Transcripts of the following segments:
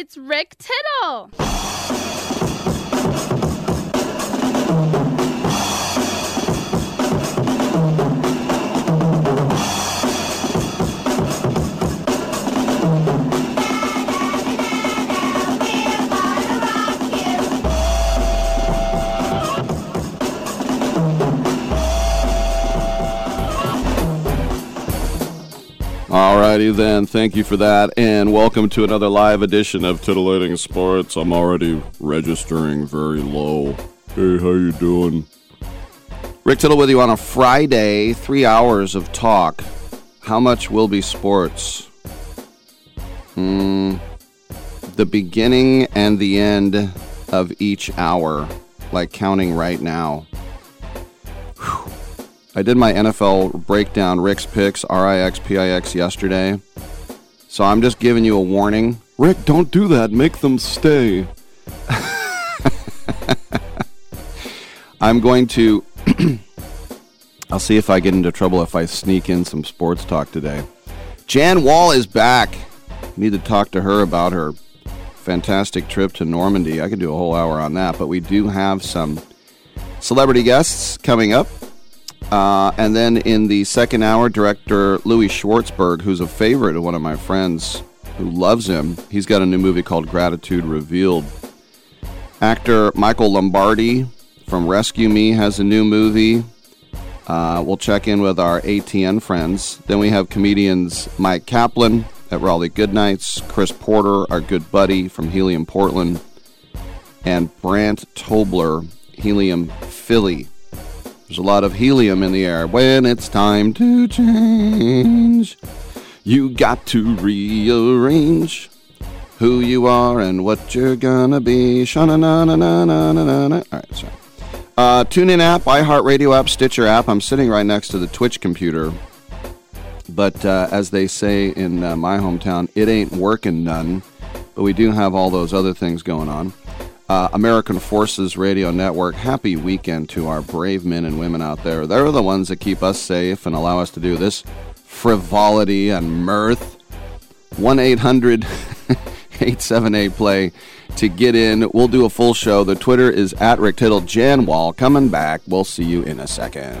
It's Rick Tittle. Alrighty then, thank you for that, and welcome to another live edition of Titillating Sports. I'm already registering very low. Hey, how you doing? Rick Tittle with you on a Friday, three hours of talk. How much will be sports? Hmm, the beginning and the end of each hour, like counting right now. Whew. I did my NFL breakdown, Rick's picks, R I X P I X, yesterday. So I'm just giving you a warning. Rick, don't do that. Make them stay. I'm going to. I'll see if I get into trouble if I sneak in some sports talk today. Jan Wall is back. Need to talk to her about her fantastic trip to Normandy. I could do a whole hour on that, but we do have some celebrity guests coming up. Uh, and then in the second hour, director Louis Schwartzberg, who's a favorite of one of my friends who loves him, he's got a new movie called Gratitude Revealed. Actor Michael Lombardi from Rescue Me has a new movie. Uh, we'll check in with our ATN friends. Then we have comedians Mike Kaplan at Raleigh Goodnights, Chris Porter, our good buddy from Helium Portland, and Brant Tobler, Helium Philly. There's a lot of helium in the air. When it's time to change, you got to rearrange who you are and what you're gonna be. Sha-na-na-na-na-na-na-na. All right, sorry. Uh, TuneIn app, iHeartRadio app, Stitcher app. I'm sitting right next to the Twitch computer. But uh, as they say in uh, my hometown, it ain't working none. But we do have all those other things going on. Uh, American Forces Radio Network. Happy weekend to our brave men and women out there. They're the ones that keep us safe and allow us to do this frivolity and mirth. 1 800 878 play to get in. We'll do a full show. The Twitter is at Rick Tittle. Jan Wall coming back. We'll see you in a second.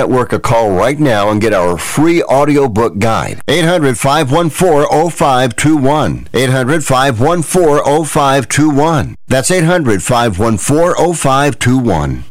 a call right now and get our free audiobook guide. 800 514 0521. 800 514 0521. That's 800 514 0521.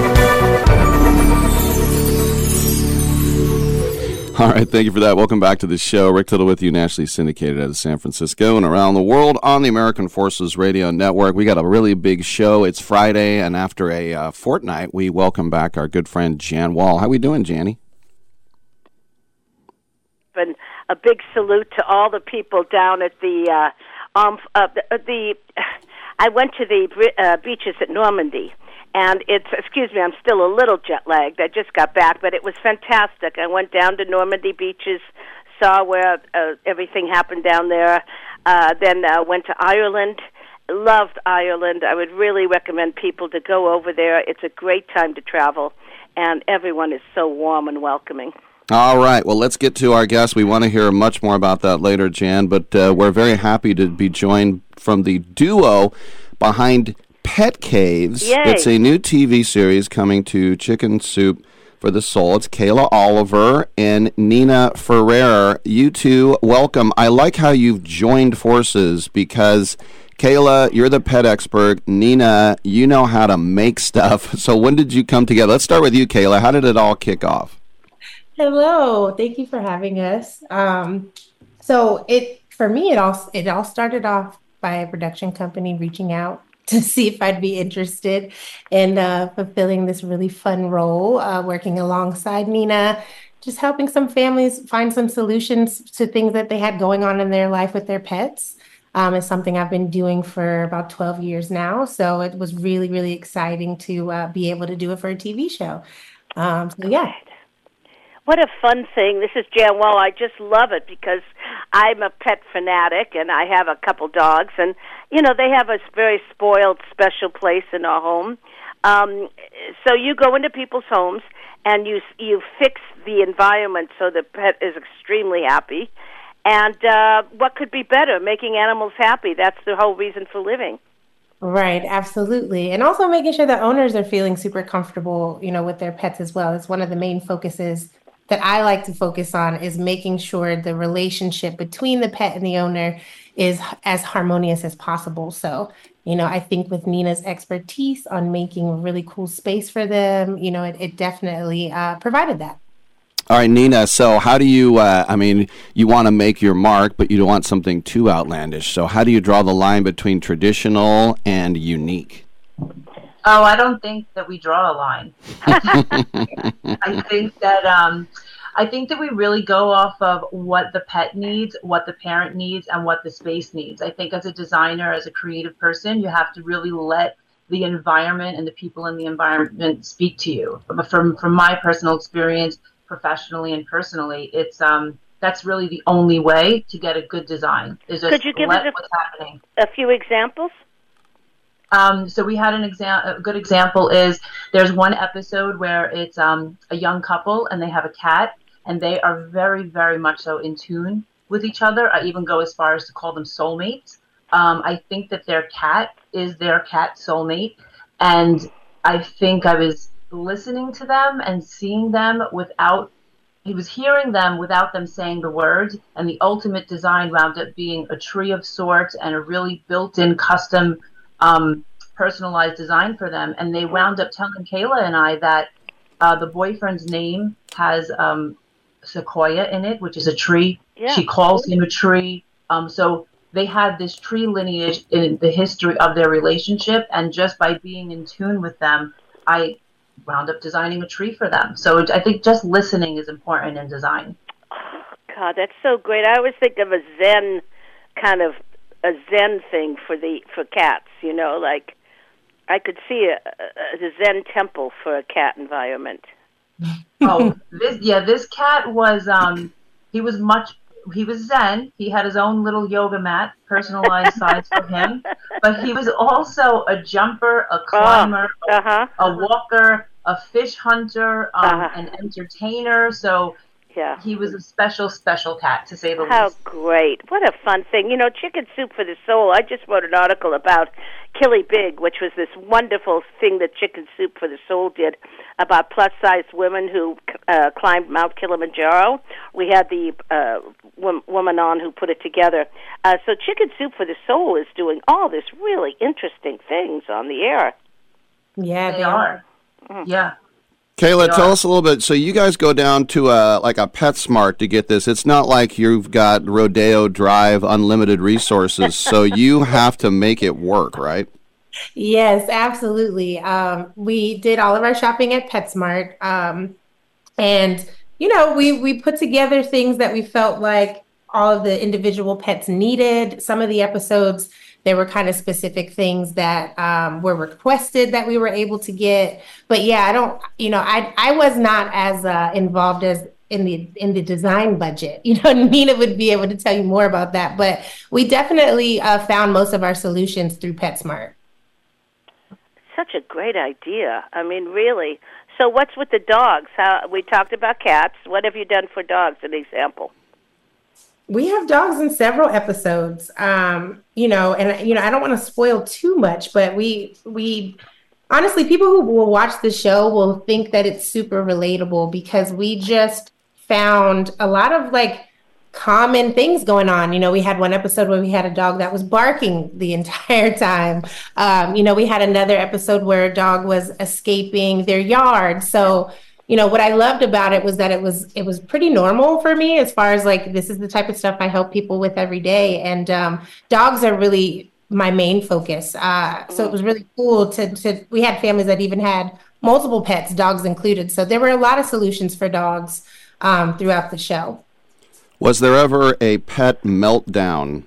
All right, thank you for that. Welcome back to the show. Rick Tittle with you, nationally syndicated out of San Francisco and around the world on the American Forces Radio Network. We got a really big show. It's Friday, and after a uh, fortnight, we welcome back our good friend Jan Wall. How are we doing, Janny? And a big salute to all the people down at the uh, um, uh, the, uh, the. I went to the uh, beaches at Normandy and it's excuse me i'm still a little jet lagged i just got back but it was fantastic. I went down to normandy beaches saw where uh, everything happened down there uh then uh, went to ireland. Loved ireland. I would really recommend people to go over there. It's a great time to travel and everyone is so warm and welcoming. All right. Well, let's get to our guest. We want to hear much more about that later, Jan, but uh, we're very happy to be joined from the duo behind Pet Caves. Yay. It's a new TV series coming to Chicken Soup for the Soul. It's Kayla Oliver and Nina Ferrer. You two, welcome. I like how you've joined forces because Kayla, you're the pet expert. Nina, you know how to make stuff. So when did you come together? Let's start with you, Kayla. How did it all kick off? Hello, thank you for having us. Um, so it for me, it all it all started off by a production company reaching out to see if I'd be interested in uh, fulfilling this really fun role, uh, working alongside Nina, just helping some families find some solutions to things that they had going on in their life with their pets. Um, is something I've been doing for about 12 years now. So it was really, really exciting to uh, be able to do it for a TV show. Um, so, yeah. What a fun thing. This is Jan Wall. I just love it because I'm a pet fanatic and I have a couple dogs and you know, they have a very spoiled special place in our home. Um so you go into people's homes and you you fix the environment so the pet is extremely happy. And uh what could be better? Making animals happy. That's the whole reason for living. Right, absolutely. And also making sure that owners are feeling super comfortable, you know, with their pets as well. It's one of the main focuses that I like to focus on is making sure the relationship between the pet and the owner is as harmonious as possible. So, you know, I think with Nina's expertise on making a really cool space for them, you know, it, it definitely uh, provided that. All right, Nina. So, how do you? Uh, I mean, you want to make your mark, but you don't want something too outlandish. So, how do you draw the line between traditional and unique? Oh, I don't think that we draw a line. I think that um, I think that we really go off of what the pet needs, what the parent needs, and what the space needs. I think as a designer, as a creative person, you have to really let the environment and the people in the environment speak to you. But from from my personal experience, professionally and personally, it's um that's really the only way to get a good design. Is just Could you give let us a, what's happening. a few examples? Um, so we had an example. A good example is there's one episode where it's um, a young couple and they have a cat, and they are very, very much so in tune with each other. I even go as far as to call them soulmates. Um, I think that their cat is their cat soulmate, and I think I was listening to them and seeing them without. He was hearing them without them saying the words, and the ultimate design wound up being a tree of sorts and a really built-in custom um, personalized design for them. And they wound up telling Kayla and I that uh, the boyfriend's name has um, sequoia in it, which is a tree. Yeah. She calls him a tree. Um, so they had this tree lineage in the history of their relationship. And just by being in tune with them, I wound up designing a tree for them. So I think just listening is important in design. God, that's so great. I always think of a Zen kind of a Zen thing for the for cats. You know, like I could see a, a, a Zen temple for a cat environment. oh, this yeah, this cat was um he was much he was zen. He had his own little yoga mat, personalized size for him. But he was also a jumper, a climber, uh-huh. a walker, a fish hunter, um, Uh-huh. an entertainer. So Yeah. he was a special, special cat to say the How least. How great. What a fun thing. You know, Chicken Soup for the Soul. I just wrote an article about Kili Big, which was this wonderful thing that Chicken Soup for the Soul did about plus size women who uh, climbed Mount Kilimanjaro. We had the uh, wom- woman on who put it together. Uh, so Chicken Soup for the Soul is doing all this really interesting things on the air. Yeah, They are. Yeah. Kayla, Yeah. tell us a little bit. So you guys go down to a like a PetSmart to get this. It's not like you've got Rodeo Drive unlimited resources, so you have to make it work, right? Yes, absolutely. Um, we did all of our shopping at PetSmart. Um, and, you know, we, we put together things that we felt like all of the individual pets needed. Some of the episodes, there were kind of specific things that um, were requested that we were able to get. But yeah, I don't, you know, I, I was not as uh, involved as in the in the design budget. You know, Nina would be able to tell you more about that. But we definitely uh, found most of our solutions through PetSmart. Such a great idea. I mean, really. So, what's with the dogs? How we talked about cats. What have you done for dogs? An example. We have dogs in several episodes. Um, you know, and you know, I don't want to spoil too much, but we we honestly, people who will watch the show will think that it's super relatable because we just found a lot of like common things going on. You know, we had one episode where we had a dog that was barking the entire time. Um, you know, we had another episode where a dog was escaping their yard. So, you know, what I loved about it was that it was it was pretty normal for me as far as like this is the type of stuff I help people with every day. And um, dogs are really my main focus. Uh, so it was really cool to to we had families that even had multiple pets, dogs included. So there were a lot of solutions for dogs um, throughout the show. Was there ever a pet meltdown?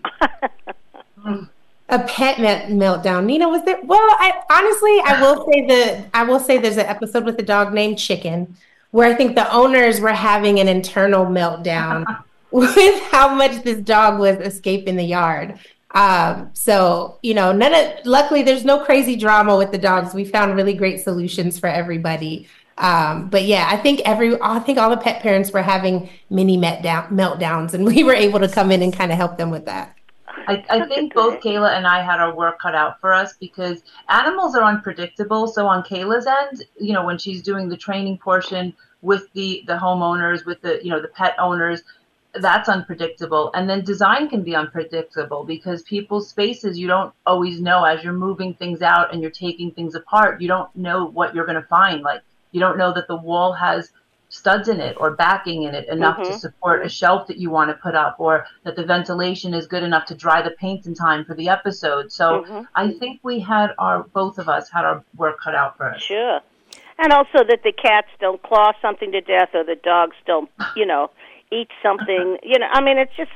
A pet melt- meltdown. Nina, was there? Well, I honestly, I will say the I will say there's an episode with a dog named Chicken where I think the owners were having an internal meltdown with how much this dog was escaping the yard. Um, so you know, none of luckily there's no crazy drama with the dogs. We found really great solutions for everybody. Um, but yeah, I think every I think all the pet parents were having mini meltdown meltdowns, and we were able to come in and kind of help them with that. I, I think both Kayla and I had our work cut out for us because animals are unpredictable. So on Kayla's end, you know, when she's doing the training portion with the the homeowners, with the you know the pet owners, that's unpredictable. And then design can be unpredictable because people's spaces you don't always know as you're moving things out and you're taking things apart. You don't know what you're going to find. Like you don't know that the wall has studs in it or backing in it enough Mhm. to support a shelf that you want to put up or that the ventilation is good enough to dry the paint in time for the episode. So Mhm. I think we had our both of us had our work cut out for us. Sure. And also that the cats don't claw something to death or the dogs don't, you know, eat something. You know, I mean, it's just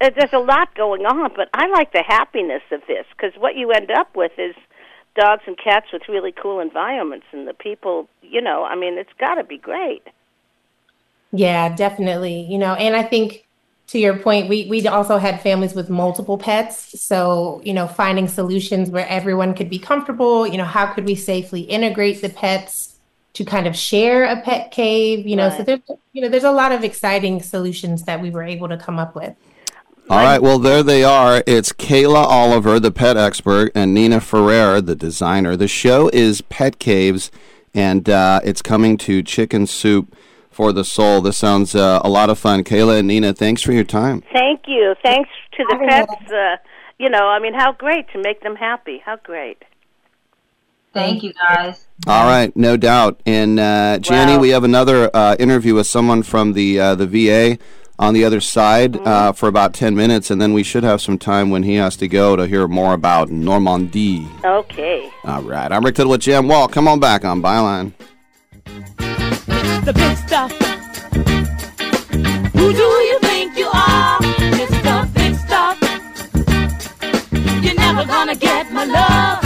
there's a lot going on, but I like the happiness of this because what you end up with is dogs and cats with really cool environments, and the people, you know, I mean, it's got to be great. Yeah, definitely. You know, and I think to your point, we we also had families with multiple pets. So, you know, finding solutions where everyone could be comfortable, you know, how could we safely integrate the pets to kind of share a pet cave, you know, so there's you know, there's a lot of exciting solutions that we were able to come up with. All right, well, there they are. It's Kayla Oliver, the pet expert, and Nina Ferrer, the designer. The show is Pet Caves, and uh, it's coming to Chicken Soup for the Soul. This sounds uh, a lot of fun. Kayla and Nina, thanks for your time. Thank you. Thanks to the pets. Uh, you know, I mean, how great to make them happy. How great. Thank you guys. All right, no doubt. And uh, Janny, Wow. we have another uh, interview with someone from the uh, the VA on the other side uh, for about ten minutes, and then we should have some time when he has to go to hear more about Normandy. Okay. All right, I'm Rick Tittle with Jan Wall. Come on back on Byline. the big stuff. Who do you think you are? Mr. Big Stuff. You're never gonna get my love.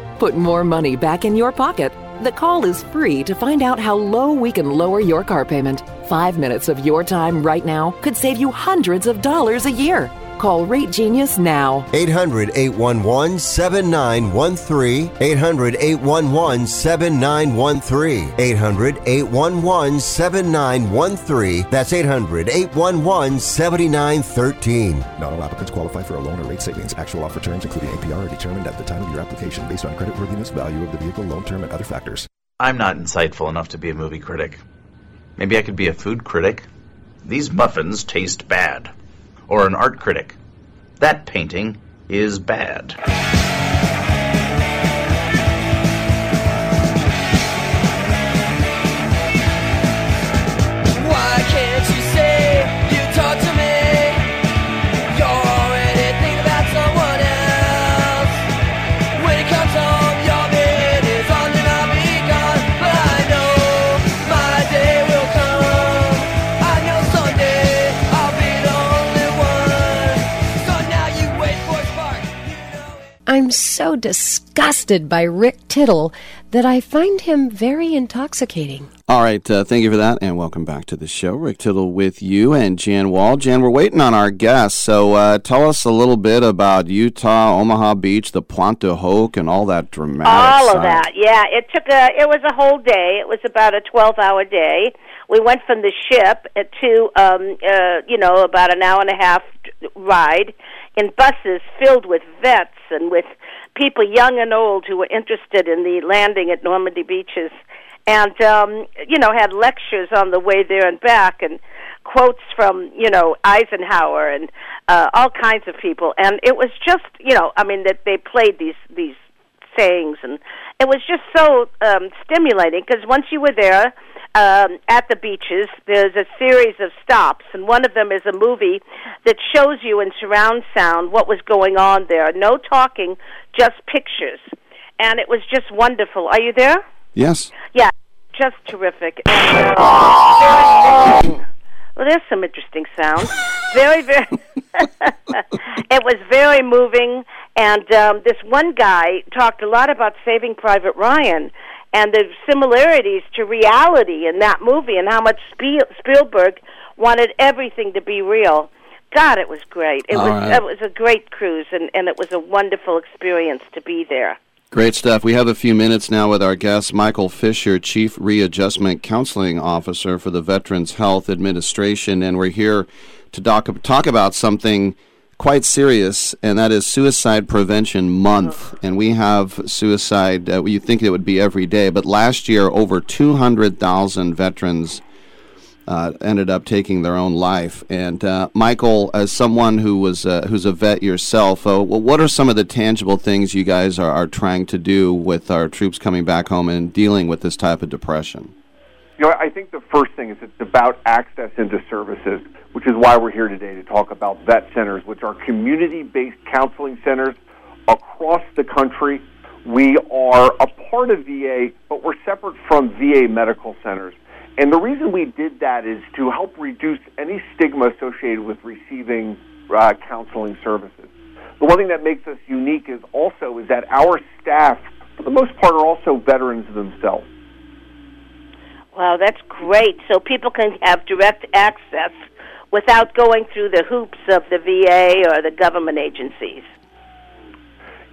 Put more money back in your pocket. The call is free to find out how low we can lower your car payment. Five minutes of your time right now could save you hundreds of dollars a year. Call Rate Genius now. 800 811 7913. 800 811 7913. 800 811 7913. That's 800 811 7913. Not all applicants qualify for a loan or rate savings. Actual offer terms, including APR, are determined at the time of your application based on creditworthiness, value of the vehicle, loan term, and other factors. I'm not insightful enough to be a movie critic. Maybe I could be a food critic. These muffins taste bad. Or an art critic. That painting is bad. Why can't spark. I'm so disgusted by Rick Tittle that I find him very intoxicating. All right, uh, thank you for that, and welcome back to the show. Rick Tittle with you and Jan Wall. Jan, we're waiting on our guests, so uh, tell us a little bit about Utah, Omaha Beach, the Pointe du Hoc, and all that dramatic. all of side. that yeah it took a it was a whole day it was about a 12 hour day we went from the ship to um uh you know about an hour and a half ride in buses filled with vets and with people young and old who were interested in the landing at Normandy beaches and um you know had lectures on the way there and back and quotes from you know Eisenhower and uh all kinds of people. And it was just you know I mean that they played these these sayings and it was just so um stimulating because once you were there um at the beaches there's a series of stops and one of them is a movie that shows you in surround sound what was going on there no talking just pictures and it was just wonderful are you there Yes. yeah, just terrific. And, uh, very moving. Well, there's some interesting sounds. Very, very. it was very moving, and um, this one guy talked a lot about Saving Private Ryan and the similarities to reality in that movie, and how much Spiel- Spielberg wanted everything to be real. God, it was great. It All was right. it was a great cruise, and, and it was a wonderful experience to be there. Great stuff. We have a few minutes now with our guest, Michael Fisher, Chief Readjustment Counseling Officer for the Veterans Health Administration, and we're here to talk about something quite serious, and that is Suicide Prevention Month. And we have suicide, uh, you think it would be every day, but last year over 200,000 veterans uh, ended up taking their own life. And uh, Michael, as someone who was uh, who's a vet yourself, uh, well, what are some of the tangible things you guys are, are trying to do with our troops coming back home and dealing with this type of depression? Know, I think the first thing is it's about access into services, which is why we're here today to talk about vet centers, which are community-based counseling centers across the country. We are a part of VA, but we're separate from VA medical centers. And the reason we did that is to help reduce any stigma associated with receiving uh, counseling services. The one thing that makes us unique is also is that our staff, for the most part, are also veterans themselves. Wow, that's great. So people can have direct access without going through the hoops of the VA or the government agencies.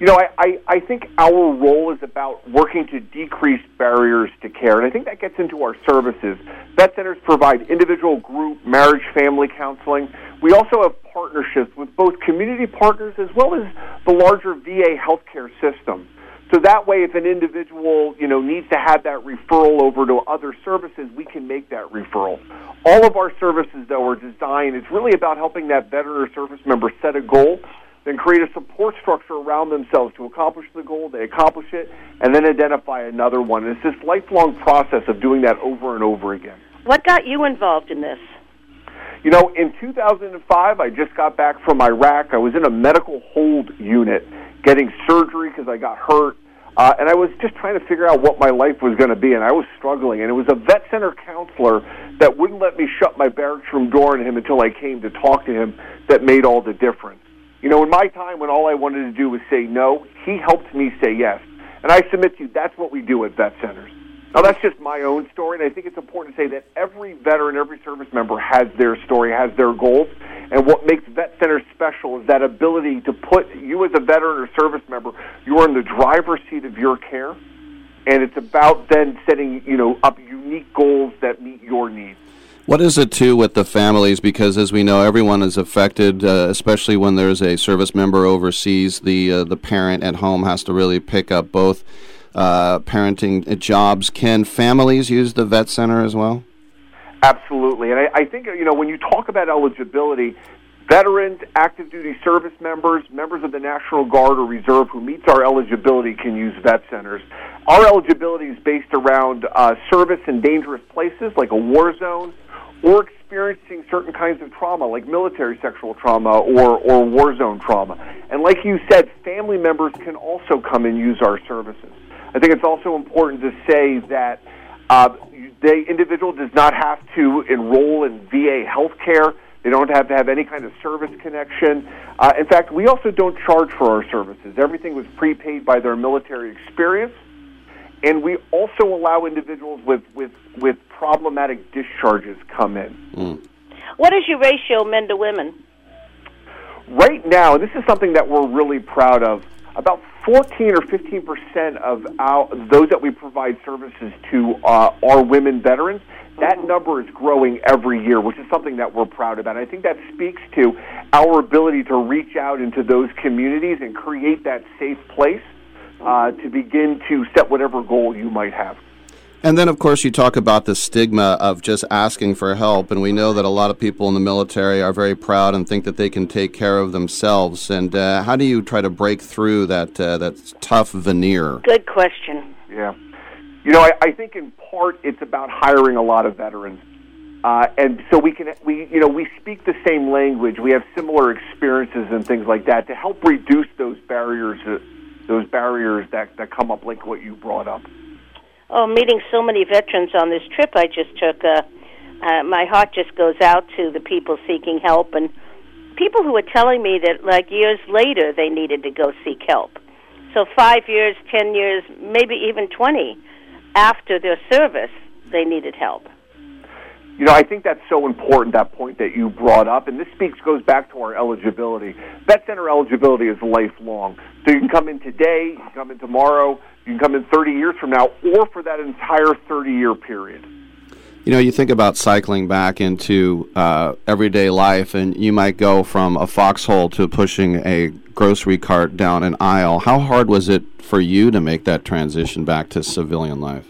You know, I, I, I think our role is about working to decrease barriers to care, and I think that gets into our services. Vet centers provide individual, group, marriage, family counseling. We also have partnerships with both community partners as well as the larger VA healthcare system. So that way, if an individual, you know, needs to have that referral over to other services, we can make that referral. All of our services, though, are designed, it's really about helping that veteran or service member set a goal, then create a support structure around themselves to accomplish the goal, they accomplish it, and then identify another one. And it's this lifelong process of doing that over and over again. What got you involved in this? You know, in 2005, I just got back from Iraq. I was in a medical hold unit getting surgery because I got hurt. Uh, and I was just trying to figure out what my life was going to be, and I was struggling. And it was a vet center counselor that wouldn't let me shut my barracks room door on him until I came to talk to him that made all the difference. You know, in my time when all I wanted to do was say no, he helped me say yes. And I submit to you, that's what we do at vet centers. Now, that's just my own story, and I think it's important to say that every veteran, every service member has their story, has their goals, And what makes vet centers special is that ability to put you as a veteran or service member, you're in the driver's seat of your care, and it's about then setting you know up unique goals that meet your needs. What is it too with the families? Because as we know, everyone is affected, uh, especially when there's a service member overseas. The uh, the parent at home has to really pick up both uh, parenting jobs. Can families use the vet center as well? Absolutely, and I, I think you know when you talk about eligibility, veterans, active duty service members, members of the National Guard or Reserve who meets our eligibility can use vet centers. Our eligibility is based around uh, service in dangerous places like a war zone or experiencing certain kinds of trauma like military sexual trauma or, or war zone trauma. And like you said, family members can also come and use our services. I think it's also important to say that uh, the individual does not have to enroll in VA health care. They don't have to have any kind of service connection. Uh, in fact, we also don't charge for our services. Everything was prepaid by their military experience. And we also allow individuals with, with, with problematic discharges come in. Mm. What is your ratio men to women? Right now, this is something that we're really proud of. About 14 or 15 percent of our, those that we provide services to uh, are women veterans. That number is growing every year, which is something that we're proud about. I think that speaks to our ability to reach out into those communities and create that safe place uh, to begin to set whatever goal you might have. And then, of course, you talk about the stigma of just asking for help. And we know that a lot of people in the military are very proud and think that they can take care of themselves. And uh, how do you try to break through that, uh, that tough veneer? Good question. Yeah. You know, I, I think in part it's about hiring a lot of veterans. Uh, and so we can, we, you know, we speak the same language. We have similar experiences and things like that to help reduce those barriers, uh, those barriers that, that come up, like what you brought up. Oh, meeting so many veterans on this trip I just took, uh, uh, my heart just goes out to the people seeking help and people who are telling me that, like, years later they needed to go seek help. So, five years, ten years, maybe even 20 after their service, they needed help. You know, I think that's so important, that point that you brought up, and this speaks goes back to our eligibility. Vet center eligibility is lifelong. So you can come in today, you can come in tomorrow, you can come in 30 years from now, or for that entire 30 year period. You know, you think about cycling back into uh, everyday life, and you might go from a foxhole to pushing a grocery cart down an aisle. How hard was it for you to make that transition back to civilian life?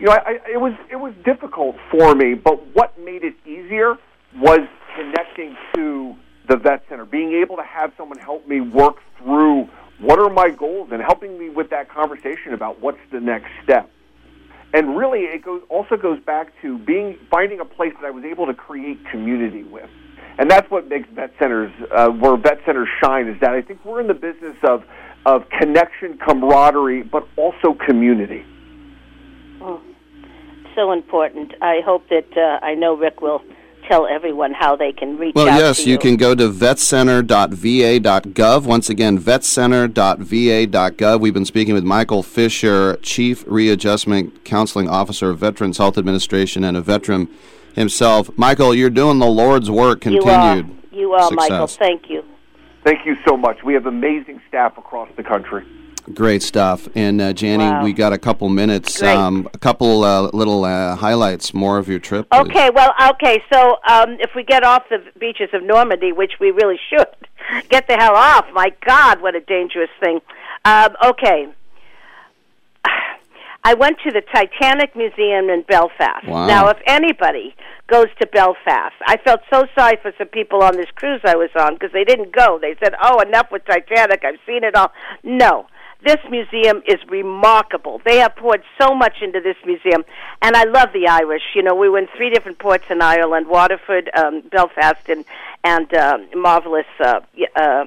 You know, I, I, it was it was difficult for me, but what made it easier was connecting to the vet center, being able to have someone help me work through what are my goals and helping me with that conversation about what's the next step. And really, it goes also goes back to being finding a place that I was able to create community with, and that's what makes vet centers uh, where vet centers shine. Is that I think we're in the business of of connection, camaraderie, but also community. Oh, so important. I hope that uh, I know Rick will tell everyone how they can reach well, out yes, to you. you can go to vetcenter.va.gov. Once again, vetcenter.va.gov. We've been speaking with Michael Fisher, Chief Readjustment Counseling Officer of Veterans Health Administration and a veteran himself. Michael, you're doing the Lord's work. Continued. You are, you are. Michael. Thank you. Thank you so much. We have amazing staff across the country. Great stuff. And uh, Janny, Wow. we got a couple minutes. Um, a couple uh, little uh, highlights more of your trip. please. Okay, well, okay. So um, if we get off the beaches of Normandy, which we really should, get the hell off. My God, what a dangerous thing. Um, okay. I went to the Titanic Museum in Belfast. Wow. Now, if anybody goes to Belfast, I felt so sorry for some people on this cruise I was on because they didn't go. They said, "Oh, enough with Titanic. I've seen it all." No. This museum is remarkable. They have poured so much into this museum, and I love the Irish. You know, we were in three different ports in Ireland: Waterford, um, Belfast, and and um, marvelous. Uh, uh,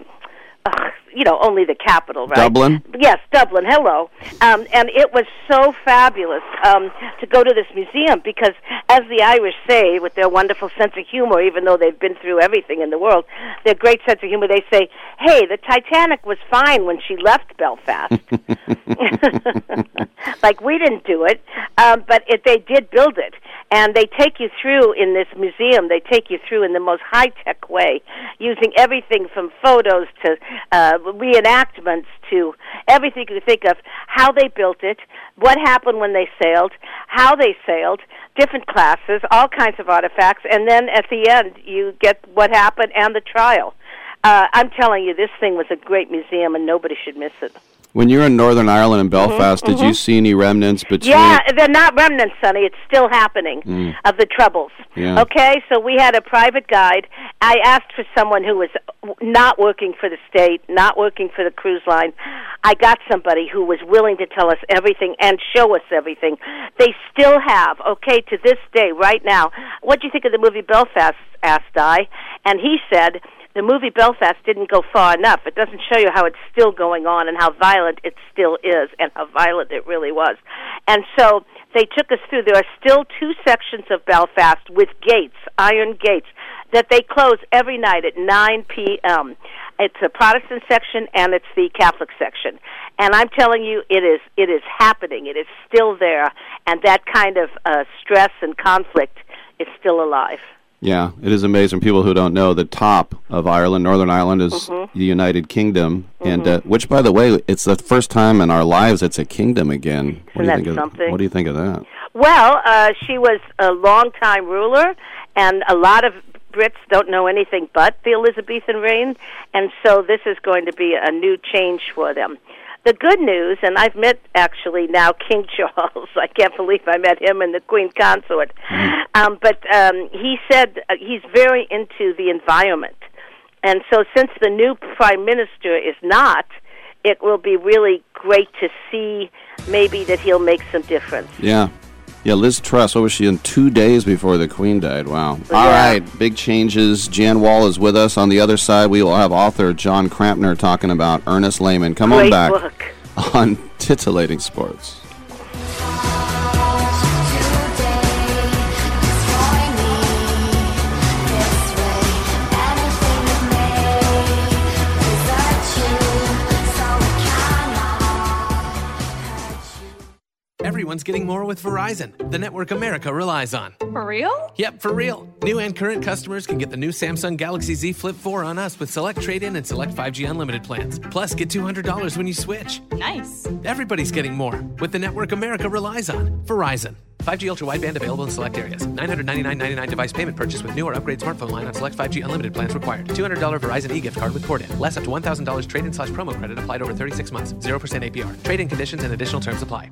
ugh, you know only the capital, right? Dublin? Yes, Dublin. Hello, um, and it was so fabulous um, to go to this museum because, as the Irish say, with their wonderful sense of humor, even though they've been through everything in the world, their great sense of humor, they say, "Hey, the Titanic was fine when she left Belfast." like we didn't do it, um, but it, they did build it, and they take you through in this museum. They take you through in the most high tech way, using everything from photos to uh, reenactments to everything you could think of. How they built it, what happened when they sailed, how they sailed, different classes, all kinds of artifacts, and then at the end you get what happened and the trial. Uh, I'm telling you, this thing was a great museum, and nobody should miss it. When you were in Northern Ireland and Belfast, did you mhm. see any remnants between? Yeah, they're not remnants, Sonny. It's still happening Mm. of the troubles. Yeah. Okay, so we had a private guide. I asked for someone who was not working for the state, not working for the cruise line. I got somebody who was willing to tell us everything and show us everything. They still have, okay, to this day, right now. What do you think of the movie Belfast? asked I, and he said the movie Belfast didn't go far enough. It doesn't show you how it's still going on and how violent it still is and how violent it really was. And so they took us through. There are still two sections of Belfast with gates, iron gates, that they close every night at 9 p.m. It's a Protestant section and it's the Catholic section. And I'm telling you, it is it is happening. It is still there, and that kind of uh, stress and conflict is still alive. Yeah, it is amazing. People who don't know, the top of Ireland, Northern Ireland, is Mhm. the United Kingdom, and Mhm. uh, which, by the way, it's the first time in our lives it's a kingdom again. What do Isn't you that think of something? What do you think of that? Well, uh, she was a long-time ruler, and a lot of Brits don't know anything but the Elizabethan reign, and so this is going to be a new change for them. The good news, and I've met actually now King Charles. I can't believe I met him and the Queen Consort. Um, but um, he said uh, he's very into the environment, and so since the new prime minister is not, it will be really great to see maybe that he'll make some difference. Yeah. Yeah, Liz Truss, what was she in two days before the Queen died? Wow. All Yeah. right, big changes. Jan Wall is with us. On the other side, we will have author Jon Krampner talking about Ernest Lehman. Come on back book. on Titillating Sports. Everyone's getting more with Verizon, the network America relies on. For real? Yep, for real. New and current customers can get the new Samsung Galaxy Z Flip 4 on us with select trade in and select 5G unlimited plans. Plus, get $200 when you switch. Nice. Everybody's getting more with the network America relies on. Verizon. 5G ultra wideband available in select areas. $999.99 device payment purchase with new or upgrade smartphone line on select 5G unlimited plans required. $200 Verizon e-gift card with port in. Less up to $1,000 trade in slash promo credit applied over 36 months. 0% APR. Trade in conditions and additional terms apply.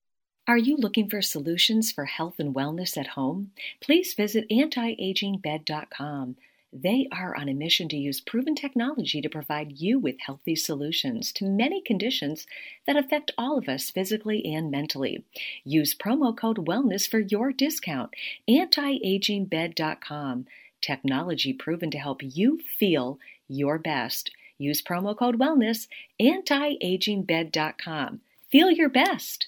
Are you looking for solutions for health and wellness at home? Please visit antiagingbed.com. They are on a mission to use proven technology to provide you with healthy solutions to many conditions that affect all of us physically and mentally. Use promo code WELLNESS for your discount. Antiagingbed.com. Technology proven to help you feel your best. Use promo code WELLNESS. Antiagingbed.com. Feel your best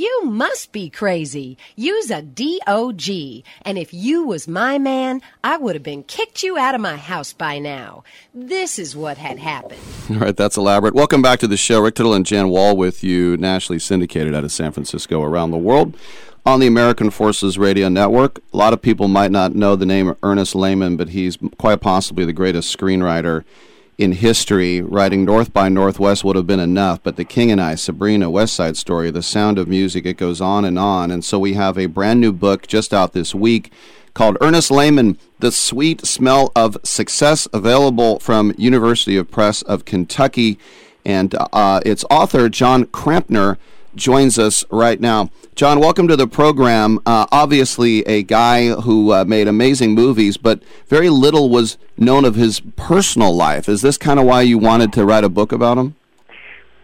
You must be crazy. Use a DOG. And if you was my man, I would have been kicked you out of my house by now. This is what had happened. All right, that's elaborate. Welcome back to the show. Rick Tittle and Jan Wall with you, nationally syndicated out of San Francisco, around the world, on the American Forces Radio Network. A lot of people might not know the name Ernest Lehman, but he's quite possibly the greatest screenwriter in history. Writing North by Northwest would have been enough, but The King and I, Sabrina, West Side Story, The Sound of Music, it goes on and on. And so we have a brand new book just out this week called Ernest Lehman, The Sweet Smell of Success, available from University of Press of Kentucky. And uh, its author, Jon Krampner, joins us right now. John, welcome to the program. Uh, obviously, a guy who uh, made amazing movies, but very little was known of his personal life. Is this kind of why you wanted to write a book about him?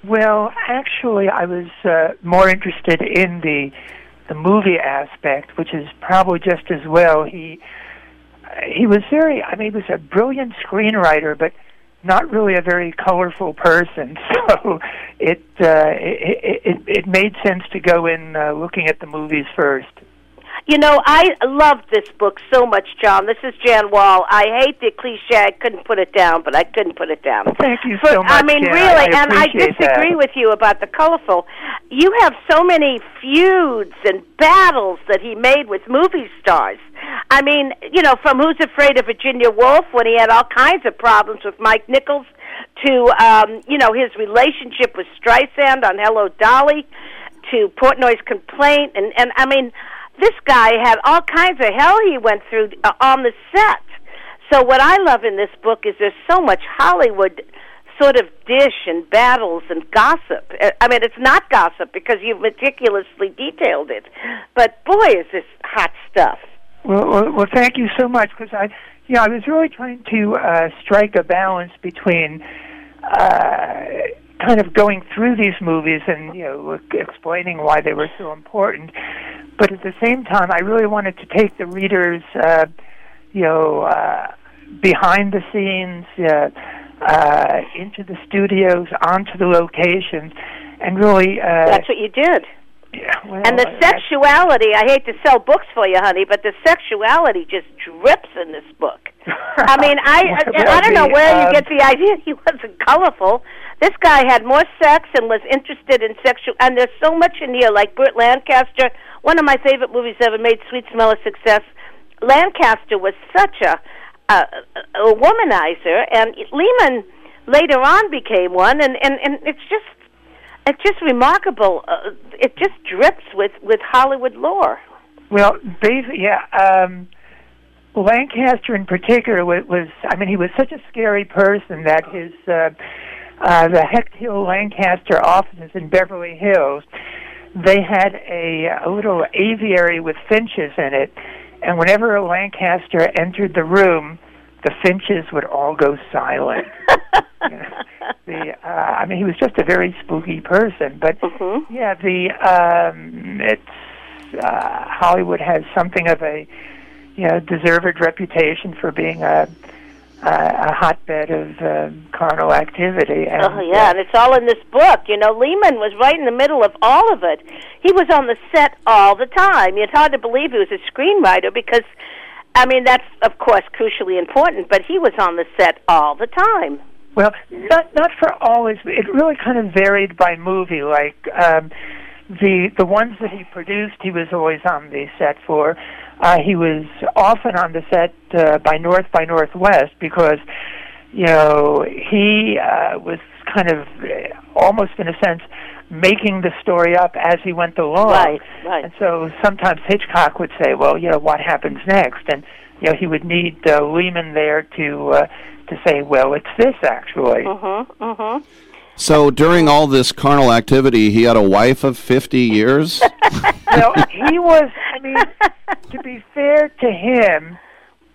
Well, actually, I was uh, more interested in the the movie aspect, which is probably just as well. He he was very. I mean, he was a brilliant screenwriter, but not really a very colorful person. So it uh, it, it it made sense to go in uh, looking at the movies first. You know, I love this book so much, John. This is Jan Wall. I hate the cliche. I couldn't put it down, but I couldn't put it down. Thank you But, so much. I mean, Jan. really, I and I disagree that. with you about the colorful. You have so many feuds and battles that he made with movie stars. I mean, you know, from Who's Afraid of Virginia Woolf when he had all kinds of problems with Mike Nichols to, um, you know, his relationship with Streisand on Hello Dolly to Portnoy's complaint. And, and I mean, this guy had all kinds of hell he went through uh, on the set. So what I love in this book is there's so much Hollywood sort of dish and battles and gossip. Uh, I mean, it's not gossip because you've meticulously detailed it, but boy, is this hot stuff. Well, well, well thank you so much because I, yeah, I was really trying to uh, strike a balance between uh, kind of going through these movies and you know explaining why they were so important, but at the same time, I really wanted to take the readers, uh, you know, uh, behind the scenes, uh, uh, into the studios, onto the locations, and really. Uh, That's what you did. Yeah, well, and the sexuality, I hate to sell books for you, honey, but the sexuality just drips in this book. I mean, I I, I don't know where you um, get the idea he wasn't colorful. This guy had more sex and was interested in sexual. And there's so much in here, like Burt Lancaster, one of my favorite movies ever made, Sweet Smell of Success. Lancaster was such a a, a womanizer, and Lehman later on became one, and and and it's just it's just remarkable. Uh, it just drips with with Hollywood lore. Well, basically, yeah. Um, Lancaster, in particular, was, was I mean, he was such a scary person that his uh, uh, the Hecht Hill Lancaster offices in Beverly Hills, they had a, a little aviary with finches in it, and whenever a Lancaster entered the room, the finches would all go silent. You know? the uh, I mean, he was just a very spooky person. But Mm-hmm. yeah, the um, it's uh, Hollywood has something of a you know deserved reputation for being a a, a hotbed of um, carnal activity. And, Oh yeah, and it's all in this book. You know, Lehman was right in the middle of all of it. He was on the set all the time. It's hard to believe he was a screenwriter because, I mean, that's of course crucially important. But he was on the set all the time. Well, not not for always. It really kind of varied by movie. Like um, the the ones that he produced, he was always on the set for. Uh, he was often on the set uh, by North by Northwest because you know he uh, was kind of uh, almost in a sense making the story up as he went along. Right, right. And so sometimes Hitchcock would say, "Well, you know, what happens next?" And you know, he would need uh, Lehman there to uh, to say, "Well, it's this actually." Mm-hmm. Mm-hmm. So during all this carnal activity, he had a wife of 50 years? no, he was. I mean, to be fair to him,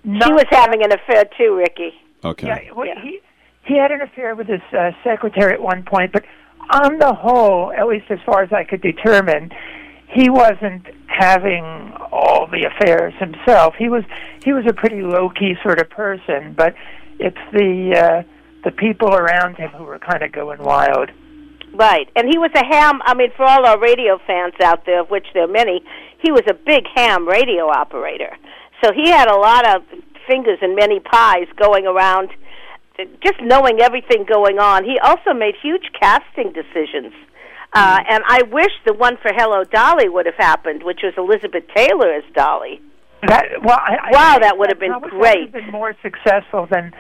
She was having an affair too, Ricky. Okay. Yeah, well, he he had an affair with his uh, secretary at one point, but on the whole, at least as far as I could determine, he wasn't having all the affairs himself. He was he was a pretty low key sort of person, but it's the uh, the people around him who were kind of going wild. Right, and he was a ham. I mean, for all our radio fans out there, of which there are many, he was a big ham radio operator. So he had a lot of fingers in many pies going around, just knowing everything going on. He also made huge casting decisions. Uh, and I wish the one for Hello Dolly would have happened, which was Elizabeth Taylor as Dolly. That well, I, I Wow, think that would have been great. Would been more successful than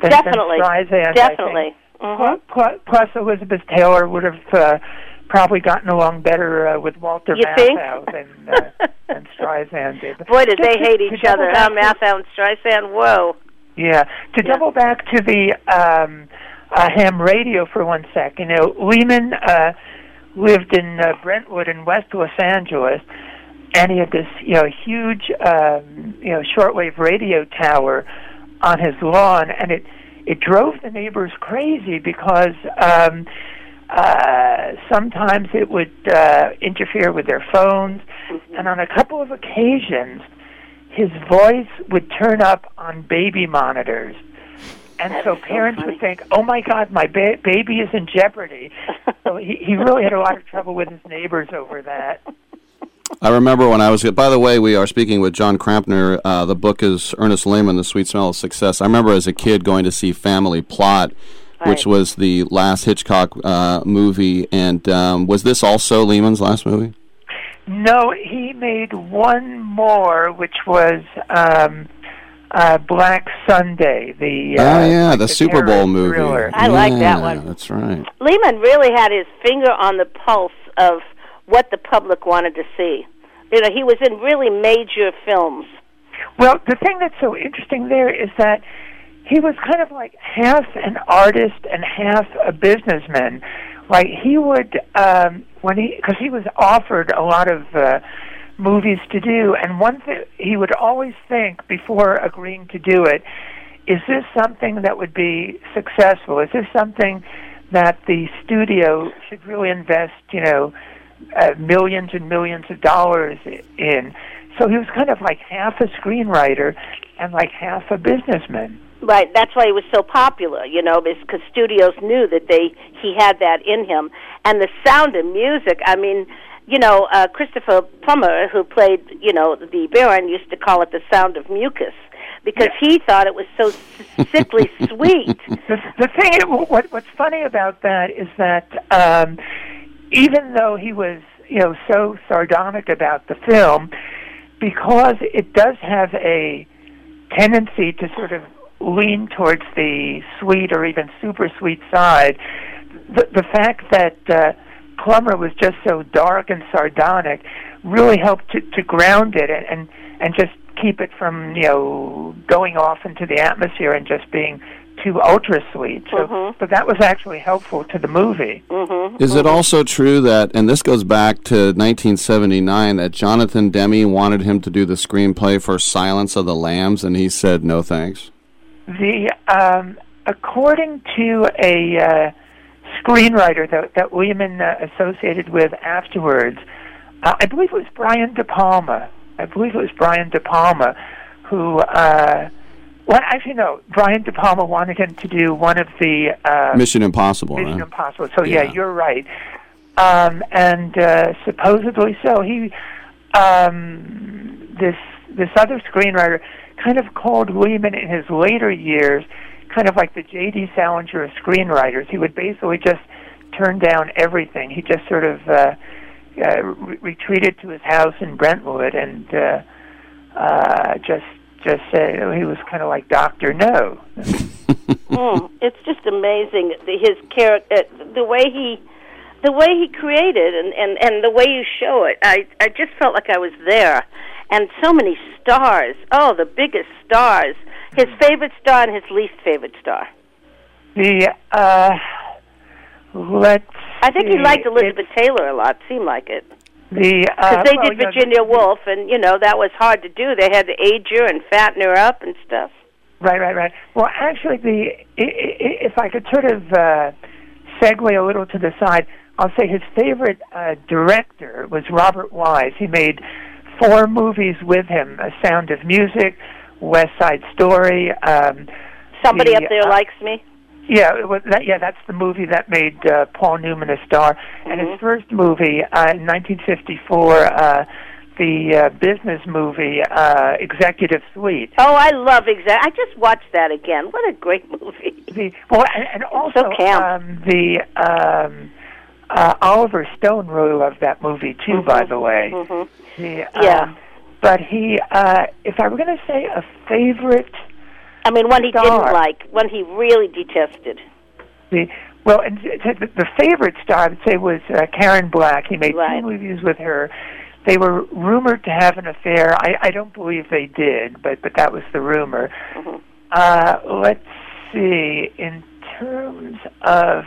than, Definitely. than Streisand. Think. Definitely. Mhm. Plus, plus, Elizabeth Taylor would have uh, probably gotten along better uh, with Walter You think? Matthau than uh, than Streisand did. Boy, did Just they to- hate to each other, huh? Matthau and Streisand. Whoa. Yeah. To double back to the um, uh, ham radio for one sec, you know, Lehman uh, lived in uh, Brentwood in West Los Angeles, and he had this, you know, huge, um, you know, shortwave radio tower on his lawn, and it it drove the neighbors crazy because um, uh, sometimes it would uh, interfere with their phones, and on a couple of occasions, his voice would turn up on baby monitors. And so parents would think, "Oh my God, my ba- baby is in jeopardy." so he, he really had a lot of trouble with his neighbors over that. I remember when I was. By the way, we are speaking with Jon Krampner. Uh, the book is Ernest Lehman, The Sweet Smell of Success. I remember as a kid going to see Family Plot, which was the last Hitchcock uh, movie. And um, was this also Lehman's last movie? No, he made one more, which was um, uh, Black Sunday. The uh, oh yeah, like the, Super Bowl movie. thriller. I like that one. That's right. Lehman really had his finger on the pulse of what the public wanted to see. You know, he was in really major films. Well, the thing that's so interesting there is that he was kind of like half an artist and half a businessman. Like he would, um, when he, because he was offered a lot of uh, movies to do, and one thing he would always think before agreeing to do it is this something that would be successful? Is this something that the studio should really invest, you know, uh, millions and millions of dollars in? So he was kind of like half a screenwriter and like half a businessman. Right, that's why he was so popular, you know, because studios knew that they he had that in him, and the sound of music. I mean, you know, uh, Christopher Plummer, who played, you know, the Baron, used to call it the sound of mucus because he thought it was so sickly sweet. The, the thing, what what's funny about that is that um, even though he was, you know, so sardonic about the film, because it does have a tendency to sort of lean towards the sweet or even super sweet side, the, the fact that uh, Plummer was just so dark and sardonic really helped to, to ground it and, and and just keep it from you know going off into the atmosphere and just being too ultra sweet. So, Mhm. but that was actually helpful to the movie. Mm-hmm. Is it also true that, and this goes back to 1979, that Jonathan Demme wanted him to do the screenplay for Silence of the Lambs, and he said no thanks? The um, according to a uh, screenwriter that that Lehman uh, associated with afterwards. Uh, I believe it was Brian De Palma. I believe it was Brian De Palma who. Uh, well, actually, no. Brian De Palma wanted him to do one of the uh, Mission Impossible. Mission right? Impossible. So yeah, Yeah. you're right. Um, and uh, supposedly so. He um, this this other screenwriter kind of called Lehman in his later years, kind of like the J.D. Salinger of screenwriters. He would basically just turn down everything. He just sort of uh, uh, re- retreated to his house in Brentwood and uh, uh, just just said he was kind of like Doctor No. mm, it's just amazing the, his character, uh, the way he, the way he created, and and and the way you show it. I I just felt like I was there, and so many stars. Oh, the biggest stars. His favorite star and his least favorite star. The uh, let's. I think he liked Elizabeth Taylor a lot. Seemed like it. The Because uh, they well, did Virginia Woolf, and you know that was hard to do. They had to age her and fatten her up and stuff. Right, right, right. Well, actually, the i- i- if I could sort of uh, segue a little to the side, I'll say his favorite uh, director was Robert Wise. He made four movies with him: A Sound of Music, West Side Story. Um, Somebody the, up there uh, likes me. Yeah, it was that, yeah, that's the movie that made uh, Paul Newman a star. And his first movie uh, in 1954, uh, the uh, business movie uh, Executive Suite. Oh, I love exact. I just watched that again. What a great movie. The well, and, and also um, the um, uh, Oliver Stone really loved that movie too. By the way, Mhm. the, Yeah. um, but he, uh, if I were going to say a favorite, I mean, one he Star. didn't like, one he really detested. the well, and th- th- the favorite star I would say was uh, Karen Black. He made two movies with her. They were rumored to have an affair. I, I don't believe they did, but but that was the rumor. Mm-hmm. Uh, let's see. In terms of,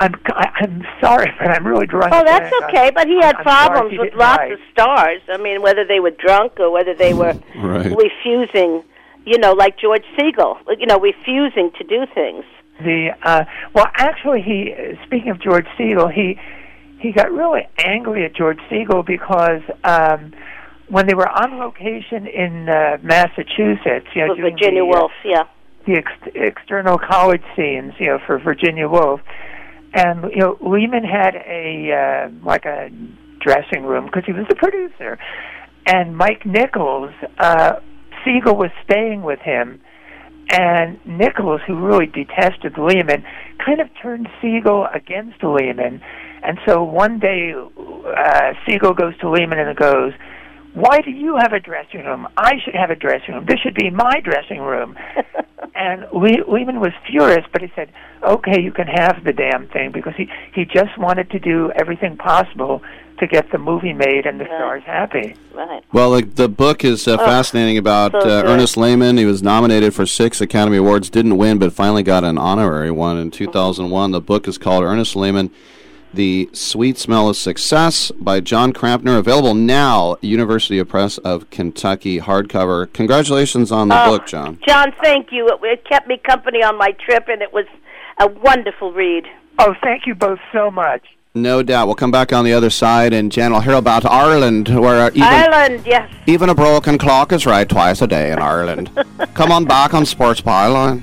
I'm I- I'm sorry, but I'm really drunk. Oh, a that's blank. okay. But he had I'm problems he with lots write. of stars. I mean, whether they were drunk or whether they were Right. refusing, you know, like George Segal, you know, refusing to do things. The uh, well, actually, he speaking of George Segal, he he got really angry at George Segal because um, when they were on location in uh, Massachusetts, you know, doing Virginia the, uh, Woolf, yeah. the ex- external college scenes, you know, for Virginia Woolf, and you know, Lehman had a uh, like a dressing room because he was the producer, and Mike Nichols, uh, Segal was staying with him, and Nichols, who really detested Lehman, kind of turned Segal against Lehman, and so one day uh, Segal goes to Lehman and goes. Why do you have a dressing room? I should have a dressing room. This should be my dressing room. and Le- Lehman was furious, but he said, "Okay, you can have the damn thing," because he he just wanted to do everything possible to get the movie made and the stars happy. Right. Well, the, the book is uh, Oh, fascinating about so uh. Ernest Lehman. He was nominated for six Academy Awards, didn't win, but finally got an honorary one in 2001. The book is called Ernest Lehman, The Sweet Smell of Success by Jon Krampner. Available now, University of Press of Kentucky hardcover. Congratulations on the Oh, book, John. John, thank you. It, it kept me company on my trip, and it was a wonderful read. Oh, thank you both so much. No doubt. We'll come back on the other side, and Jan will hear about Ireland, where uh, even, Ireland, yes. even a broken clock is right twice a day in Ireland. come on back on Sports Byline.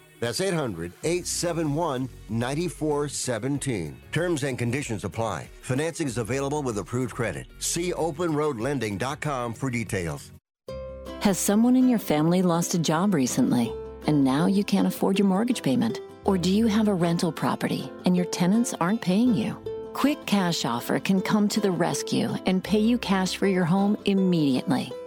That's 800 871 9417. Terms and conditions apply. Financing is available with approved credit. See openroadlending.com for details. Has someone in your family lost a job recently and now you can't afford your mortgage payment? Or do you have a rental property and your tenants aren't paying you? Quick Cash Offer can come to the rescue and pay you cash for your home immediately.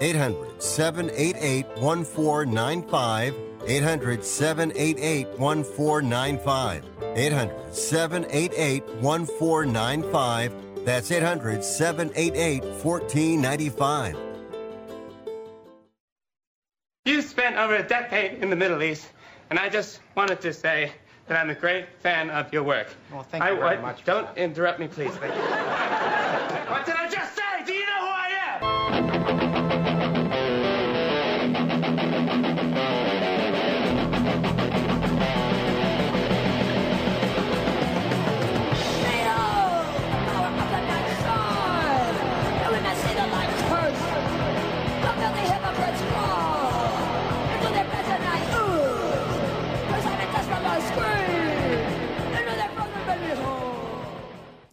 800 788 1495. 800 788 1495. 800 788 1495. That's 800 788 1495. You spent over a decade in the Middle East, and I just wanted to say that I'm a great fan of your work. Well, thank I, you very I- much. Don't interrupt me, please. Thank you. what did I just say?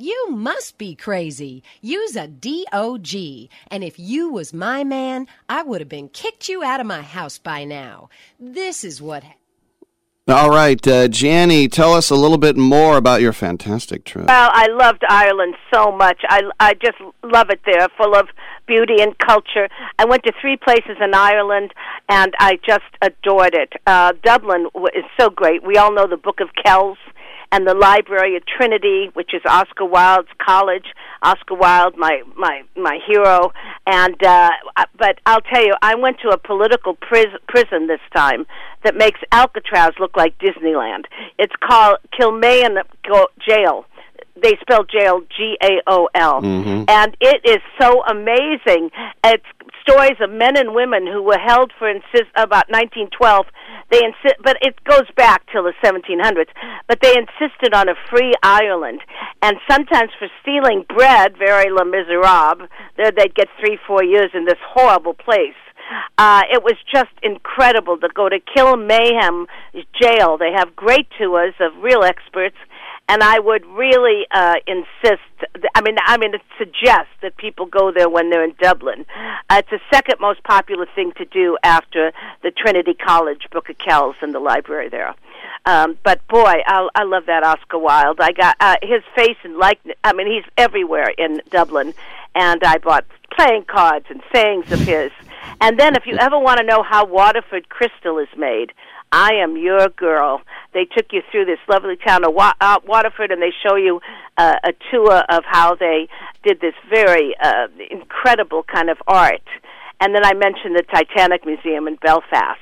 You must be crazy. Use a DOG. And if you was my man, I would have been kicked you out of my house by now. This is what. All right, uh, Janny, tell us a little bit more about your fantastic trip. Well, I loved Ireland so much. I, I just love it there, full of beauty and culture. I went to three places in Ireland, and I just adored it. Uh, Dublin is so great. We all know the Book of Kells and the Library of Trinity, which is Oscar Wilde's college. Oscar Wilde, my my my hero, and uh, but I'll tell you, I went to a political pris- prison this time that makes Alcatraz look like Disneyland. It's called Kilmainham Jail. They spell jail G A O L, Mhm. and it is so amazing. It's stories of men and women who were held for insist about 1912. They insist, but it goes back till the 1700s. But they insisted on a free Ireland, and sometimes for stealing bread, very Les Miserables, there they'd get three, four years in this horrible place. Uh, it was just incredible to go to Kilmainham jail. They have great tours of real experts, and I would really uh, insist. I mean, I mean, suggest that people go there when they're in Dublin. Uh, it's the second most popular thing to do after the Trinity College Book of Kells and the library there. Um, but boy, I, I love that Oscar Wilde. I got uh, his face and likeness. I mean, he's everywhere in Dublin, and I bought playing cards and sayings of his. And then, if you ever want to know how Waterford crystal is made, I am your girl. They took you through this lovely town of Wa- uh, Waterford, and they show you uh, a tour of how they did this very uh, incredible kind of art. And then I mentioned the Titanic Museum in Belfast,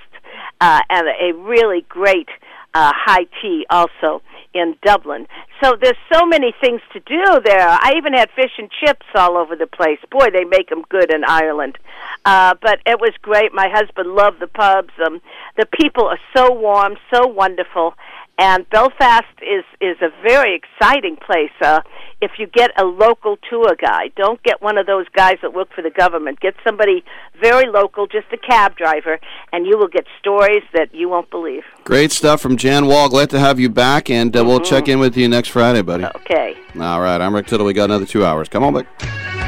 uh, and a really great uh, high tea also in Dublin. So there's so many things to do there. I even had fish and chips all over the place. Boy, they make them good in Ireland. Uh, but it was great. My husband loved the pubs. Um, the people are so warm, so wonderful. And Belfast is is a very exciting place. Uh, if you get a local tour guide, don't get one of those guys that work for the government. Get somebody very local, just a cab driver, and you will get stories that you won't believe. Great stuff from Jan Wall. Glad to have you back, and uh, we'll Mhm. check in with you next Friday, buddy. Okay. All right, I'm Rick Tittle. We got another two hours. Come on back.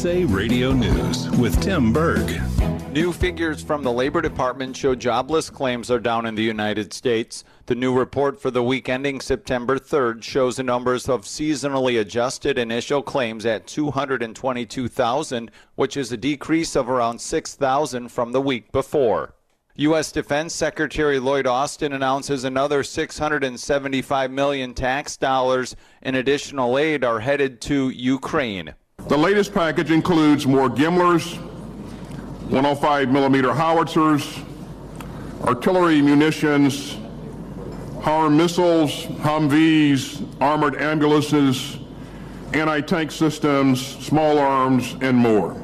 USA Radio News with Tim Berg. New figures from the Labor Department show jobless claims are down in the United States. The new report for the week ending September 3rd shows the numbers of seasonally adjusted initial claims at 222,000, which is a decrease of around 6,000 from the week before. U.S. Defense Secretary Lloyd Austin announces another 675 million tax dollars in additional aid are headed to Ukraine. The latest package includes more HIMARS, 105 millimeter howitzers, artillery munitions, harm missiles, Humvees, armored ambulances, anti-tank systems, small arms, and more.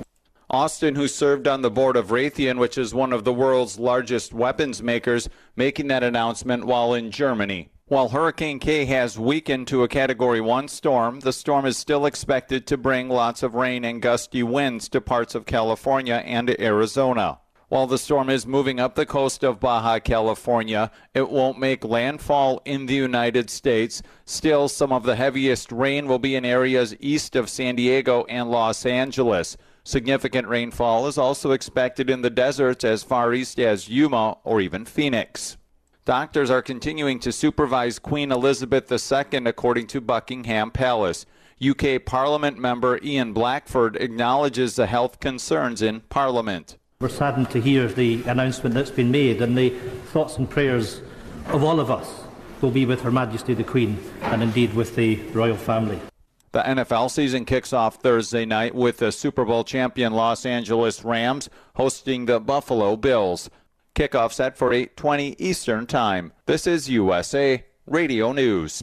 Austin, who served on the board of Raytheon, which is one of the world's largest weapons makers, making that announcement while in Germany. While Hurricane Kay has weakened to a Category 1 storm, the storm is still expected to bring lots of rain and gusty winds to parts of California and Arizona. While the storm is moving up the coast of Baja California, it won't make landfall in the United States. Still, some of the heaviest rain will be in areas east of San Diego and Los Angeles. Significant rainfall is also expected in the deserts as far east as Yuma or even Phoenix. Doctors are continuing to supervise Queen Elizabeth II, according to Buckingham Palace. UK Parliament member Ian Blackford acknowledges the health concerns in Parliament. We're saddened to hear the announcement that's been made, and the thoughts and prayers of all of us will be with Her Majesty the Queen and indeed with the royal family. The NFL season kicks off Thursday night with the Super Bowl champion Los Angeles Rams hosting the Buffalo Bills. Kickoff set for 8:20 Eastern Time. This is USA Radio News.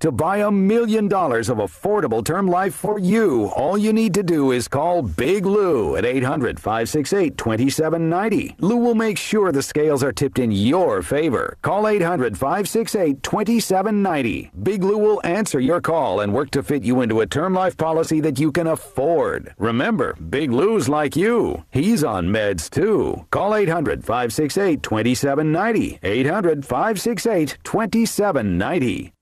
To buy a million dollars of affordable term life for you, all you need to do is call Big Lou at 800 568 2790. Lou will make sure the scales are tipped in your favor. Call 800 568 2790. Big Lou will answer your call and work to fit you into a term life policy that you can afford. Remember, Big Lou's like you. He's on meds too. Call 800 568 2790. 800 568 2790.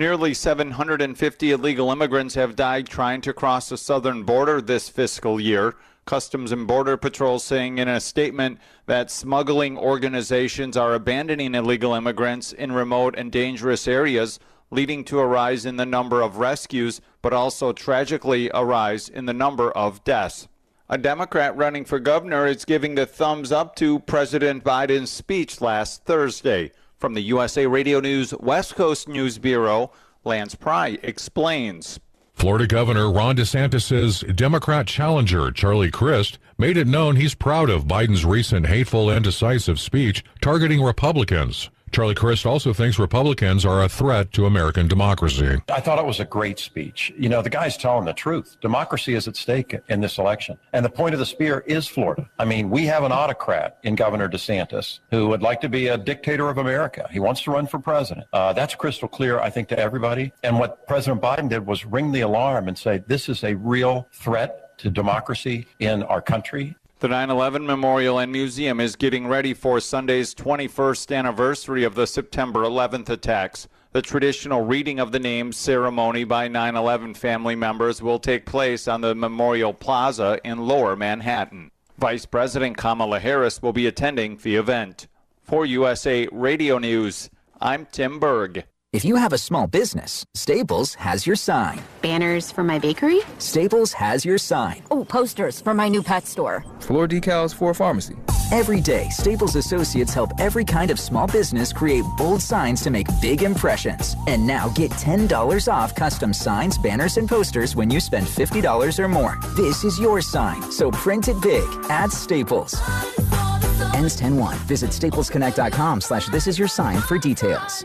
Nearly 750 illegal immigrants have died trying to cross the southern border this fiscal year. Customs and Border Patrol saying in a statement that smuggling organizations are abandoning illegal immigrants in remote and dangerous areas, leading to a rise in the number of rescues, but also tragically a rise in the number of deaths. A Democrat running for governor is giving the thumbs up to President Biden's speech last Thursday. From the USA Radio News West Coast News Bureau, Lance Pry explains. Florida Governor Ron DeSantis' Democrat challenger, Charlie Crist, made it known he's proud of Biden's recent hateful and decisive speech targeting Republicans. Charlie Crist also thinks Republicans are a threat to American democracy. I thought it was a great speech. You know, the guy's telling the truth. Democracy is at stake in this election. And the point of the spear is Florida. I mean, we have an autocrat in Governor DeSantis who would like to be a dictator of America. He wants to run for president. Uh, that's crystal clear, I think, to everybody. And what President Biden did was ring the alarm and say, this is a real threat to democracy in our country. The 9 11 Memorial and Museum is getting ready for Sunday's 21st anniversary of the September 11th attacks. The traditional reading of the names ceremony by 9 11 family members will take place on the Memorial Plaza in lower Manhattan. Vice President Kamala Harris will be attending the event. For USA Radio News, I'm Tim Berg. If you have a small business, Staples has your sign. Banners for my bakery? Staples has your sign. Oh, posters for my new pet store. Floor decals for a pharmacy. Every day, Staples associates help every kind of small business create bold signs to make big impressions. And now get $10 off custom signs, banners, and posters when you spend $50 or more. This is your sign, so print it big at Staples. Ends 10-1. Visit staplesconnect.com slash this is your sign for details.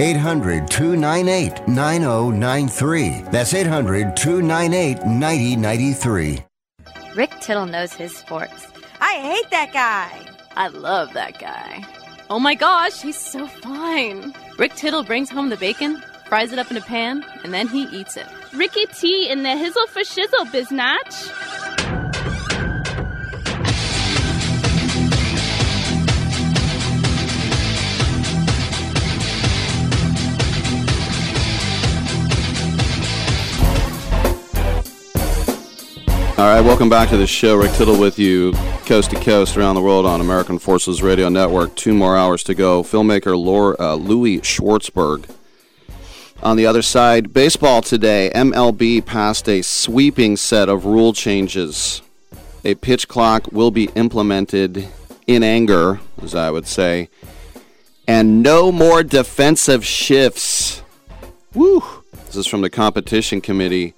800 298 9093. That's 800 298 9093. Rick Tittle knows his sports. I hate that guy. I love that guy. Oh my gosh, he's so fine. Rick Tittle brings home the bacon, fries it up in a pan, and then he eats it. Ricky T in the hizzle for shizzle, biznatch. All right, welcome back to the show. Rick Tittle with you, coast to coast around the world on American Forces Radio Network. Two more hours to go. Filmmaker Laura, uh, Louis Schwartzberg. On the other side, baseball today. MLB passed a sweeping set of rule changes. A pitch clock will be implemented in anger, as I would say, and no more defensive shifts. Woo! This is from the competition committee.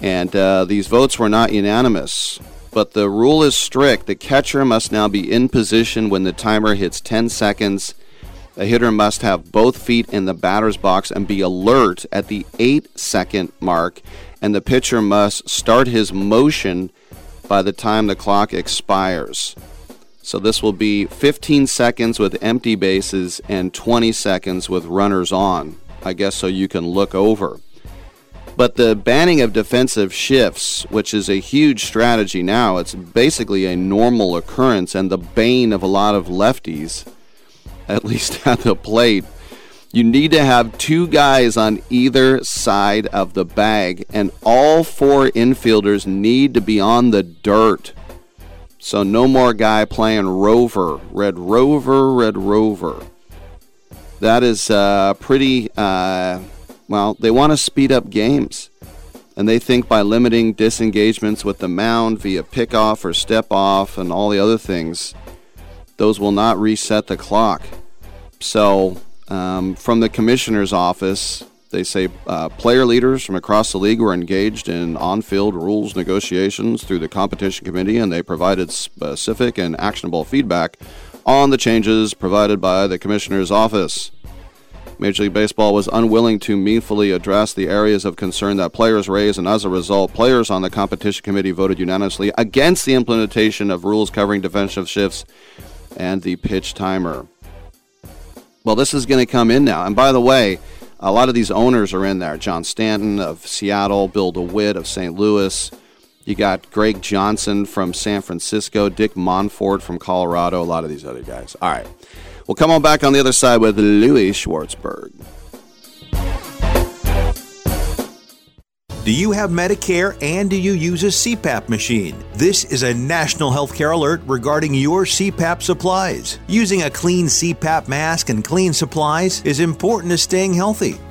And uh, these votes were not unanimous. But the rule is strict. The catcher must now be in position when the timer hits 10 seconds. The hitter must have both feet in the batter's box and be alert at the 8 second mark. And the pitcher must start his motion by the time the clock expires. So this will be 15 seconds with empty bases and 20 seconds with runners on. I guess so you can look over. But the banning of defensive shifts, which is a huge strategy now, it's basically a normal occurrence and the bane of a lot of lefties, at least at the plate. You need to have two guys on either side of the bag, and all four infielders need to be on the dirt. So no more guy playing rover, red rover, red rover. That is uh, pretty. Uh, well, they want to speed up games. And they think by limiting disengagements with the mound via pickoff or step off and all the other things, those will not reset the clock. So, um, from the commissioner's office, they say uh, player leaders from across the league were engaged in on field rules negotiations through the competition committee, and they provided specific and actionable feedback on the changes provided by the commissioner's office. Major League Baseball was unwilling to meaningfully address the areas of concern that players raised, and as a result, players on the competition committee voted unanimously against the implementation of rules covering defensive shifts and the pitch timer. Well, this is going to come in now. And by the way, a lot of these owners are in there. John Stanton of Seattle, Bill DeWitt of St. Louis. You got Greg Johnson from San Francisco, Dick Monfort from Colorado, a lot of these other guys. All right. We'll come on back on the other side with Louis Schwartzberg. Do you have Medicare and do you use a CPAP machine? This is a national healthcare alert regarding your CPAP supplies. Using a clean CPAP mask and clean supplies is important to staying healthy.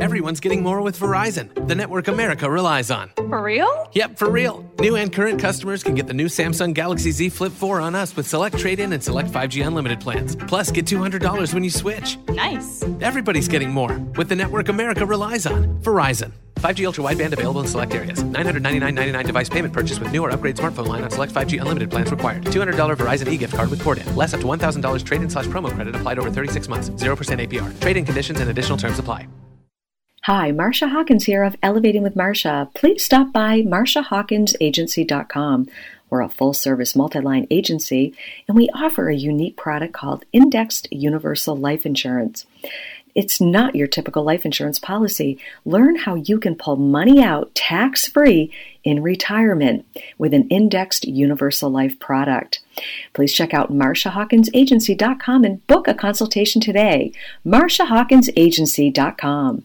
Everyone's getting more with Verizon, the network America relies on. For real? Yep, for real. New and current customers can get the new Samsung Galaxy Z Flip 4 on us with select trade in and select 5G unlimited plans. Plus, get $200 when you switch. Nice. Everybody's getting more with the network America relies on. Verizon. 5G ultra wideband available in select areas. 999.99 device payment purchase with new or upgrade smartphone line on select 5G unlimited plans required. $200 Verizon e-gift card with port in. Less up to $1,000 trade-in slash promo credit applied over 36 months. 0% APR. Trade-in conditions and additional terms apply. Hi, Marsha Hawkins here of Elevating with Marsha. Please stop by marshahawkinsagency.com. We're a full service multi line agency and we offer a unique product called Indexed Universal Life Insurance. It's not your typical life insurance policy. Learn how you can pull money out tax free in retirement with an indexed universal life product. Please check out marshahawkinsagency.com and book a consultation today. marshahawkinsagency.com.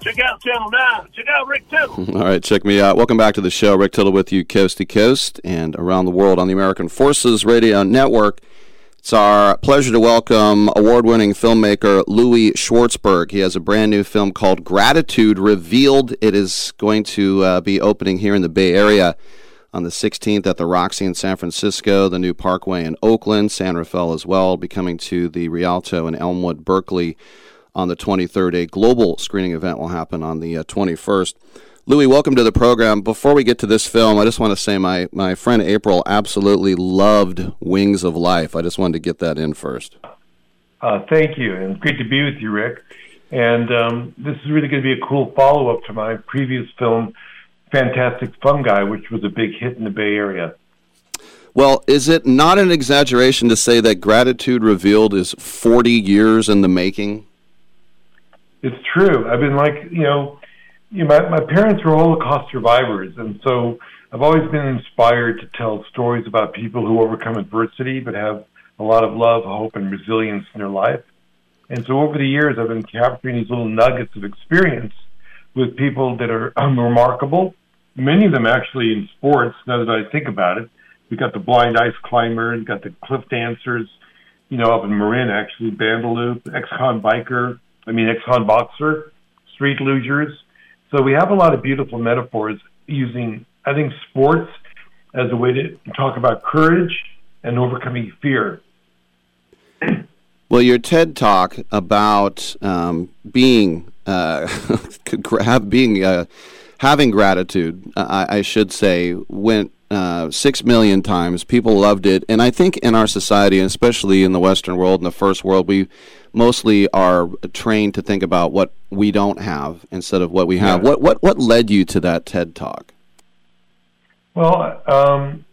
check out Channel 9. Check out Rick Tittle. All right, check me out. Welcome back to the show. Rick Tittle with you coast to coast and around the world on the American Forces Radio Network. It's our pleasure to welcome award winning filmmaker Louis Schwartzberg. He has a brand new film called Gratitude Revealed. It is going to uh, be opening here in the Bay Area on the 16th at the Roxy in San Francisco, the new Parkway in Oakland, San Rafael as well, be coming to the Rialto in Elmwood, Berkeley on the 23rd. A global screening event will happen on the uh, 21st. Louis, welcome to the program. Before we get to this film, I just want to say my, my friend April absolutely loved Wings of Life. I just wanted to get that in first. Uh, thank you, and great to be with you, Rick. And um, this is really going to be a cool follow up to my previous film, Fantastic Fungi, which was a big hit in the Bay Area. Well, is it not an exaggeration to say that Gratitude Revealed is 40 years in the making? It's true. I've been like, you know, you know, my, my parents were Holocaust survivors, and so I've always been inspired to tell stories about people who overcome adversity but have a lot of love, hope, and resilience in their life. And so over the years, I've been capturing these little nuggets of experience with people that are um, remarkable. Many of them actually in sports. Now that I think about it, we've got the blind ice climber, we got the cliff dancers, you know, up in Marin actually, Bandaloop, ex-con biker, I mean ex-con boxer, street losers. So we have a lot of beautiful metaphors using, I think, sports as a way to talk about courage and overcoming fear. Well, your TED talk about um, being uh, being uh, having gratitude, I, I, should say, went uh, six million times. People loved it, and I think in our society, especially in the Western world, in the first world, we mostly are trained to think about what we don't have instead of what we have. Yeah. What what what led you to that TED talk? Well, um,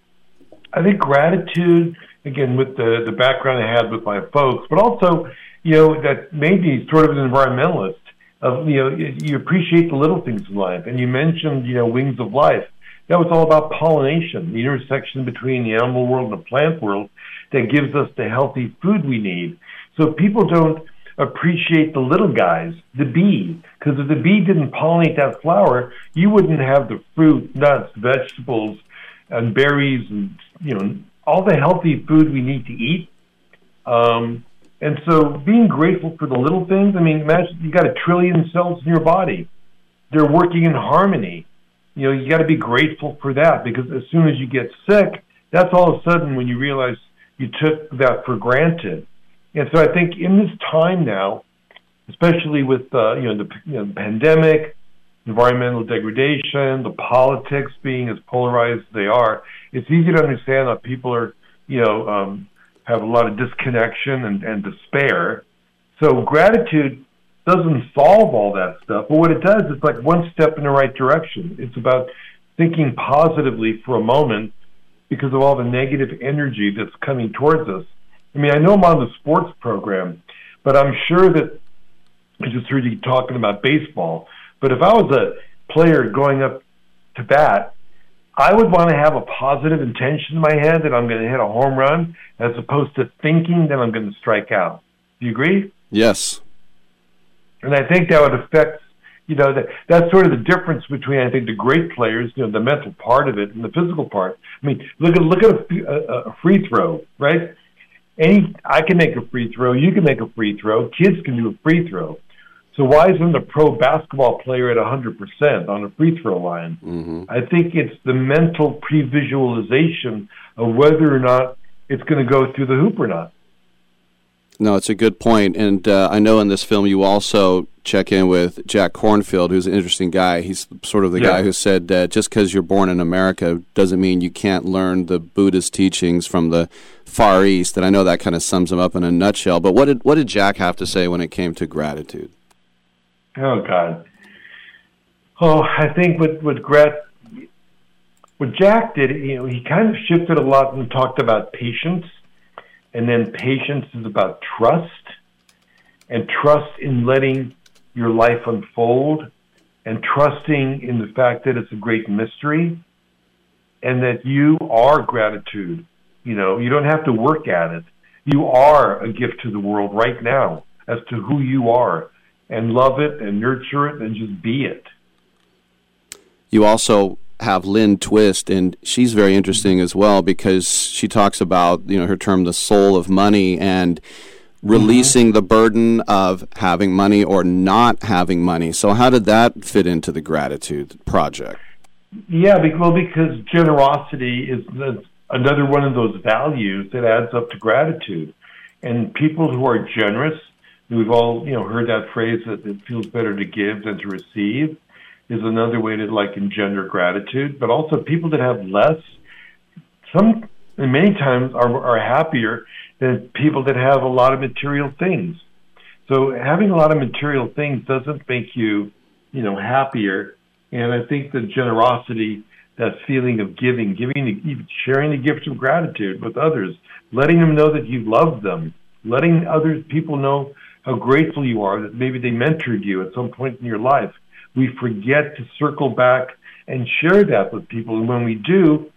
I think gratitude again with the the background I had with my folks, but also you know that made me sort of an environmentalist. Of you know you appreciate the little things in life, and you mentioned you know wings of life. That was all about pollination, the intersection between the animal world and the plant world that gives us the healthy food we need. So people don't appreciate the little guys, the bee, because if the bee didn't pollinate that flower, you wouldn't have the fruit, nuts, vegetables, and berries, and you know all the healthy food we need to eat. Um, and so being grateful for the little things, I mean, imagine you got a trillion cells in your body. They're working in harmony. You know, you got to be grateful for that because as soon as you get sick, that's all of a sudden when you realize you took that for granted. And so I think in this time now, especially with uh, you know the you know, pandemic, environmental degradation, the politics being as polarized as they are, it's easy to understand that people are, you know, um, have a lot of disconnection and, and despair. So gratitude doesn't solve all that stuff, but what it does is like one step in the right direction. It's about thinking positively for a moment because of all the negative energy that's coming towards us. I mean, I know I'm on the sports program, but I'm sure that I just heard you talking about baseball. But if I was a player going up to bat, I would want to have a positive intention in my head that I'm going to hit a home run as opposed to thinking that I'm going to strike out. Do you agree? Yes. And I think that would affect, you know, that that's sort of the difference between I think the great players, you know, the mental part of it and the physical part. I mean, look at look at a, a, a free throw, right? Any I can make a free throw, you can make a free throw, kids can do a free throw. So why isn't a pro basketball player at 100% on a free throw line? Mm-hmm. I think it's the mental pre-visualization of whether or not it's going to go through the hoop or not. No, it's a good point, and uh, I know in this film you also check in with Jack Kornfield, who's an interesting guy. He's sort of the yeah. guy who said uh, just because you're born in America doesn't mean you can't learn the Buddhist teachings from the Far East. And I know that kind of sums him up in a nutshell. But what did what did Jack have to say when it came to gratitude? Oh God. Oh, I think what what Gret, what Jack did, you know, he kind of shifted a lot and talked about patience, and then patience is about trust, and trust in letting your life unfold, and trusting in the fact that it's a great mystery, and that you are gratitude. You know, you don't have to work at it. You are a gift to the world right now as to who you are and love it and nurture it and just be it. You also have Lynn Twist, and she's very interesting as well because she talks about you know her term the soul of money and releasing mm-hmm. the burden of having money or not having money. So how did that fit into the gratitude project? Yeah, well, because generosity is another one of those values that adds up to gratitude, and people who are generous We've all, you know, heard that phrase that it feels better to give than to receive is another way to like engender gratitude. But also people that have less, some and many times are, are happier than people that have a lot of material things. So having a lot of material things doesn't make you, you know, happier. And I think the generosity, that feeling of giving, giving, sharing the gift of gratitude with others, letting them know that you love them, letting other people know how grateful you are that maybe they mentored you at some point in your life. We forget to circle back and share that with people. And when we do,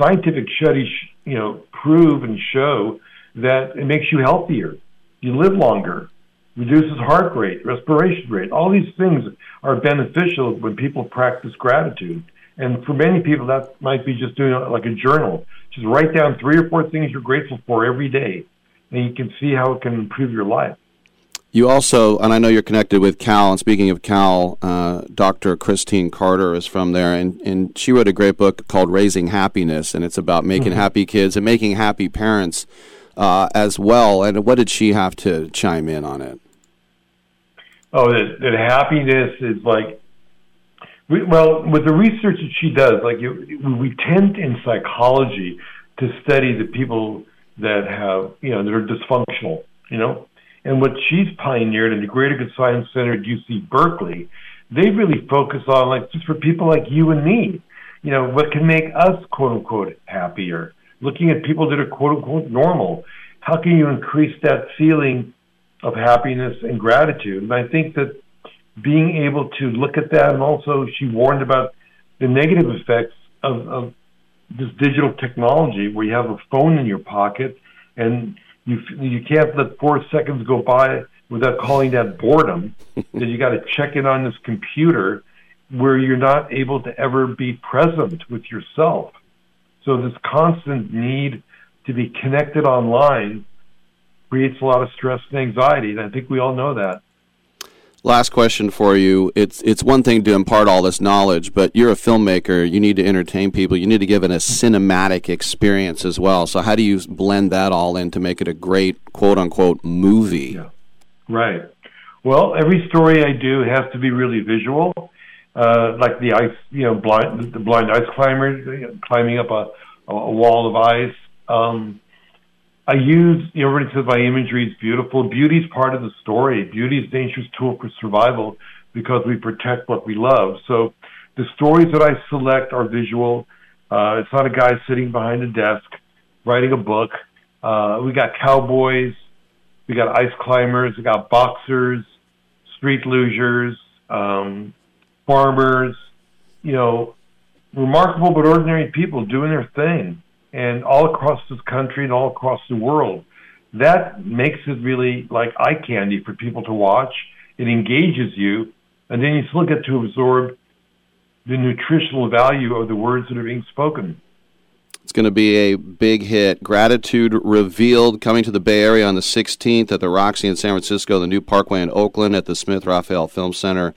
scientific studies, you know, prove and show that it makes you healthier. you live longer, reduces heart rate, respiration rate. All these things are beneficial when people practice gratitude. And for many people, that might be just doing like a journal. Just write down three or four things you're grateful for every day, and you can see how it can improve your life. You also, and I know you're connected with Cal. And speaking of Cal, uh, Dr. Christine Carter is from there, and, and she wrote a great book called Raising Happiness, and it's about making Mm-hmm. happy kids and making happy parents uh, as well. And what did she have to chime in on it? Oh, that, that happiness is like, we, well, with the research that she does, like you, we tend in psychology to study the people that have, you know, that are dysfunctional, you know, and what she's pioneered in the Greater Good Science Center at UC Berkeley, they really focus on like just for people like you and me, you know, what can make us quote unquote happier. Looking at people that are quote unquote normal, how can you increase that feeling of happiness and gratitude? And I think that being able to look at that, and also she warned about the negative effects of, of this digital technology, where you have a phone in your pocket and you you can't let four seconds go by without calling that boredom. that you got to check in on this computer, where you're not able to ever be present with yourself. So this constant need to be connected online creates a lot of stress and anxiety, and I think we all know that. Last question for you. It's it's one thing to impart all this knowledge, but you're a filmmaker. You need to entertain people. You need to give it a cinematic experience as well. So how do you blend that all in to make it a great quote unquote movie? Right. Well, every story I do has to be really visual, uh, like the ice, you know, blind the blind ice climber climbing up a, a wall of ice. Um, I use, you know, everybody says my imagery is beautiful. Beauty is part of the story. Beauty is dangerous tool for survival because we protect what we love. So the stories that I select are visual. Uh, it's not a guy sitting behind a desk writing a book. Uh, we got cowboys, we got ice climbers, we got boxers, street lugers, um, farmers, you know, remarkable but ordinary people doing their thing and all across this country and all across the world. That makes it really like eye candy for people to watch. It engages you, and then you still get to absorb the nutritional value of the words that are being spoken. It's going to be a big hit. Gratitude Revealed coming to the Bay Area on the 16th at the Roxy in San Francisco, the new Parkway in Oakland, at the Smith Rafael Film Center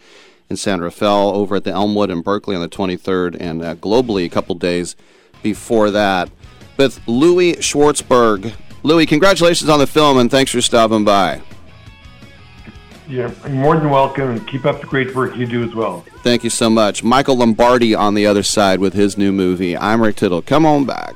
in San Rafael, over at the Elmwood in Berkeley on the 23rd, and uh, globally a couple days before that. With Louis Schwartzberg. Louis, congratulations on the film, and thanks for stopping by. You're more than welcome, and keep up the great work you do as well. Thank you so much. Michael Lombardi on the other side with his new movie. I'm Rick Tittle. Come on back.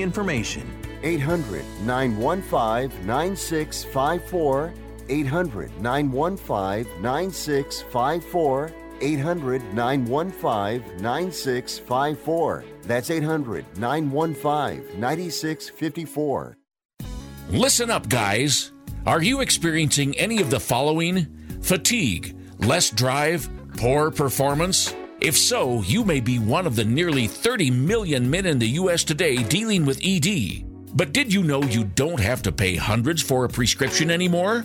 information. 800 915 9654. 800 915 9654. 800 915 9654. That's 800 915 9654. Listen up, guys. Are you experiencing any of the following? Fatigue, less drive, poor performance? If so, you may be one of the nearly 30 million men in the U.S. today dealing with ED. But did you know you don't have to pay hundreds for a prescription anymore?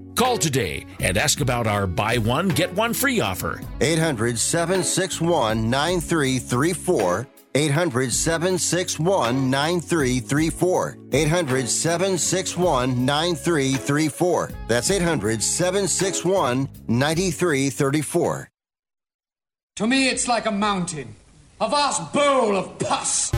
Call today and ask about our buy one, get one free offer. 800 761 9334. 800 761 9334. 800 761 9334. That's 800 761 9334. To me, it's like a mountain, a vast bowl of pus.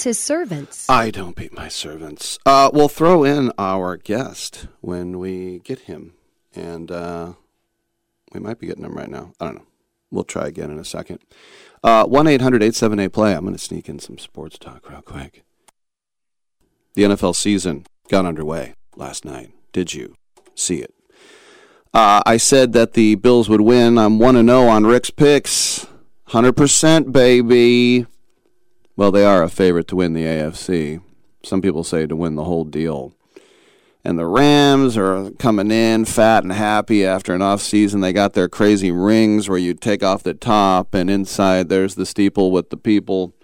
Beats his servants. I don't beat my servants. Uh, we'll throw in our guest when we get him, and uh, we might be getting him right now. I don't know. We'll try again in a second. Uh, One eight hundred eight seven eight play. I'm going to sneak in some sports talk real quick. The NFL season got underway last night. Did you see it? Uh, I said that the Bills would win. I'm one to zero on Rick's picks. Hundred percent, baby. Well, they are a favorite to win the AFC. Some people say to win the whole deal. And the Rams are coming in fat and happy after an off season. They got their crazy rings where you take off the top, and inside there's the steeple with the people.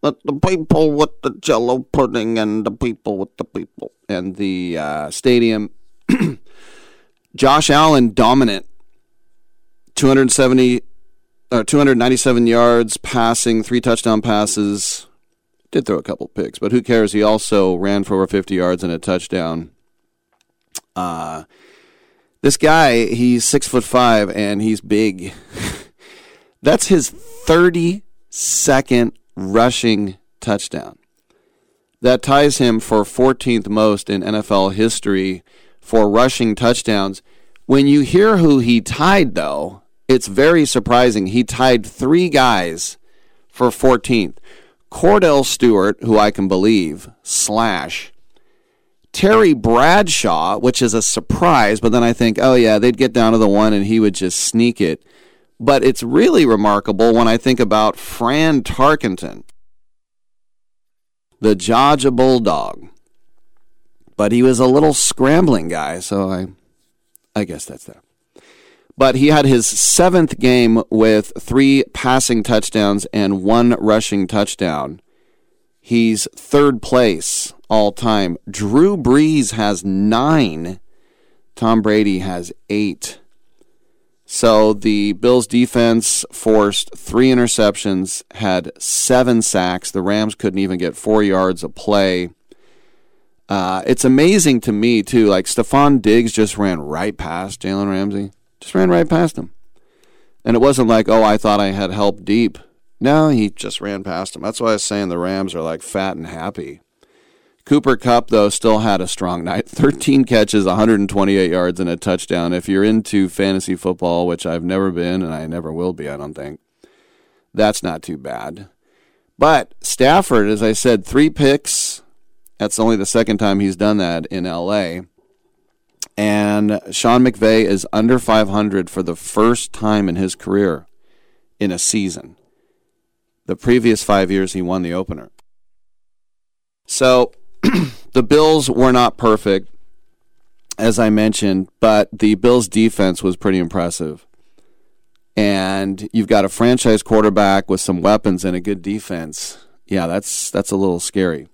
But the people with the jello pudding and the people with the people. And the uh, stadium. Josh Allen dominant. 270 uh, 297 yards passing, three touchdown passes. Did throw a couple picks, but who cares? He also ran for over 50 yards and a touchdown. Uh, this guy, he's six foot five and he's big. That's his 32nd rushing touchdown. That ties him for 14th most in NFL history for rushing touchdowns. When you hear who he tied, though, it's very surprising. He tied three guys for 14th. Kordell Stewart, who I can believe, slash Terry Bradshaw, which is a surprise, but then I think, oh yeah, they'd get down to the one and he would just sneak it. But it's really remarkable when I think about Fran Tarkenton, the Georgia Bulldog. But he was a little scrambling guy, so I I guess that's that. But he had his seventh game with three passing touchdowns and one rushing touchdown. He's third place all time. Drew Brees has nine. Tom Brady has eight. So the Bills defense forced three interceptions, had seven sacks. The Rams couldn't even get four yards of play. Uh, it's amazing to me too. Like Stefon Diggs just ran right past Jalen Ramsey, just ran right past him, and it wasn't like, oh, I thought I had help deep. No, he just ran past him. That's why I was saying the Rams are like fat and happy. Cooper Kupp, though still had a strong night. 13 catches, 128 yards, and a touchdown. If you're into fantasy football, which I've never been and I never will be, I don't think, that's not too bad. But Stafford, as I said, three picks. That's only the second time he's done that in LA. And Sean McVay is under 500 for the first time in his career in a season. The previous five years, he won the opener. So the Bills were not perfect, as I mentioned, but the Bills' defense was pretty impressive and you've got a franchise quarterback with some weapons and a good defense. Yeah, that's that's a little scary.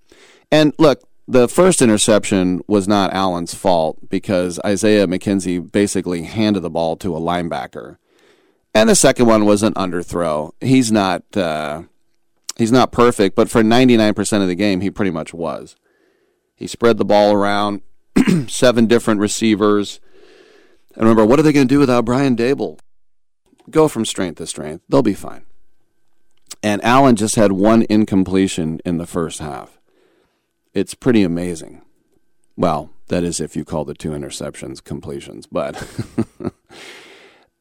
And look, the first interception was not Allen's fault because Isaiah McKenzie basically handed the ball to a linebacker. And the second one was an underthrow. He's not uh, he's not perfect, but for 99% of the game, he pretty much was. He spread the ball around, seven different receivers. And remember, what are they going to do without Brian Daboll? go from strength to strength. They'll be fine. And Allen just had one incompletion in the first half. It's pretty amazing. Well, that is if you call the two interceptions completions. But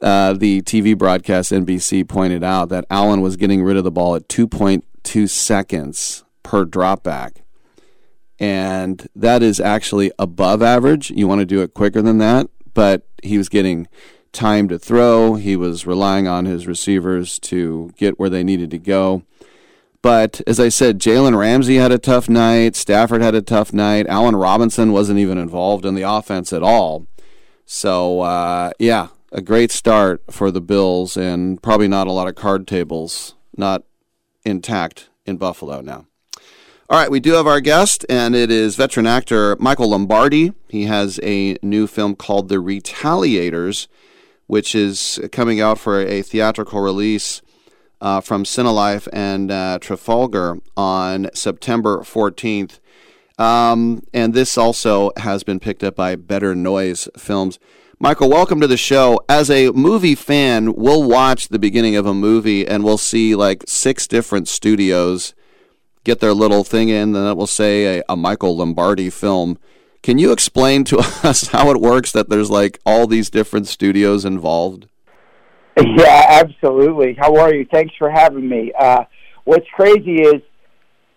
uh, the TV broadcast NBC pointed out that Allen was getting rid of the ball at 2.2 seconds per dropback. And that is actually above average. You want to do it quicker than that. But he was getting time to throw. He was relying on his receivers to get where they needed to go. But as I said, Jalen Ramsey had a tough night. Stafford had a tough night. Allen Robinson wasn't even involved in the offense at all. So, uh, yeah, a great start for the Bills, and probably not a lot of card tables not intact in Buffalo now. All right, we do have our guest, and it is veteran actor Michael Lombardi. He has a new film called The Retaliators which is coming out for a theatrical release uh, from Cinelife and uh, Trafalgar on September 14th. Um, and this also has been picked up by Better Noise Films. Michael, welcome to the show. As a movie fan, we'll watch the beginning of a movie and we'll see like six different studios get their little thing in, and then it will say a, a Michael Lombardi film. Can you explain to us how it works that there's like all these different studios involved? Yeah, absolutely. How are you? Thanks for having me. Uh, what's crazy is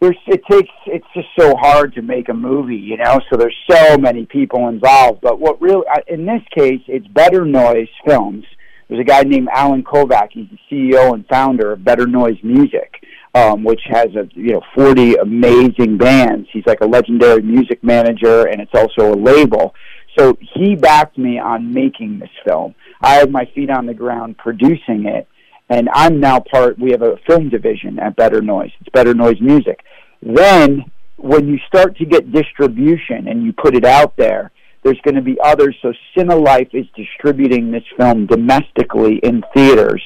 there's it takes it's just so hard to make a movie, you know. So there's so many people involved. But what really, in this case, it's Better Noise Films. There's a guy named Allen Kovac. He's the CEO and founder of Better Noise Music um, which has a you know 40 amazing bands. He's like a legendary music manager, and it's also a label. So he backed me on making this film. I have my feet on the ground producing it, and I'm now part. We have a film division at Better Noise. It's Better Noise Music. Then when you start to get distribution and you put it out there, there's going to be others. So Cinelife is distributing this film domestically in theaters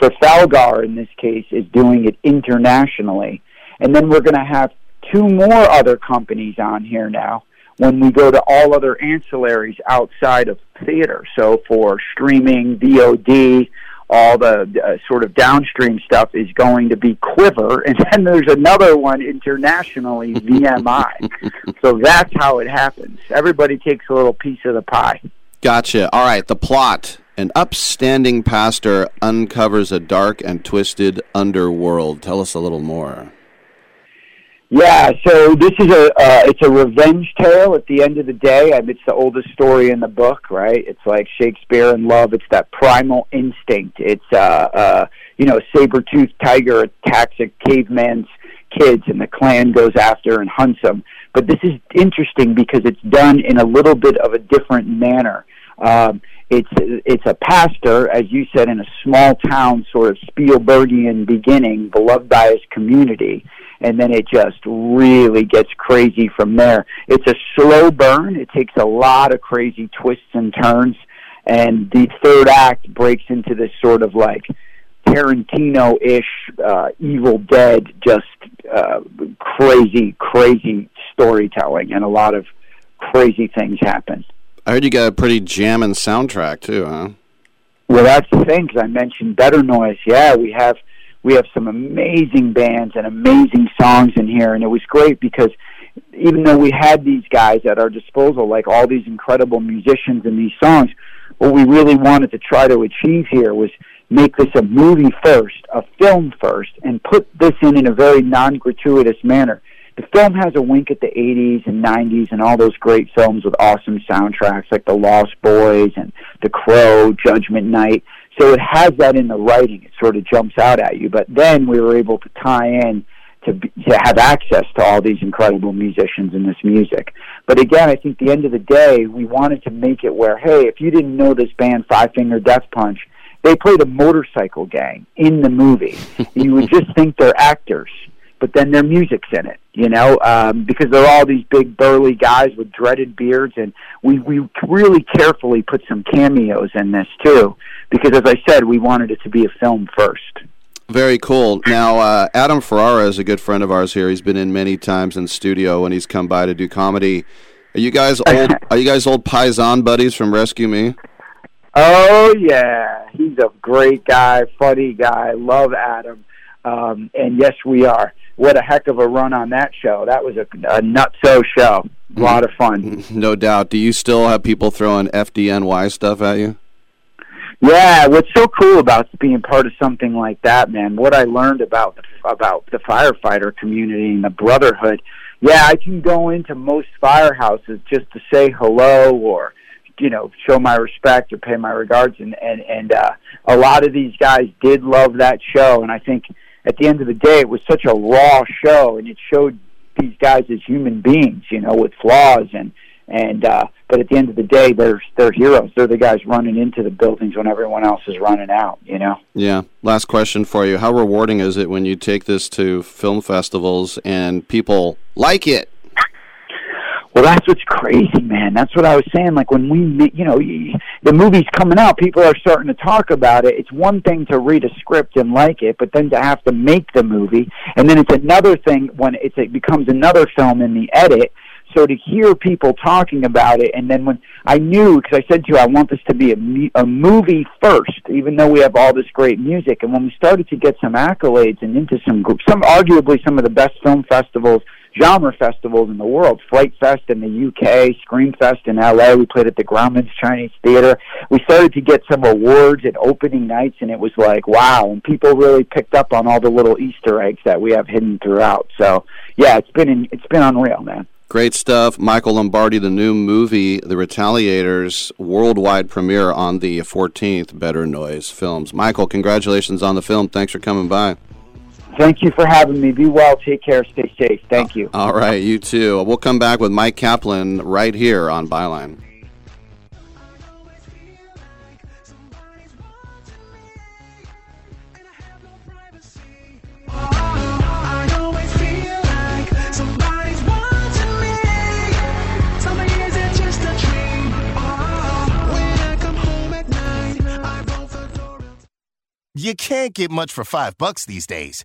Trafalgar, in this case, is doing it internationally. And then we're going to have two more other companies on here now when we go to all other ancillaries outside of theater. So for streaming, VOD, all the uh, sort of downstream stuff is going to be Quiver, and then there's another one internationally, VMI. so that's how it happens. Everybody takes a little piece of the pie. Gotcha. All right, the plot. An upstanding pastor uncovers a dark and twisted underworld. Tell us a little more. Yeah, so this is a uh, it's a revenge tale. At the end of the day, I mean, it's the oldest story in the book, right? It's like Shakespeare in love. It's that primal instinct. It's uh, uh, you know, saber toothed tiger attacks a caveman's kids, and the clan goes after and hunts them. But this is interesting because it's done in a little bit of a different manner. Um, it's it's a pastor, as you said, in a small town, sort of Spielbergian beginning, beloved by his community, and then it just really gets crazy from there. It's a slow burn. It takes a lot of crazy twists and turns, and the third act breaks into this sort of like Tarantino-ish, uh, Evil Dead, just uh, crazy, crazy storytelling and a lot of crazy things happen. I heard you got a pretty jamming soundtrack too, huh? Well, that's the thing because I mentioned Better Noise. Yeah, we have we have some amazing bands and amazing songs in here, and it was great because even though we had these guys at our disposal, like all these incredible musicians and these songs, what we really wanted to try to achieve here was make this a movie first, a film first, and put this in in a very non-gratuitous manner. The film has a wink at the 80s and 90s and all those great films with awesome soundtracks like The Lost Boys and The Crow, Judgment Night. So it has that in the writing. It sort of jumps out at you. But then we were able to tie in to, be, to have access to all these incredible musicians and this music. But again, I think the end of the day, we wanted to make it where, hey, if you didn't know this band Five Finger Death Punch, they played a motorcycle gang in the movie. you would just think they're actors, but then their music's in it, you know, um, because they're all these big burly guys with dreaded beards, and we we really carefully put some cameos in this too, because as I said, we wanted it to be a film first. Very cool. Now, uh, Adam Ferrara is a good friend of ours here. He's been in many times in studio when he's come by to do comedy. Are you guys old? are you guys old Paisan buddies from Rescue Me? Oh yeah, he's a great guy, funny guy. Love Adam, um, and yes, we are. What a heck of a run on that show! That was a, a nutso show. A lot of fun. No doubt. Do you still have people throwing FDNY stuff at you? Yeah, what's so cool about being part of something like that, man? What I learned about the, about the firefighter community and the brotherhood. Yeah, I can go into most firehouses just to say hello or you know show my respect or pay my regards and and and uh a lot of these guys did love that show and i think at the end of the day it was such a raw show and it showed these guys as human beings you know with flaws and and uh but at the end of the day they're they're heroes they're the guys running into the buildings when everyone else is running out you know Yeah. Last question for you. How rewarding is it when you take this to film festivals and people like it? Well, that's what's crazy, man. That's what I was saying. Like when we, you know, the movie's coming out, people are starting to talk about it. It's one thing to read a script and like it, but then to have to make the movie, and then it's another thing when it's, it becomes another film in the edit. So to hear people talking about it, and then when I knew, because I said to you, I want this to be a, a movie first, even though we have all this great music. And when we started to get some accolades and into some groups, some arguably some of the best film festivals genre festivals in the world. Fright Fest in the UK, Scream Fest in LA. We played at the Grauman's Chinese Theater. We started to get some awards at opening nights, and it was like, wow. And people really picked up on all the little Easter eggs that we have hidden throughout. So, yeah, it's been it's been unreal, man. Great stuff. Michael Lombardi, the new movie, The Retaliators, worldwide premiere on the 14th, Better Noise Films. Michael, congratulations on the film. Thanks for coming by. Thank you for having me. Be well. Take care. Stay safe. Thank you. All right, you too. We'll come back with Mike Kaplan right here on Byline. I always feel like somebody's watching me. Tell me, is it just a dream? When I come home at night, I roll the door. You can't get much for five bucks these days.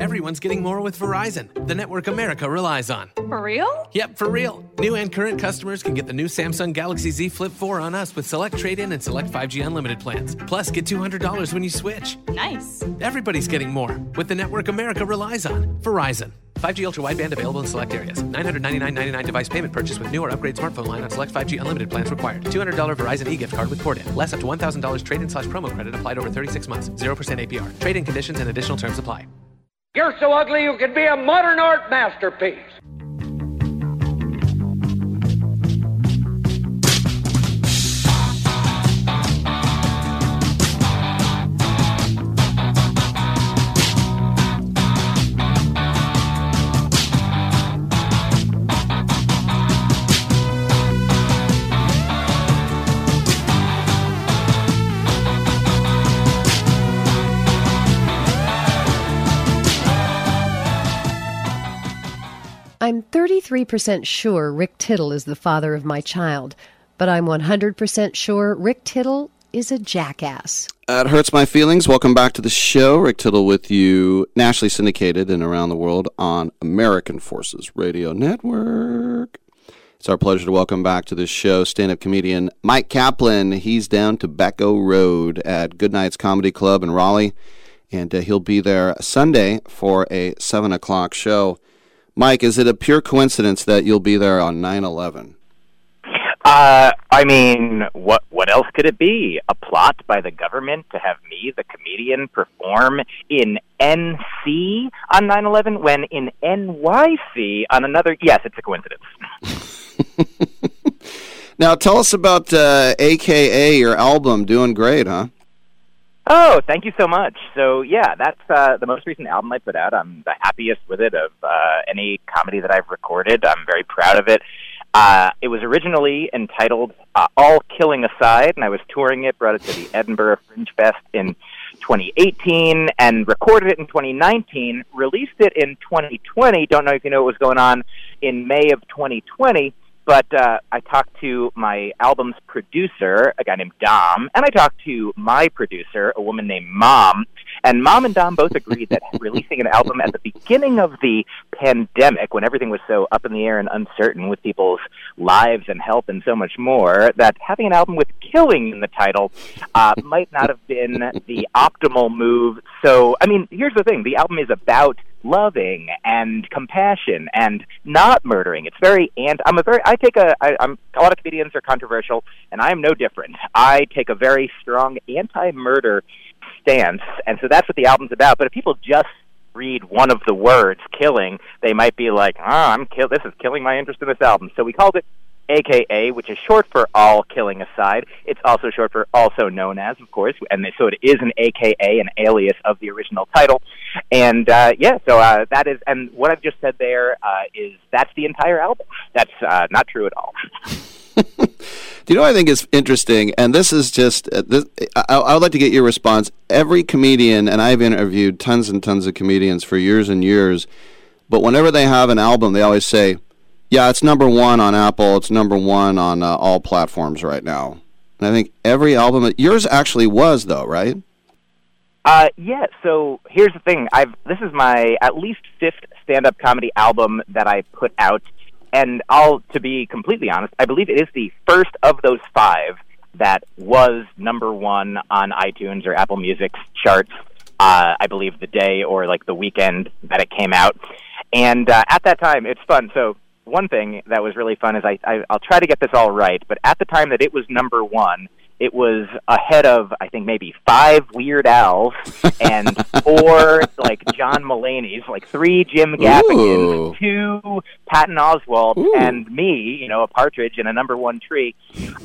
Everyone's getting more with Verizon, the network America relies on. For real? Yep, for real. New and current customers can get the new Samsung Galaxy Z Flip 4 on us with select trade in and select 5G unlimited plans. Plus, get $200 when you switch. Nice. Everybody's getting more with the network America relies on. Verizon. 5G ultra wideband available in select areas. 999.99 device payment purchase with new or upgrade smartphone line on select 5G unlimited plans required. $200 Verizon e-gift card with port in. Less up to $1,000 trade in slash promo credit applied over 36 months. 0% APR. Trade in conditions and additional terms apply. You're so ugly you could be a modern art masterpiece. I'm 33% sure Rick Tittle is the father of my child, but I'm 100% sure Rick Tittle is a jackass. That hurts my feelings. Welcome back to the show. Rick Tittle with you, nationally syndicated and around the world on American Forces Radio Network. It's our pleasure to welcome back to the show stand up comedian Mike Kaplan. He's down Tobacco Road at Goodnights Comedy Club in Raleigh, and uh, he'll be there Sunday for a 7 o'clock show. Mike, is it a pure coincidence that you'll be there on 9 11? Uh, I mean, what what else could it be? A plot by the government to have me, the comedian, perform in NC on 9/11 when in NYC on another? Yes, it's a coincidence. Now, tell us about uh, AKA, your album, Doing Great, huh? Oh, thank you so much. So yeah, that's uh, the most recent album I put out. I'm the happiest with it of uh, any comedy that I've recorded. I'm very proud of it. Uh, it was originally entitled uh, "All Killing Aside," and I was touring it. Brought it to the Edinburgh Fringe Fest in 2018, and recorded it in 2019. Released it in 2020. Don't know if you know what was going on in May of 2020. But uh, I talked to my album's producer, a guy named Dom, and I talked to my producer, a woman named Mom. And Mom and Dom both agreed that releasing an album at the beginning of the pandemic, when everything was so up in the air and uncertain with people's lives and health and so much more, that having an album with killing in the title uh, might not have been the optimal move. So, I mean, here's the thing the album is about loving and compassion and not murdering. It's very and I'm a very I take a I, I'm a lot of comedians are controversial and I am no different. I take a very strong anti-murder stance, and so that's what the album's about. But if people just read one of the words killing, they might be like, "Oh, I'm kill. This is killing my interest in this album." So we called it AKA, which is short for All Killing Aside. It's also short for Also Known As, of course, and so it is an AKA, an alias of the original title. And uh, yeah, so uh, that is, and what I've just said there uh, is that's the entire album. That's uh, not true at all. Do you know what I think is interesting? And this is just, uh, this, I, I would like to get your response. Every comedian, and I've interviewed tons and tons of comedians for years and years, but whenever they have an album, they always say, yeah, it's number one on Apple, it's number one on uh, all platforms right now. And I think every album, yours actually was, though, right? Uh, yeah. So here's the thing. I've this is my at least fifth stand-up comedy album that I put out and I'll to be completely honest, I believe it is the first of those five that was number one on iTunes or Apple Music's charts. Uh, I believe the day or like the weekend that it came out, and uh, at that time, it's fun. So one thing that was really fun is I, I I'll try to get this all right, but at the time that it was number one, it was ahead of I think maybe five Weird Al's and four like John Mulaney's, like three Jim Gaffigans, two Patton Oswalt, and me, you know, a partridge in a number one tree.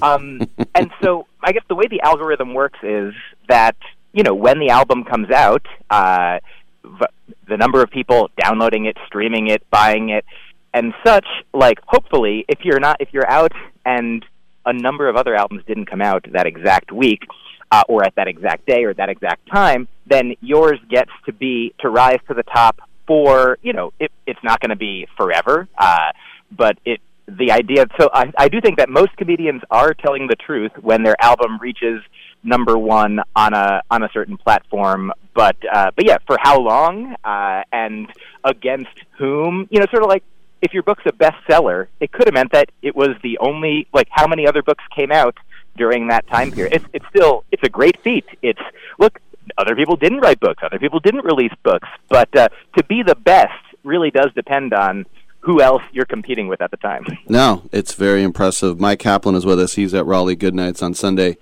Um, and so I guess the way the algorithm works is that you know when the album comes out, uh, v- the number of people downloading it, streaming it, buying it, and such. Like hopefully, if you're not if you're out and a number of other albums didn't come out that exact week uh, or at that exact day or that exact time, then yours gets to be to rise to the top for you know it, it's not going to be forever, uh, but it the idea. So I, I do think that most comedians are telling the truth when their album reaches number one on a on a certain platform. But uh, but yeah, for how long uh, and against whom? You know, sort of like if your book's a bestseller, it could have meant that it was the only like how many other books came out during that time period. It's it's still it's a great feat. It's look, other people didn't write books, other people didn't release books, but uh, to be the best really does depend on who else you're competing with at the time. No, it's very impressive. Mike Kaplan is with us. He's at Raleigh Goodnights on Sunday.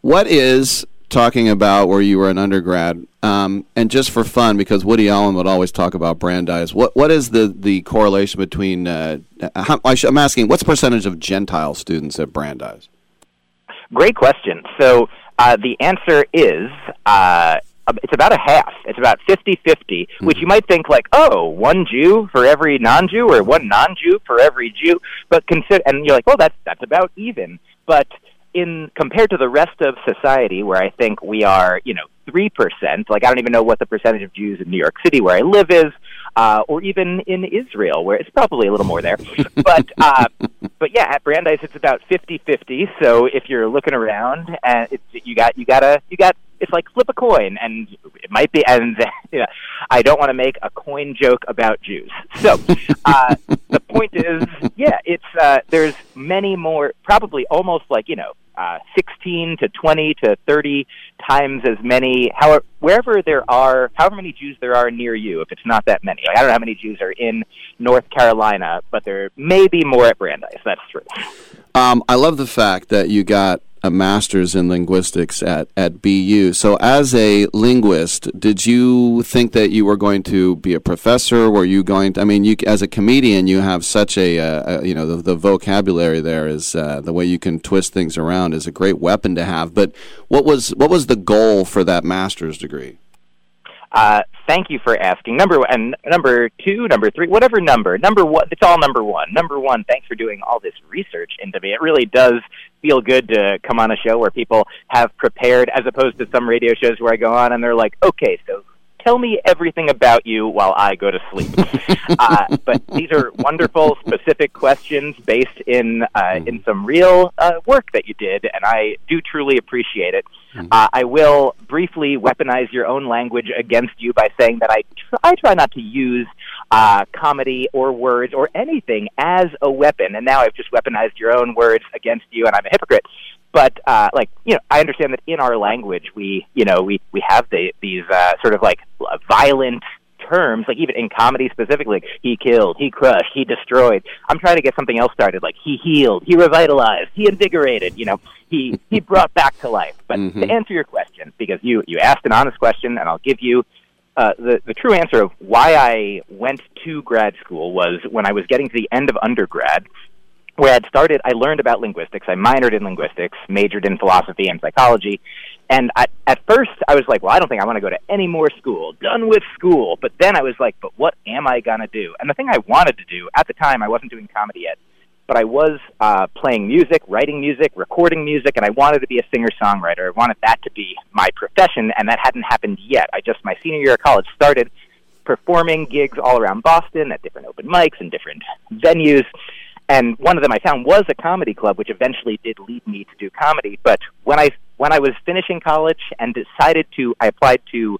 What is talking about where you were an undergrad, um, and just for fun, because Woody Allen would always talk about Brandeis. What what is the, the correlation between? Uh, how, I am asking, what's the percentage of Gentile students at Brandeis? Great question. So uh, the answer is uh, it's about a half. It's about 50 50, which you might think like, oh, one Jew for every non Jew or one non Jew for every Jew. But consider, and you're like, oh, that's, that's about even. But in compared to the rest of society, where I think we are, you know, three percent. Like I don't even know what the percentage of Jews in New York City, where I live, is, uh, or even in Israel, where it's probably a little more there. but uh, but yeah, at Brandeis it's about fifty fifty. So if you're looking around, and it's, you got you gotta you got it's like flip a coin, and it might be. And you know, I don't want to make a coin joke about Jews. So uh, the point is, yeah, it's uh, there's many more, probably almost like you know uh, 16 to 20 to 30 times as many, however, wherever there are, however many Jews there are near you, if it's not that many. Like, I don't know how many Jews are in North Carolina, but there may be more at Brandeis. That's true. Um, I love the fact that you got a master's in linguistics at, at BU. So, as a linguist, did you think that you were going to be a professor? Were you going to, I mean, you as a comedian, you have such a, uh, you know, the, the, vocabulary there is uh, the way you can twist things around is a great weapon to have. But what was what was the goal for that master's degree? Uh, thank you for asking. Number one, and number two, number three, whatever number. Number one, it's all number one. Number one, thanks for doing all this research into me. It really does feel good to come on a show where people have prepared, as opposed to some radio shows where I go on and they're like, okay, so tell me everything about you while I go to sleep. uh, but these are wonderful, specific questions based in uh, in some real uh, work that you did, and I do truly appreciate it. Uh, I will briefly weaponize your own language against you by saying that I tr- I try not to use uh, comedy or words or anything as a weapon, and now I've just weaponized your own words against you, and I'm a hypocrite but uh, like you know, I understand that in our language, we you know we we have the, these uh, sort of like violent terms, like even in comedy specifically, he killed, he crushed, he destroyed. I'm trying to get something else started, like he healed, he revitalized, he invigorated. You know, he he brought back to life. But Mm-hmm. to answer your question, because you you asked an honest question, and I'll give you. Uh, the the true answer of why I went to grad school was when I was getting to the end of undergrad, where I'd started, I learned about linguistics. I minored in linguistics, majored in philosophy and psychology. And I, at first, I was like, well, I don't think I want to go to any more school. Done with school. But then I was like, but what am I going to do? And the thing I wanted to do, at the time, I wasn't doing comedy yet, but I was uh, playing music, writing music, recording music, and I wanted to be a singer songwriter. I wanted that to be my profession, and that hadn't happened yet. I just, my senior year of college, started performing gigs all around Boston at different open mics and different venues. And one of them I found was a comedy club, which eventually did lead me to do comedy. But when I when I was finishing college and decided to, I applied to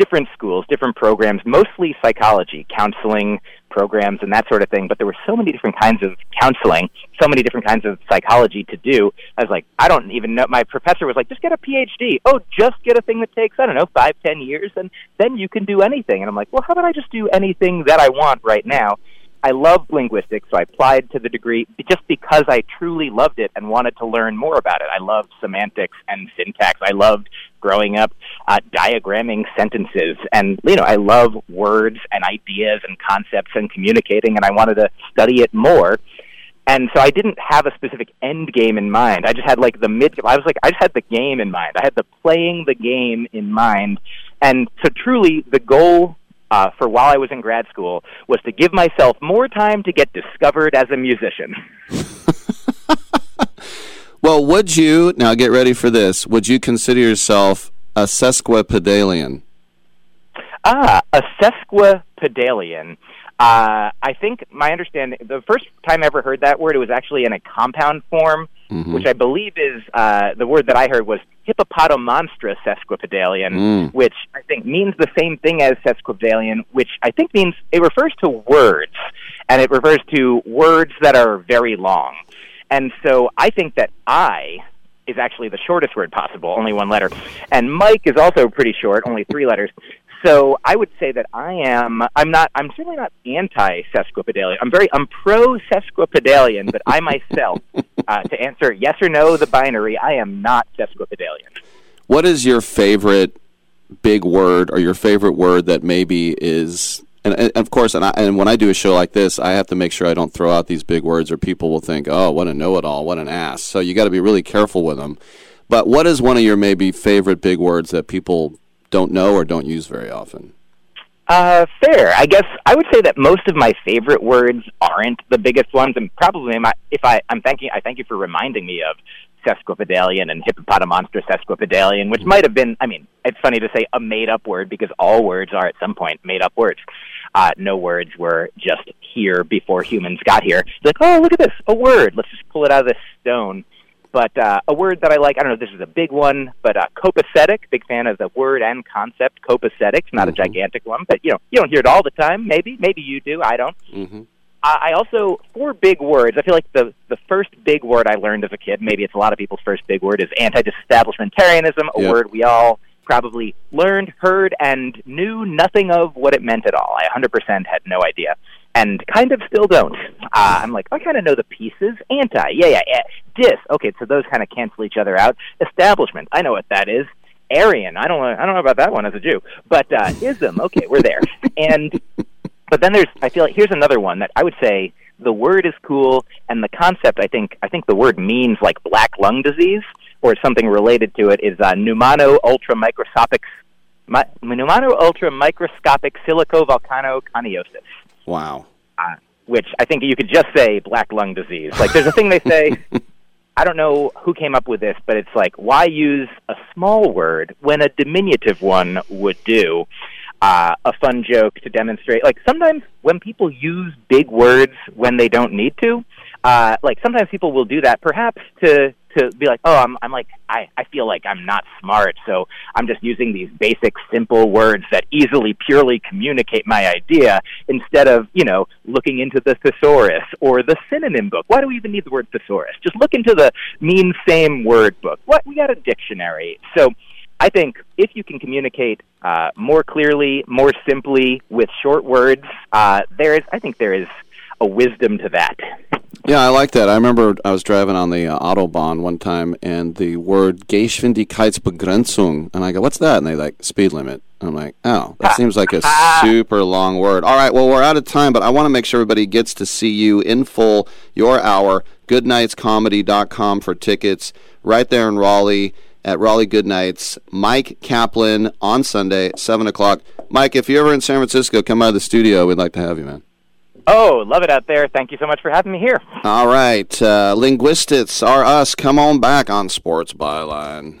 different schools, different programs, mostly psychology, counseling programs, and that sort of thing. But there were so many different kinds of counseling, so many different kinds of psychology to do. I was like, I don't even know. My professor was like, just get a PhD. Oh, just get a thing that takes, I don't know, five, ten years, and then you can do anything. And I'm like, well, how about I just do anything that I want right now? I love linguistics, so I applied to the degree just because I truly loved it and wanted to learn more about it. I loved semantics and syntax. I loved growing up uh, diagramming sentences, and you know, I love words and ideas and concepts and communicating, and I wanted to study it more. And so I didn't have a specific end game in mind. I just had like the mid. I was like, I just had the game in mind. I had the playing the game in mind. And so truly, the goal uh, for while I was in grad school was to give myself more time to get discovered as a musician. Well, would you now get ready for this? Would you consider yourself a sesquipedalian? Ah, a sesquipedalian. Uh, I think my understanding, the first time I ever heard that word, it was actually in a compound form, Mhm. which I believe is uh, the word that I heard was hippopotomonstra sesquipedalian, Mm. which I think means the same thing as sesquipedalian, which I think means it refers to words, and it refers to words that are very long. And so I think that I is actually the shortest word possible, only one letter. And Mike is also pretty short, only three letters. So I would say that I am. I'm not. I'm certainly not anti sesquipedalian. I'm very. I'm pro sesquipedalian, but I myself, uh, to answer yes or no, the binary, I am not sesquipedalian. What is your favorite big word or your favorite word that maybe is and, and of course and, I, and when I do a show like this I have to make sure I don't throw out these big words or people will think oh what a know-it-all what an ass. So you got to be really careful with them but what is one of your maybe favorite big words that people don't know or don't use very often? Uh, fair. I guess I would say that most of my favorite words aren't the biggest ones, and probably my, if I, I'm thanking, I thank you for reminding me of sesquipedalian and hippopotomonstra sesquipedalian, which might have been. I mean, it's funny to say a made-up word because all words are at some point made-up words. Uh, no words were just here before humans got here. Like, oh, look at this, a word. Let's just pull it out of this stone. But uh, a word that I like, I don't know if this is a big one, but uh, copacetic, big fan of the word and concept, copacetic. Not a gigantic one, but you know, you don't hear it all the time. Maybe, maybe you do. I don't. mm-hmm. I also four big words. I feel like the the first big word I learned as a kid, maybe it's a lot of people's first big word, is anti-disestablishmentarianism. A Yep. word we all probably learned, heard, and knew nothing of what it meant at all. I 100% had no idea, and kind of still don't. Uh, I'm like, I kind of know the pieces. Anti, yeah, yeah, yeah. Dis, okay, so those kind of cancel each other out. Establishment, I know what that is. Aryan, I don't I don't know about that one as a Jew, but uh, ism, okay, we're there. And but then there's I feel like here's another one that I would say the word is cool and the concept I think I think the word means like black lung disease or something related to it is uh, pneumano ultramicroscopic mi- pneumano ultramicroscopic silicovolcanoconiosis. Wow. Uh, which I think you could just say black lung disease. Like there's a thing they say. I don't know who came up with this, but it's like, why use a small word when a diminutive one would do? Uh, a fun joke to demonstrate. Like sometimes when people use big words when they don't need to, uh, like sometimes people will do that perhaps to to be like, oh, I'm I'm like I I feel like I'm not smart, so I'm just using these basic simple words that easily purely communicate my idea instead of you know looking into the thesaurus or the synonym book. Why do we even need the word thesaurus? Just look into the mean same word book. What we got a dictionary. So. I think if you can communicate uh, more clearly, more simply with short words, uh, there is. I think there is a wisdom to that. Yeah, I like that. I remember I was driving on the uh, Autobahn one time, and the word Geschwindigkeitsbegrenzung, and I go, "What's that?" And they like speed limit. I'm like, "Oh, that seems like a super long word." All right, well, we're out of time, but I want to make sure everybody gets to see you in full, your hour. Goodnightscomedy.com for tickets, right there in Raleigh at Raleigh Goodnights. Mike Kaplan on Sunday, seven o'clock. Mike, if you're ever in San Francisco, come by the studio. We'd like to have you, man. Oh, love it out there. Thank you so much for having me here. All right. Uh, linguistics are us. Come on back on Sports Byline.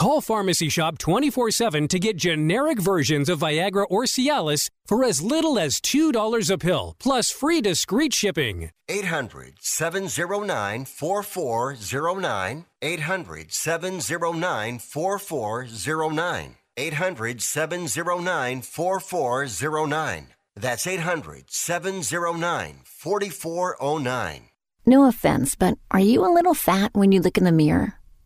Call Pharmacy Shop 24 7 to get generic versions of Viagra or Cialis for as little as $2 a pill, plus free discreet shipping. 800 709 4409. 800 709 4409. 800 709 4409. That's 800 709 4409. No offense, but are you a little fat when you look in the mirror?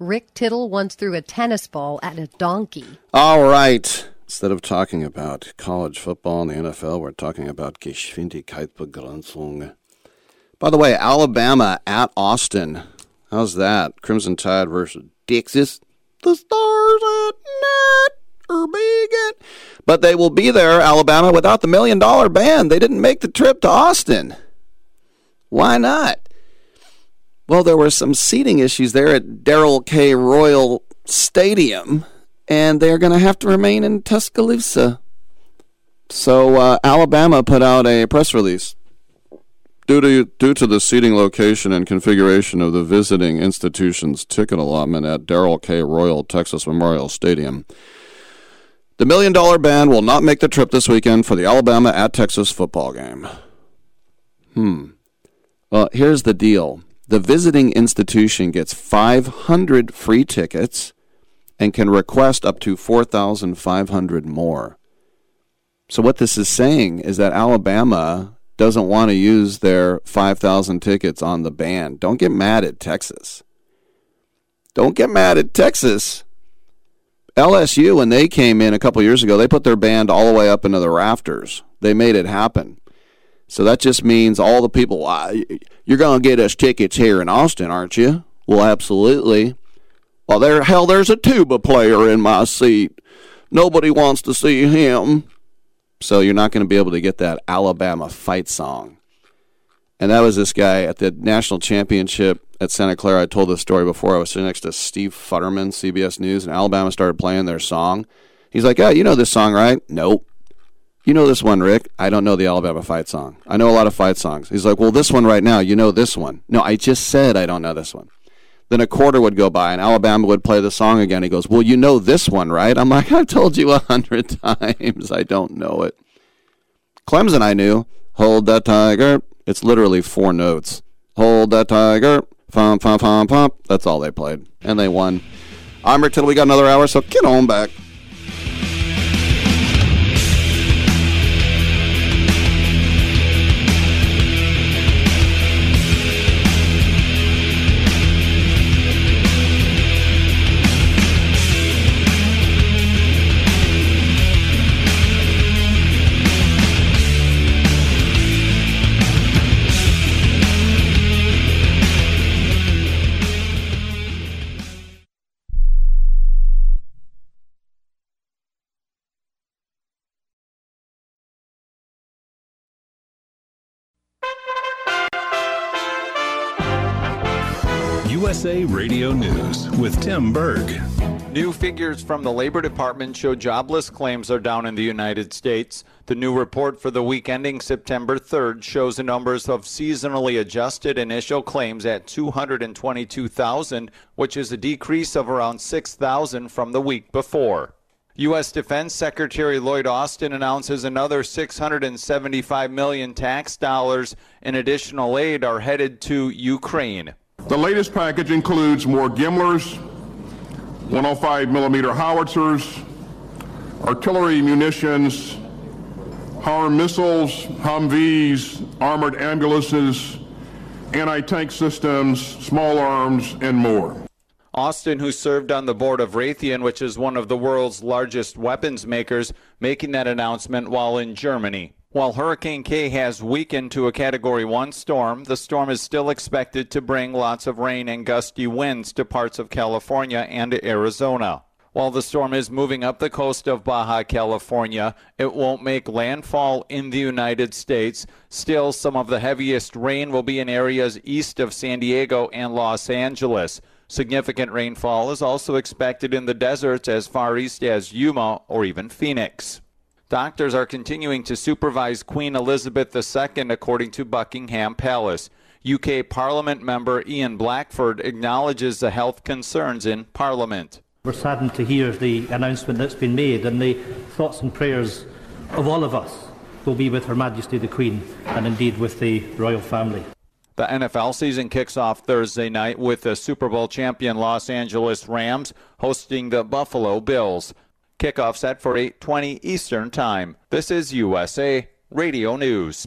Rick Tittle once threw a tennis ball at a donkey. All right. Instead of talking about college football and the NFL, we're talking about Geschwindigkeitsbegrenzung. By the way, Alabama at Austin. How's that? Crimson Tide versus Texas. The stars at net are big. But they will be there, Alabama, without the million dollar band. They didn't make the trip to Austin. Why not? Well, there were some seating issues there at Darrell K. Royal Stadium, and they're going to have to remain in Tuscaloosa. So uh, Alabama put out a press release. Due to, due to the seating location and configuration of the visiting institution's ticket allotment at Darrell K. Royal Texas Memorial Stadium, the Million Dollar Band will not make the trip this weekend for the Alabama at Texas football game. Hmm. Well, here's the deal the visiting institution gets 500 free tickets and can request up to 4,500 more. So, what this is saying is that Alabama doesn't want to use their 5,000 tickets on the band. Don't get mad at Texas. Don't get mad at Texas. LSU, when they came in a couple years ago, they put their band all the way up into the rafters. They made it happen. So that just means all the people, you're going to get us tickets here in Austin, aren't you? Well, absolutely. Well, there, hell, there's a tuba player in my seat. Nobody wants to see him. So you're not going to be able to get that Alabama fight song. And that was this guy at the national championship at Santa Clara. I told this story before. I was sitting next to Steve Futterman, CBS News, and Alabama started playing their song. He's like, "Yeah, you know this song, right?" Nope. You know this one, Rick? I don't know the Alabama fight song. I know a lot of fight songs. He's like, Well, this one right now, you know this one. No, I just said I don't know this one. Then a quarter would go by and Alabama would play the song again. He goes, Well, you know this one, right? I'm like, I've told you a hundred times I don't know it. Clemson, I knew. Hold that tiger. It's literally four notes. Hold that tiger. Pum, pum, pum, pum. That's all they played. And they won. I'm Rick Tittle. We got another hour, so get on back. USA Radio News with Tim Berg. New figures from the Labor Department show jobless claims are down in the United States. The new report for the week ending September 3rd shows the numbers of seasonally adjusted initial claims at 222,000, which is a decrease of around 6,000 from the week before. U.S. Defense Secretary Lloyd Austin announces another 675 million tax dollars in additional aid are headed to Ukraine. The latest package includes more HIMARS, 105 millimeter howitzers, artillery munitions, HARM missiles, Humvees, armored ambulances, anti tank systems, small arms, and more. Austin, who served on the board of Raytheon, which is one of the world's largest weapons makers, making that announcement while in Germany. While Hurricane Kay has weakened to a Category 1 storm, the storm is still expected to bring lots of rain and gusty winds to parts of California and Arizona. While the storm is moving up the coast of Baja California, it won't make landfall in the United States. Still, some of the heaviest rain will be in areas east of San Diego and Los Angeles. Significant rainfall is also expected in the deserts as far east as Yuma or even Phoenix. Doctors are continuing to supervise Queen Elizabeth II, according to Buckingham Palace. UK Parliament member Ian Blackford acknowledges the health concerns in Parliament. We're saddened to hear the announcement that's been made, and the thoughts and prayers of all of us will be with Her Majesty the Queen and indeed with the royal family. The NFL season kicks off Thursday night with the Super Bowl champion Los Angeles Rams hosting the Buffalo Bills. Kickoff set for 8:20 Eastern Time. This is USA Radio News.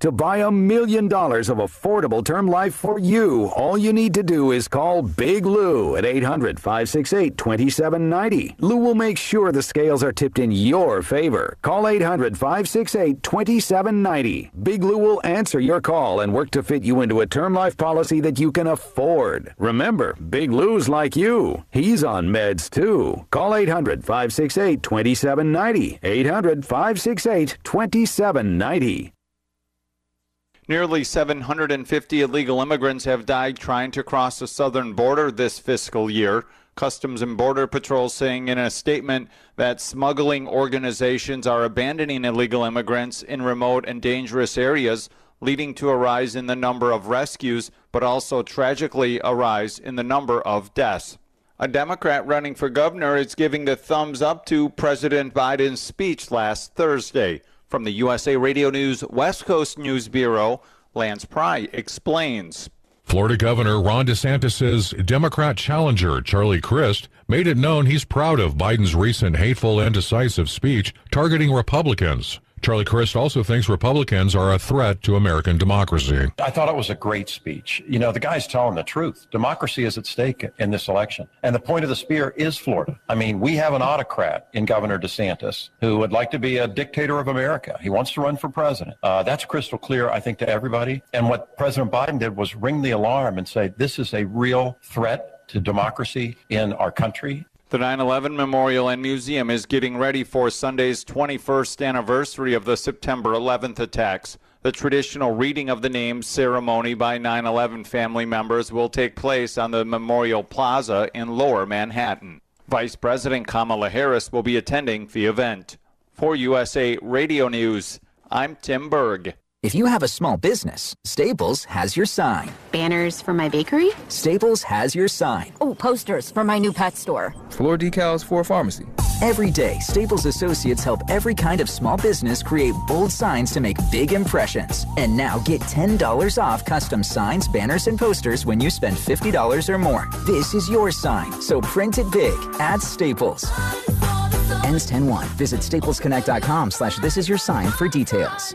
To buy a million dollars of affordable term life for you, all you need to do is call Big Lou at 800 568 2790. Lou will make sure the scales are tipped in your favor. Call 800 568 2790. Big Lou will answer your call and work to fit you into a term life policy that you can afford. Remember, Big Lou's like you. He's on meds too. Call 800 568 2790. 800 568 2790. Nearly 750 illegal immigrants have died trying to cross the southern border this fiscal year. Customs and Border Patrol saying in a statement that smuggling organizations are abandoning illegal immigrants in remote and dangerous areas, leading to a rise in the number of rescues, but also tragically a rise in the number of deaths. A Democrat running for governor is giving the thumbs up to President Biden's speech last Thursday. From the USA Radio News West Coast News Bureau, Lance Pry explains. Florida Governor Ron DeSantis' Democrat challenger, Charlie Crist, made it known he's proud of Biden's recent hateful and decisive speech targeting Republicans. Charlie Crist also thinks Republicans are a threat to American democracy. I thought it was a great speech. You know, the guy's telling the truth. Democracy is at stake in this election. And the point of the spear is Florida. I mean, we have an autocrat in Governor DeSantis who would like to be a dictator of America. He wants to run for president. Uh, that's crystal clear, I think, to everybody. And what President Biden did was ring the alarm and say, this is a real threat to democracy in our country. The 9 11 Memorial and Museum is getting ready for Sunday's 21st anniversary of the September 11th attacks. The traditional reading of the names ceremony by 9 11 family members will take place on the Memorial Plaza in lower Manhattan. Vice President Kamala Harris will be attending the event. For USA Radio News, I'm Tim Berg. If you have a small business, Staples has your sign. Banners for my bakery? Staples has your sign. Oh, posters for my new pet store. Floor decals for a pharmacy. Every day, Staples associates help every kind of small business create bold signs to make big impressions. And now get $10 off custom signs, banners, and posters when you spend $50 or more. This is your sign, so print it big at Staples. Ends 10-1. Visit staplesconnect.com slash this is your sign for details.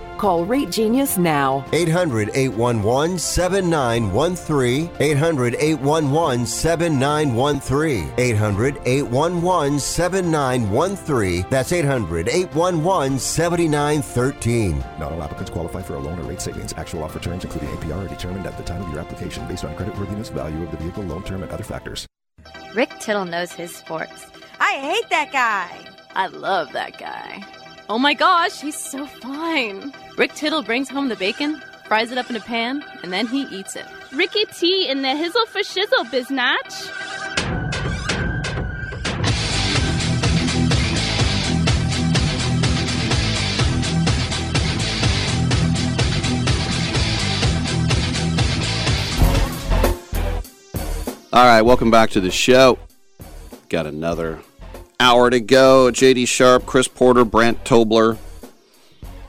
Call Rate Genius now. 800 811 7913. 800 811 7913. 800 811 7913. That's 800 811 7913. Not all applicants qualify for a loan or rate savings. Actual offer terms, including APR, are determined at the time of your application based on creditworthiness, value of the vehicle, loan term, and other factors. Rick Tittle knows his sports. I hate that guy. I love that guy. Oh my gosh, he's so fine. Rick Tittle brings home the bacon, fries it up in a pan, and then he eats it. Ricky T in the hizzle for shizzle, biznatch. All right, welcome back to the show. Got another hour to go. JD Sharp, Chris Porter, Brant Tobler.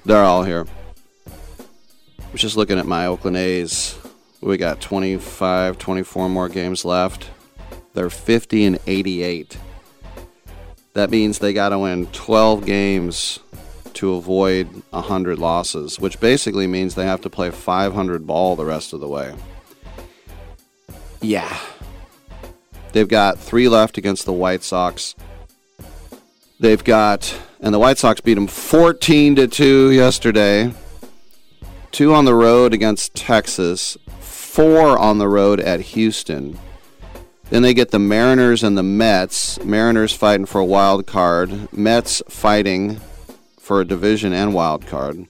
They're all here. Was just looking at my Oakland A's. We got 25, 24 more games left. They're 50 and 88. That means they got to win 12 games to avoid 100 losses, which basically means they have to play 500 ball the rest of the way. Yeah. They've got three left against the White Sox. They've got, and the White Sox beat them 14 to 2 yesterday. Two on the road against Texas, four on the road at Houston. Then they get the Mariners and the Mets. Mariners fighting for a wild card, Mets fighting for a division and wild card.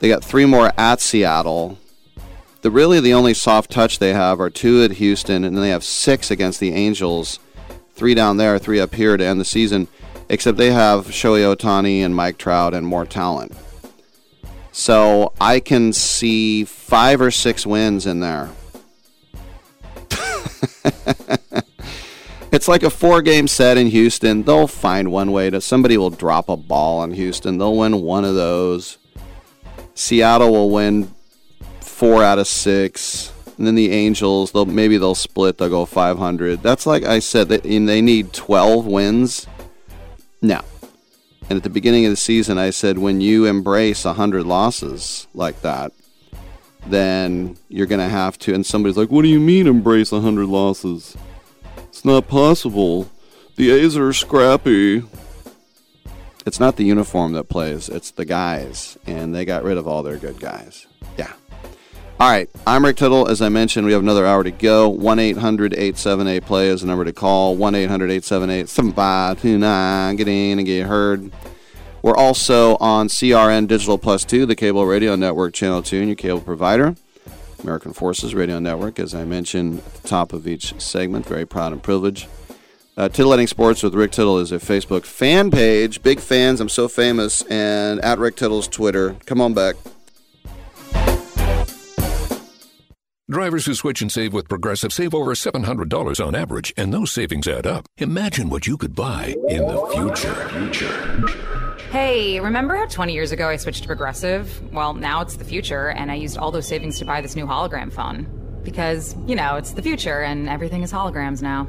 They got three more at Seattle. The really the only soft touch they have are two at Houston, and then they have six against the Angels, three down there, three up here to end the season. Except they have Shohei Ohtani and Mike Trout and more talent. So I can see five or six wins in there. it's like a four game set in Houston. They'll find one way to somebody will drop a ball in Houston. They'll win one of those. Seattle will win four out of six. And then the Angels, they'll maybe they'll split. They'll go 500. That's like I said. They, they need 12 wins. No. And at the beginning of the season, I said when you embrace 100 losses like that, then you're going to have to. And somebody's like, "What do you mean embrace 100 losses? It's not possible. The A's are scrappy." It's not the uniform that plays, it's the guys. And they got rid of all their good guys. All right. I'm Rick Tittle. As I mentioned, we have another hour to go. 1 800 878 play is the number to call. 1 800 878 7529. Get in and get heard. We're also on CRN Digital Plus 2, the cable radio network, channel 2, and your cable provider. American Forces Radio Network, as I mentioned at the top of each segment. Very proud and privileged. Uh, Titillating Sports with Rick Tittle is a Facebook fan page. Big fans. I'm so famous. And at Rick Tittle's Twitter. Come on back. Drivers who switch and save with Progressive save over $700 on average, and those savings add up. Imagine what you could buy in the future. Future. Hey, remember how 20 years ago I switched to Progressive? Well, now it's the future, and I used all those savings to buy this new hologram phone. Because, you know, it's the future, and everything is holograms now.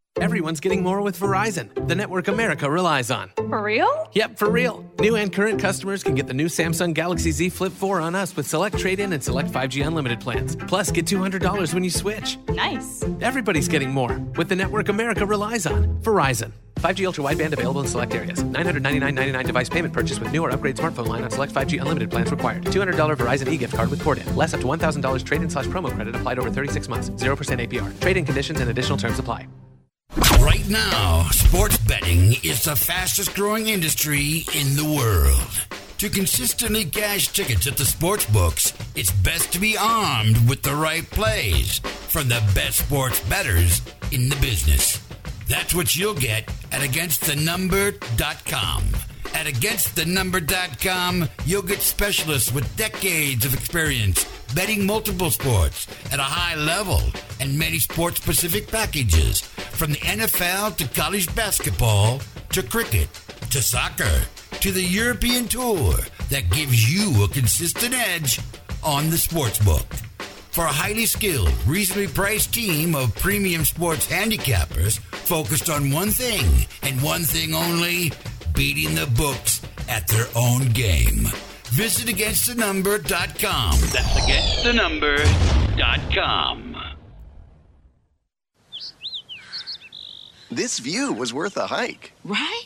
Everyone's getting more with Verizon, the network America relies on. For real? Yep, for real. New and current customers can get the new Samsung Galaxy Z Flip 4 on us with select trade in and select 5G unlimited plans. Plus, get $200 when you switch. Nice. Everybody's getting more with the network America relies on. Verizon. 5G ultra wideband available in select areas. 999.99 device payment purchase with new or upgrade smartphone line on select 5G unlimited plans required. $200 Verizon e-gift card with port in. Less up to $1,000 trade in slash promo credit applied over 36 months. 0% APR. Trade in conditions and additional terms apply. Right now, sports betting is the fastest growing industry in the world. To consistently cash tickets at the sports books, it's best to be armed with the right plays from the best sports bettors in the business. That's what you'll get at againstthenumber.com. At againstthenumber.com, you'll get specialists with decades of experience betting multiple sports at a high level and many sports specific packages from the NFL to college basketball to cricket to soccer to the European tour that gives you a consistent edge on the sports book. For a highly skilled, reasonably priced team of premium sports handicappers focused on one thing and one thing only beating the books at their own game. Visit againstthenumber.com. That's againstthenumber.com. This view was worth a hike. Right?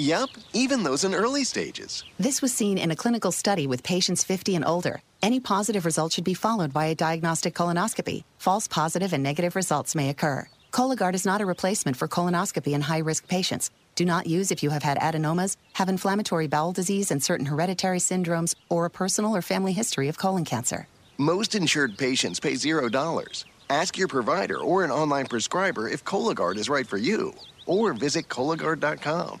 Yep, even those in early stages. This was seen in a clinical study with patients 50 and older. Any positive result should be followed by a diagnostic colonoscopy. False positive and negative results may occur. Cologuard is not a replacement for colonoscopy in high risk patients. Do not use if you have had adenomas, have inflammatory bowel disease and certain hereditary syndromes, or a personal or family history of colon cancer. Most insured patients pay $0. Ask your provider or an online prescriber if Cologuard is right for you, or visit Cologuard.com.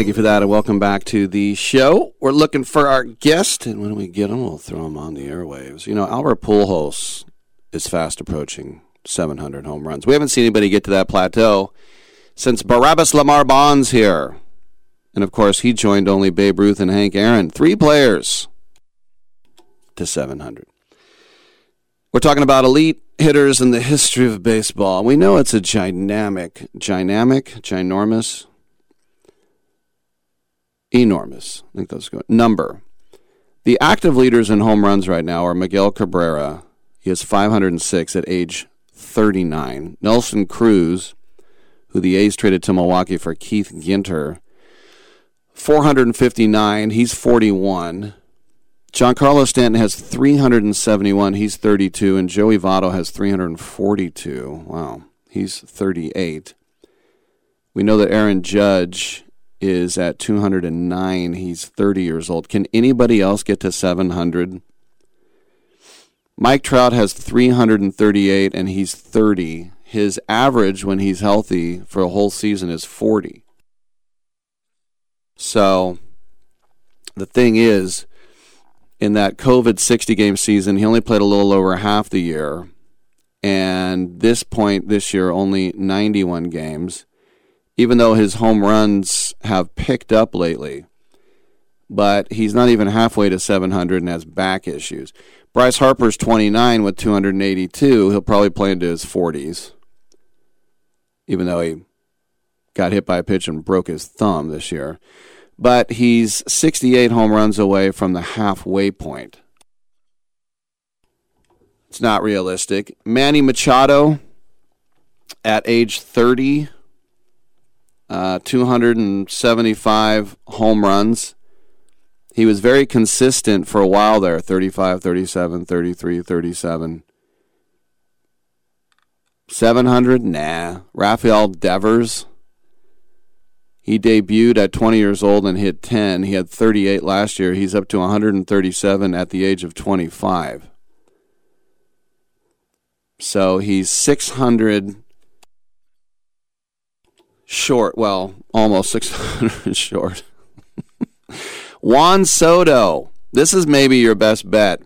Thank you for that, and welcome back to the show. We're looking for our guest, and when we get him, we'll throw him on the airwaves. You know, Albert Pujols is fast approaching 700 home runs. We haven't seen anybody get to that plateau since Barabbas Lamar Bonds here. And of course, he joined only Babe Ruth and Hank Aaron, three players to 700. We're talking about elite hitters in the history of baseball. We know it's a dynamic, dynamic, ginormous, enormous. I think that's good. Number. The active leaders in home runs right now are Miguel Cabrera. He has 506 at age 39. Nelson Cruz, who the A's traded to Milwaukee for Keith Ginter, 459. He's 41. Giancarlo Stanton has 371. He's 32. And Joey Votto has 342. Wow. He's 38. We know that Aaron Judge is at 209. He's 30 years old. Can anybody else get to 700? Mike Trout has 338 and he's 30. His average when he's healthy for a whole season is 40. So the thing is, in that COVID 60 game season, he only played a little over half the year. And this point this year, only 91 games, even though his home runs have picked up lately. But he's not even halfway to 700 and has back issues. Bryce Harper's 29 with 282. He'll probably play into his 40s, even though he got hit by a pitch and broke his thumb this year. But he's 68 home runs away from the halfway point. It's not realistic. Manny Machado at age 30, uh, 275 home runs. He was very consistent for a while there 35, 37, 33, 37. 700? Nah. Rafael Devers. He debuted at 20 years old and hit 10. He had 38 last year. He's up to 137 at the age of 25. So he's 600 short. Well, almost 600 short. Juan Soto. This is maybe your best bet.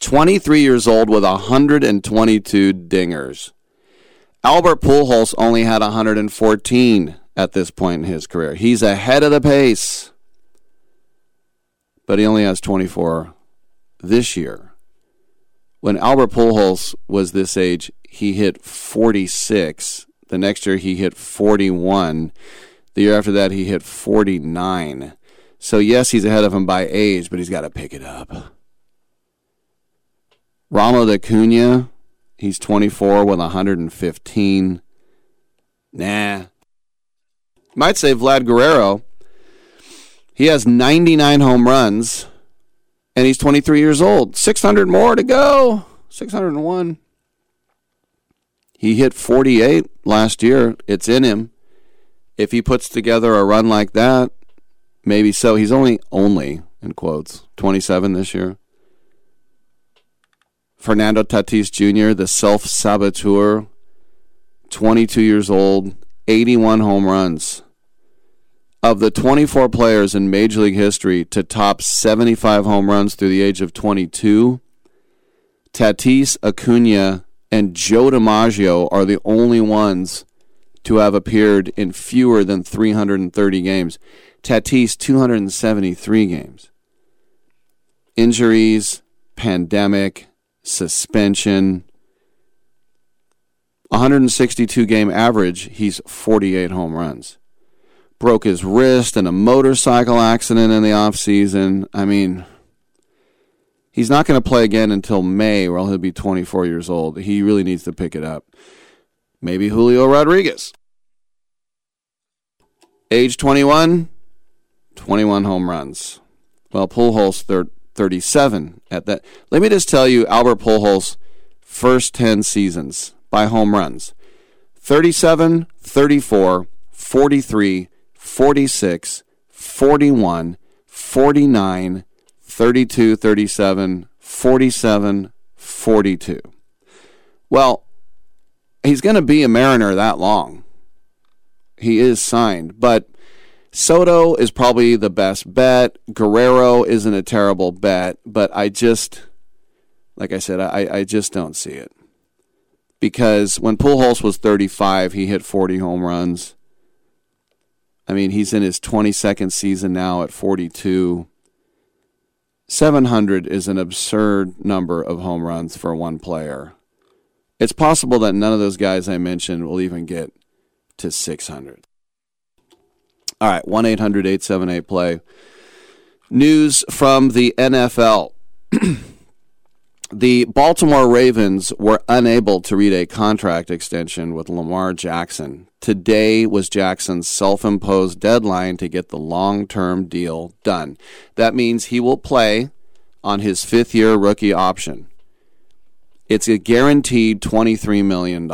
23 years old with 122 dingers. Albert Pujols only had 114 at this point in his career. He's ahead of the pace. But he only has 24 this year. When Albert Pujols was this age, he hit 46. The next year he hit 41. The year after that he hit 49. So, yes, he's ahead of him by age, but he's got to pick it up. Ronald Acuna, he's 24 with 115. Nah. Might say Vlad Guerrero. He has 99 home runs, and he's 23 years old. 600 more to go. 601. He hit 48 last year. It's in him. If he puts together a run like that, Maybe so. He's only only in quotes 27 this year. Fernando Tatis Jr., the self saboteur, 22 years old, 81 home runs. Of the 24 players in Major League history to top 75 home runs through the age of 22, Tatis, Acuna, and Joe DiMaggio are the only ones to have appeared in fewer than 330 games. Tatis 273 games. Injuries, pandemic, suspension. 162 game average, he's 48 home runs. Broke his wrist in a motorcycle accident in the offseason. I mean, he's not going to play again until May, where he'll be 24 years old. He really needs to pick it up. Maybe Julio Rodriguez. Age 21, 21 home runs. Well, Pujols thir- 37 at that. Let me just tell you Albert Pujols' first 10 seasons by home runs 37, 34, 43, 46, 41, 49, 32, 37, 47, 42. Well, he's going to be a Mariner that long. He is signed, but Soto is probably the best bet. Guerrero isn't a terrible bet, but I just, like I said, I, I just don't see it. Because when Pujols was 35, he hit 40 home runs. I mean, he's in his 22nd season now at 42. 700 is an absurd number of home runs for one player. It's possible that none of those guys I mentioned will even get to 600. All right, 1 800 878 play. News from the NFL. the Baltimore Ravens were unable to read a contract extension with Lamar Jackson. Today was Jackson's self imposed deadline to get the long term deal done. That means he will play on his fifth year rookie option. It's a guaranteed $23 million.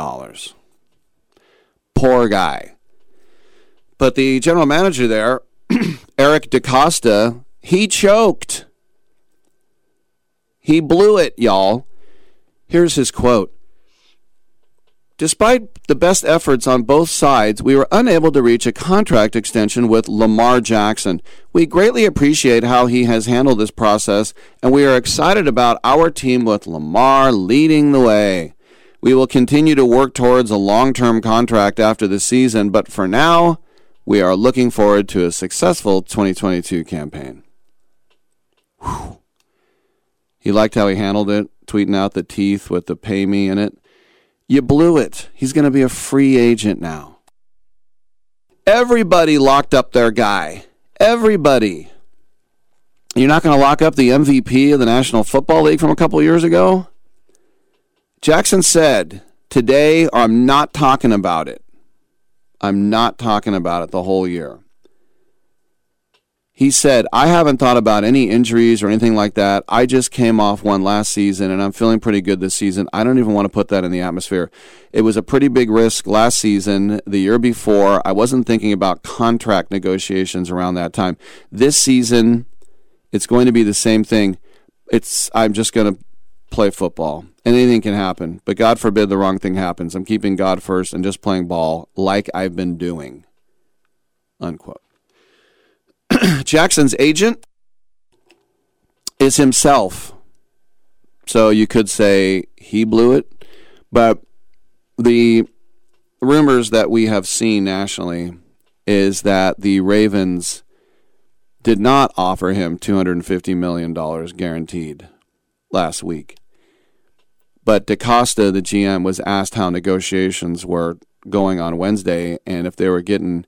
Poor guy. But the general manager there, Eric DeCosta, he choked. He blew it, y'all. Here's his quote Despite the best efforts on both sides, we were unable to reach a contract extension with Lamar Jackson. We greatly appreciate how he has handled this process, and we are excited about our team with Lamar leading the way. We will continue to work towards a long term contract after the season, but for now, we are looking forward to a successful 2022 campaign. Whew. He liked how he handled it, tweeting out the teeth with the pay me in it. You blew it. He's going to be a free agent now. Everybody locked up their guy. Everybody. You're not going to lock up the MVP of the National Football League from a couple years ago? Jackson said, Today, I'm not talking about it. I'm not talking about it the whole year. He said, I haven't thought about any injuries or anything like that. I just came off one last season and I'm feeling pretty good this season. I don't even want to put that in the atmosphere. It was a pretty big risk last season. The year before, I wasn't thinking about contract negotiations around that time. This season, it's going to be the same thing. It's I'm just going to play football. Anything can happen, but God forbid the wrong thing happens. I'm keeping God first and just playing ball like I've been doing. Unquote. Jackson's agent is himself. So you could say he blew it, but the rumors that we have seen nationally is that the Ravens did not offer him $250 million guaranteed last week. But DeCosta, the GM, was asked how negotiations were going on Wednesday and if they were getting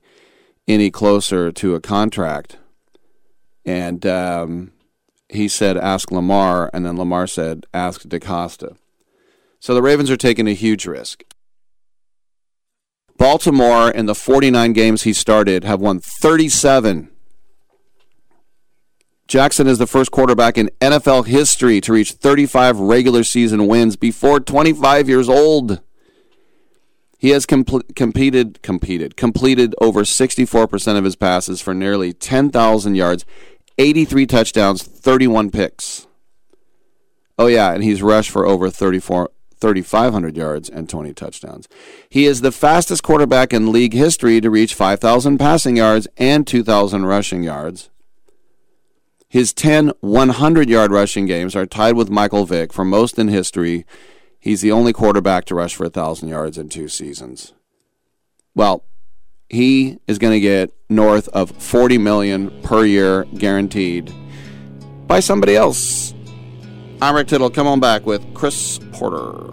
any closer to a contract. And um, he said, ask Lamar. And then Lamar said, ask DeCosta. So the Ravens are taking a huge risk. Baltimore, in the 49 games he started, have won 37. Jackson is the first quarterback in NFL history to reach 35 regular season wins before 25 years old. He has compl- competed, competed, completed over 64% of his passes for nearly 10,000 yards, 83 touchdowns, 31 picks. Oh yeah, and he's rushed for over 34 3,500 yards and 20 touchdowns. He is the fastest quarterback in league history to reach 5,000 passing yards and 2,000 rushing yards. His 10 100 yard rushing games are tied with Michael Vick for most in history He's the only quarterback to rush for 1,000 yards in two seasons. Well, he is going to get north of 40 million per year guaranteed by somebody else. I'm Rick Tittle. Come on back with Chris Porter.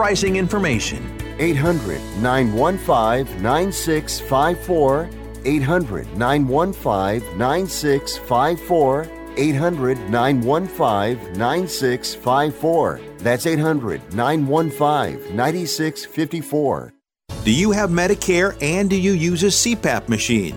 pricing information. 800 915 9654. 800 915 9654. 800 915 9654. That's 800 915 9654. Do you have Medicare and do you use a CPAP machine?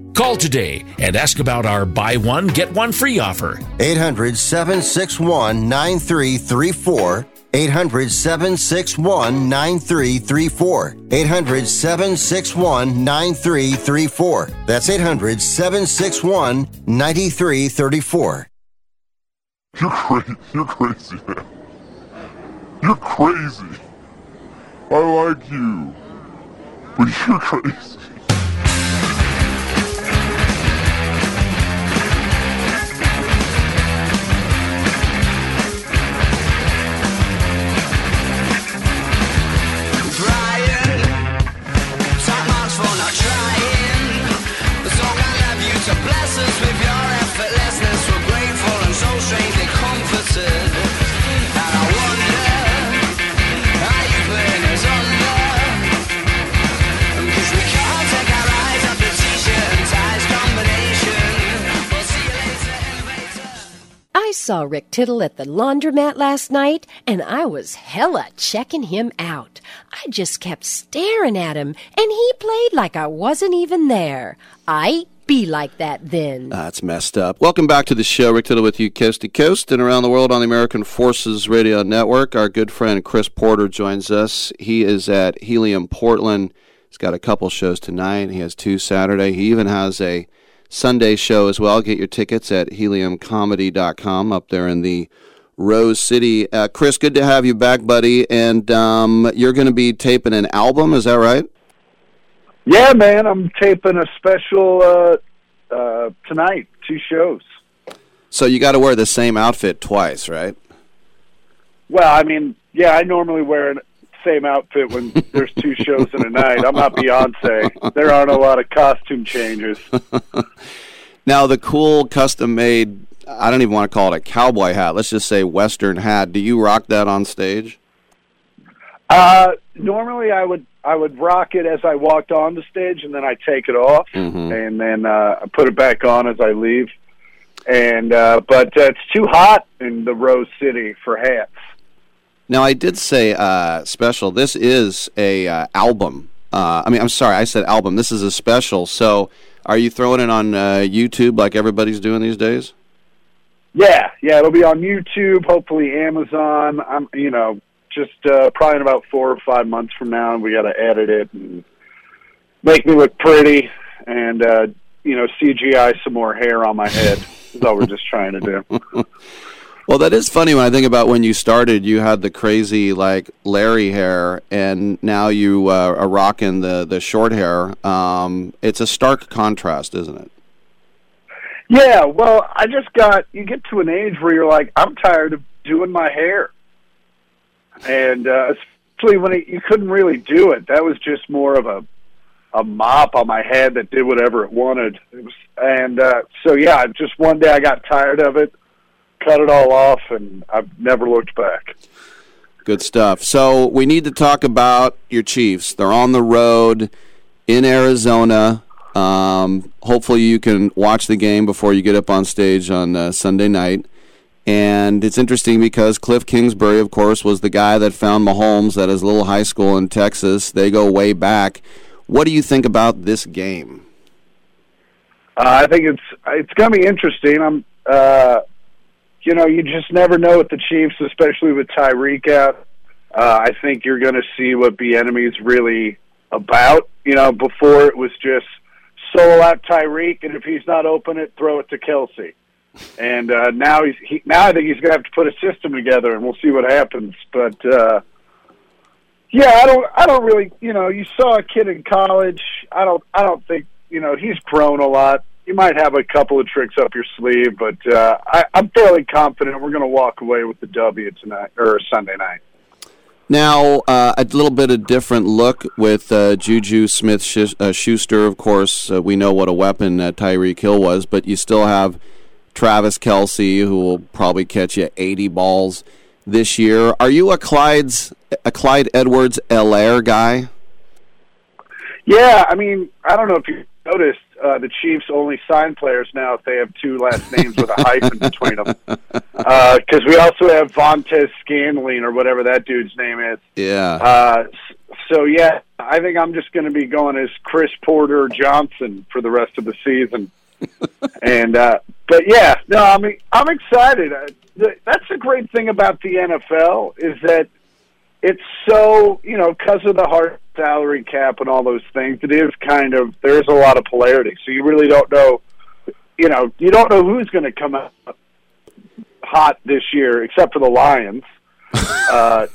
Call today and ask about our buy one, get one free offer. 800 761 9334. 800 761 9334. 800 761 9334. That's 800 761 9334. You're crazy. You're crazy, man. You're crazy. I like you. But you're crazy. I saw Rick Tittle at the laundromat last night, and I was hella checking him out. I just kept staring at him, and he played like I wasn't even there. I be like that then. That's messed up. Welcome back to the show. Rick Tittle with you, coast to coast and around the world on the American Forces Radio Network. Our good friend Chris Porter joins us. He is at Helium Portland. He's got a couple shows tonight. He has two Saturday. He even has a Sunday show as well. Get your tickets at heliumcomedy.com up there in the Rose City. Uh, Chris, good to have you back, buddy. And um, you're going to be taping an album, is that right? Yeah, man, I'm taping a special uh, uh, tonight, two shows. So you got to wear the same outfit twice, right? Well, I mean, yeah, I normally wear the same outfit when there's two shows in a night. I'm not Beyonce. There aren't a lot of costume changes. Now, the cool custom made, I don't even want to call it a cowboy hat. Let's just say Western hat. Do you rock that on stage? Uh, normally, I would I would rock it as I walked on the stage, and then I take it off, Mm-hmm. and then uh, I put it back on as I leave. And uh, but uh, it's too hot in the Rose City for hats. Now, I did say uh, special. This is a uh, album. Uh, I mean, I'm sorry, I said album. This is a special. So, are you throwing it on uh, YouTube like everybody's doing these days? Yeah, yeah, it'll be on YouTube, hopefully Amazon. I'm, you know, just uh, probably in about four or five months from now, we got to edit it and make me look pretty, and uh, you know, CGI some more hair on my head. is all we're just trying to do. Well, that is funny when I think about when you started. You had the crazy like Larry hair, and now you uh, are rocking the the short hair. Um, it's a stark contrast, isn't it? Yeah, well, I just got you get to an age where you're like, I'm tired of doing my hair, and uh, especially when it, you couldn't really do it. That was just more of a a mop on my head that did whatever it wanted. It was, and uh, so yeah, just one day I got tired of it, cut it all off, and I've never looked back. Good stuff. So we need to talk about your Chiefs. They're on the road in Arizona. Um, hopefully, you can watch the game before you get up on stage on uh, Sunday night. And it's interesting because Cliff Kingsbury, of course, was the guy that found Mahomes at his little high school in Texas. They go way back. What do you think about this game? Uh, I think it's it's going to be interesting. I'm, uh, you know, you just never know with the Chiefs, especially with Tyreek out. Uh, I think you're going to see what the enemy's really about. You know, before it was just solo out Tyreek, and if he's not open, it throw it to Kelce. And uh, now he's he, now I think he's going to have to put a system together, and we'll see what happens. But uh, yeah, I don't I don't really you know you saw a kid in college. I don't I don't think you know he's grown a lot. You might have a couple of tricks up your sleeve, but uh, I, I'm fairly confident we're going to walk away with the W tonight or Sunday night. Now, uh, a little bit of different look with uh, Juju Smith uh, Schuster. Of course, uh, we know what a weapon uh, Tyreek Hill was, but you still have Travis Kelce, who will probably catch you 80 balls this year. Are you a Clyde's a Clyde Edwards Helaire guy? Yeah, I mean, I don't know if you noticed, uh, the Chiefs only sign players now if they have two last names with a hyphen between them. Because uh, we also have Vontez Scantling or whatever that dude's name is. Yeah. Uh, so yeah, I think I'm just going to be going as Chris Porter Johnson for the rest of the season. and uh, but yeah, no, I mean I'm excited. Uh, the, that's the great thing about the NFL is that it's so you know because of the hard salary cap and all those things. It is kind of there's a lot of polarity, so you really don't know. You know, you don't know who's going to come out hot this year, except for the Lions. uh,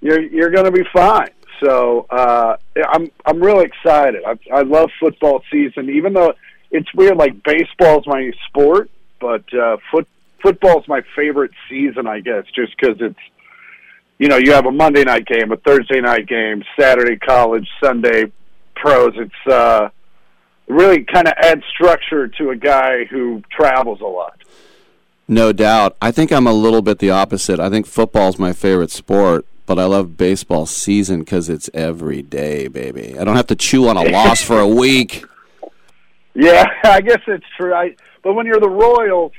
you're you're going to be fine. So uh, I'm I'm really excited. I, I love football season, even though it's weird. Like baseball's my sport, but uh, foot football's my favorite season. I guess just because it's you know, you have a Monday night game, a Thursday night game, Saturday college, Sunday pros. It's uh, really kind of adds structure to a guy who travels a lot. No doubt. I think I'm a little bit the opposite. I think football's my favorite sport, but I love baseball season because it's every day, baby. I don't have to chew on a loss for a week. Yeah, I guess it's true. I, but when you're the Royals,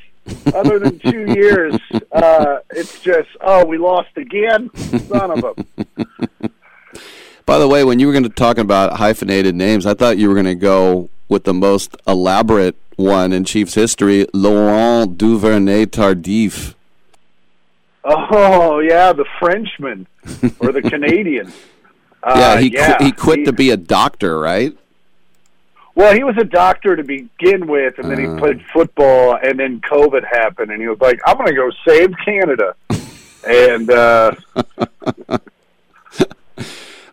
other than two years, uh, it's just oh, we lost again, son of a. By the way, when you were going to talk about hyphenated names, I thought you were going to go with the most elaborate one in Chiefs history, Laurent Duvernay Tardif. Oh yeah, the Frenchman or the Canadian. Uh, yeah, he yeah, qu- he quit he, to be a doctor, right? Well, he was a doctor to begin with, and then uh, he played football, and then COVID happened, and he was like, "I'm going to go save Canada." and uh,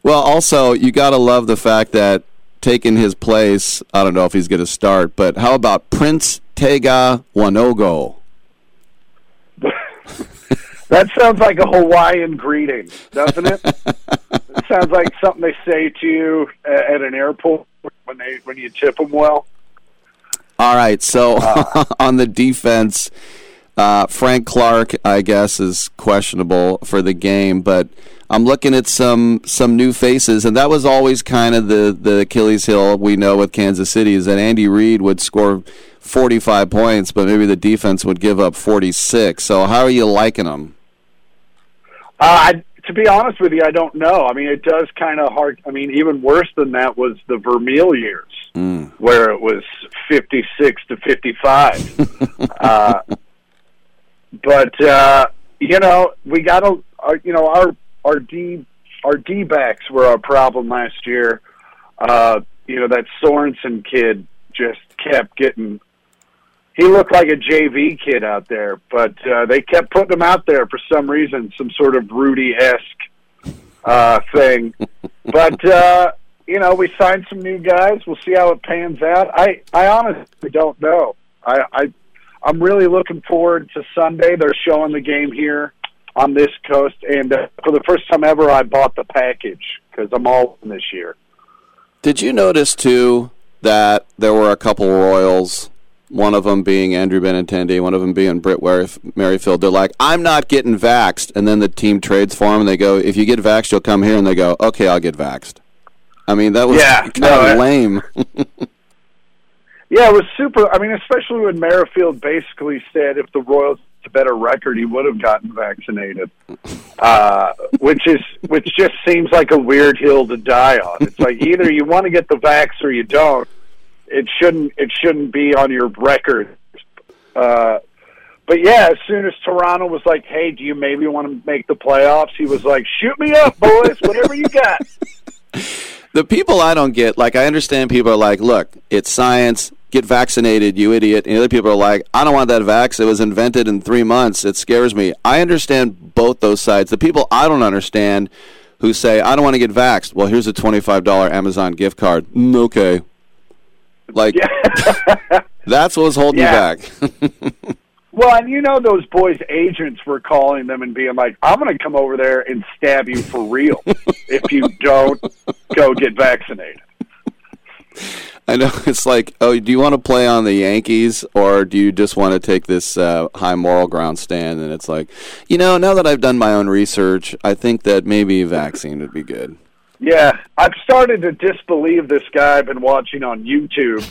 well, also you got to love the fact that taking his place. I don't know if he's going to start, but how about Prince Tega Wanogho? that sounds like a Hawaiian greeting, doesn't it? it sounds like something they say to you at an airport when they when you tip them well. All right, so uh, on the defense, uh, Frank Clark, I guess, is questionable for the game, but I'm looking at some some new faces, and that was always kind of the the Achilles heel we know with Kansas City is that Andy Reid would score 45 points, but maybe the defense would give up 46. So how are you liking them? Uh, I to be honest with you, I don't know. I mean, it does kind of hard. I mean, even worse than that was the Vermeil years, mm. where it was fifty-six to fifty-five. uh, but uh, you know, we got to. You know, our our D our D backs were our problem last year. Uh, you know, that Sorensen kid just kept getting he looked like a JV kid out there, but uh, they kept putting him out there for some reason, some sort of Rudy esque uh, thing. but uh, you know, we signed some new guys. We'll see how it pans out. I I honestly don't know. I, I I'm really looking forward to Sunday. They're showing the game here on this coast, and uh, for the first time ever, I bought the package because I'm all in this year. Did you notice too that there were a couple Royals one of them being Andrew Benintendi, one of them being Whit Merrifield. They're like, I'm not getting vaxxed. And then the team trades for them, and they go, if you get vaxxed, you'll come here. And they go, okay, I'll get vaxxed. I mean, that was Yeah, kind no, of lame. Yeah, it was super. I mean, especially when Merrifield basically said if the Royals had a better record, he would have gotten vaccinated. Uh, which is which just seems like a weird hill to die on. It's like either you want to get the vax or you don't. It shouldn't. It shouldn't be on your record. Uh, but yeah, as soon as Toronto was like, "Hey, do you maybe want to make the playoffs?" He was like, "Shoot me up, boys. Whatever you got." the people I don't get, like, I understand people are like, look, it's science. Get vaccinated, you idiot. And other people are like, I don't want that vax. It was invented in three months. It scares me. I understand both those sides. The people I don't understand who say, I don't want to get vaxxed. Well, here's a $25 Amazon gift card. Mm, okay. Like, that's what was holding Yeah. you back. Well, and you know those boys' agents were calling them and being like, "I'm going to come over there and stab you for real if you don't go get vaccinated." I know it's like, oh, do you want to play on the Yankees or do you just want to take this uh, high moral ground stand? And it's like, you know, now that I've done my own research, I think that maybe a vaccine would be good. Yeah, I've started to disbelieve this guy I've been watching on YouTube,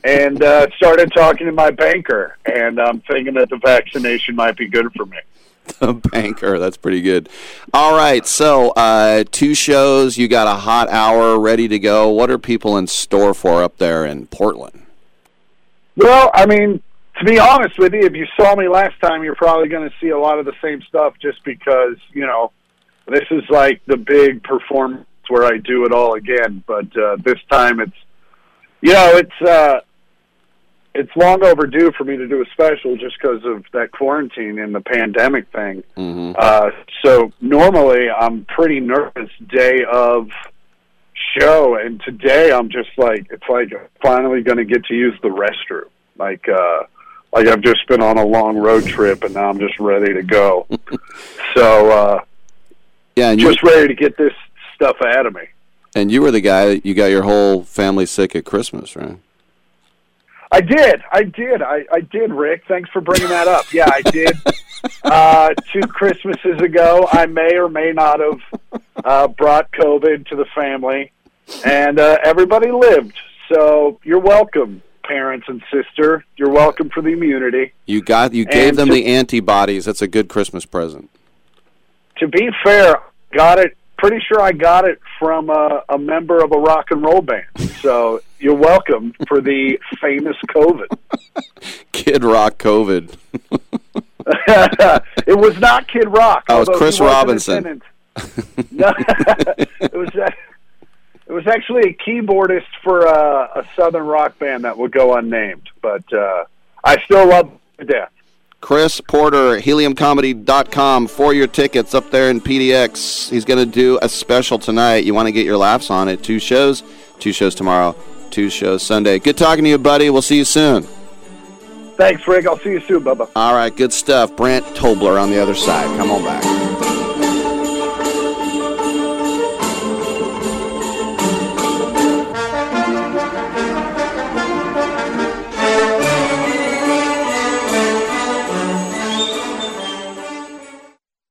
and uh, started talking to my banker, and I'm thinking that the vaccination might be good for me. The banker, that's pretty good. All right, so uh, two shows. You got a hot hour ready to go. What are people in store for up there in Portland? Well, I mean, to be honest with you, if you saw me last time, you're probably going to see a lot of the same stuff just because, you know, this is like the big performance where I do it all again. But uh, this time it's, you know, it's, uh, it's long overdue for me to do a special just because of that quarantine and the pandemic thing. Uh, so normally I'm pretty nervous day of show, and today I'm just like it's like finally going to get to use the restroom. Like uh, like I've just been on a long road trip, and now I'm just ready to go. so uh, Yeah, just ready to get this stuff out of me. and you were the guy that you got your whole family sick at Christmas, right? I did. I did. I, I did, Rick. Thanks for bringing that up. Yeah, I did. uh, two Christmases ago, I may or may not have uh, brought COVID to the family, and uh, everybody lived. So you're welcome, parents and sister. You're welcome for the immunity. You got you gave And them to- the antibodies. That's a good Christmas present. To be fair, got it. Pretty sure I got it from a, a member of a rock and roll band. So you're welcome for the famous COVID. Kid Rock COVID. it was not Kid Rock. Oh, it was Chris Robinson. no, it was uh, it was actually a keyboardist for uh, a southern rock band that will go unnamed, but uh, I still love to death. Chris Porter, heliumcomedy.com for your tickets up there in PDX. He's going to do a special tonight. You want to get your laughs on it. Two shows, two shows tomorrow, two shows Sunday. Good talking to you, buddy. We'll see you soon. Thanks, Rick. I'll see you soon, Bubba. All right, good stuff. Brant Tobler on the other side. Come on back.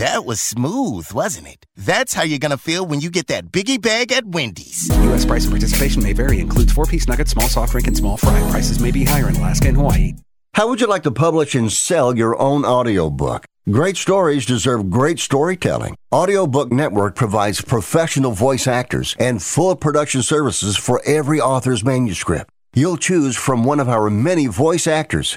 That was smooth, wasn't it? That's how you're gonna feel when you get that biggie bag at Wendy's. U.S. price and participation may vary. Includes four-piece nuggets, small soft drink, and small fry. Prices may be higher in Alaska and Hawaii. How would you like to publish and sell your own audiobook? Great stories deserve great storytelling. Audiobook Network provides professional voice actors and full production services for every author's manuscript. You'll choose from one of our many voice actors.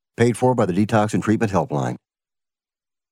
Paid for by the Detox and Treatment Helpline.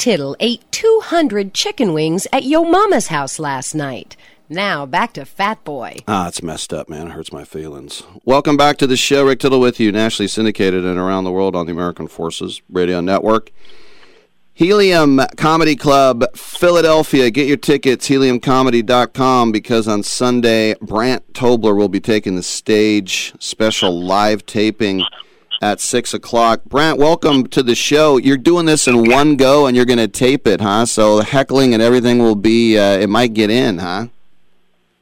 Tittle ate 200 chicken wings at Yo Mama's house last night. Now back to Fat Boy. Ah, it's messed up, man. It hurts my feelings. Welcome back to the show. Rick Tittle with you, nationally syndicated and around the world on the American Forces Radio Network. Helium Comedy Club, Philadelphia. Get your tickets, heliumcomedy.com, because on Sunday, Brant Tobler will be taking the stage. Special live taping at 6 o'clock. Brant, welcome to the show. You're doing this in one go, and you're going to tape it, huh? So the heckling and everything will be, uh, it might get in, huh?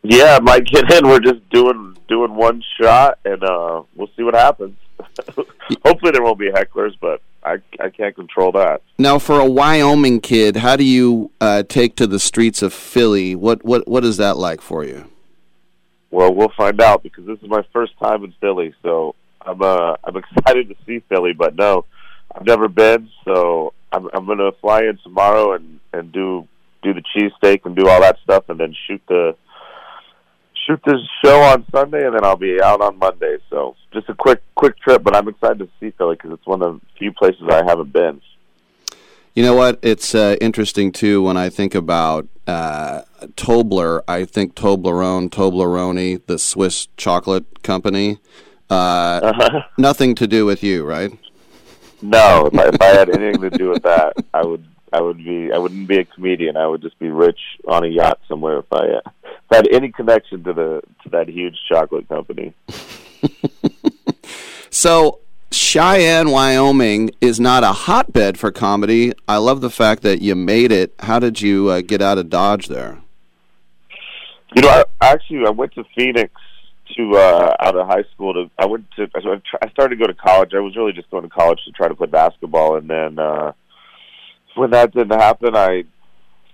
Yeah, it might get in. We're just doing doing one shot, and uh, we'll see what happens. Hopefully, there won't be hecklers, but I I can't control that. Now, for a Wyoming kid, how do you uh, take to the streets of Philly? What what what is that like for you? Well, we'll find out because this is my first time in Philly, so I'm uh I'm excited to see Philly. But no, I've never been, so I'm I'm gonna fly in tomorrow and and do do the cheesesteak and do all that stuff, and then shoot the shoot this show on Sunday, and then I'll be out on Monday. So just a quick quick trip, but I'm excited to see Philly because it's one of the few places I haven't been. You know what? It's uh, interesting too when I think about uh, Tobler. I think Toblerone, Toblerone, the Swiss chocolate company. Uh, Uh-huh. Nothing to do with you, right? No, if I, if I had anything to do with that, I would I would be I wouldn't be a comedian. I would just be rich on a yacht somewhere if I, uh, if I had any connection to the to that huge chocolate company. So Cheyenne, Wyoming is not a hotbed for comedy. I love the fact that you made it. How did you uh, get out of Dodge there? You know, I, actually, I went to Phoenix to uh, out of high school. To I went to I started- I to go to college. I was really just going to college to try to play basketball, and then uh, when that didn't happen, I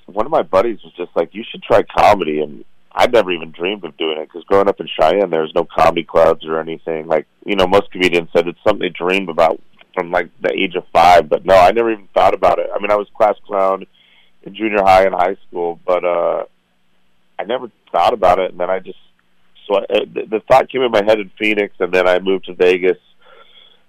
one of my buddies was just like, "You should try comedy," and I'd never even dreamed of doing it because growing up in Cheyenne, there's no comedy clubs or anything. Like you know, most comedians said it's something they dream about from like the age of five, but no, I never even thought about it. I mean, I was class clown in junior high and high school, but uh I never thought about it, and then I just so I, uh, the, the thought came in my head in Phoenix, and then I moved to Vegas,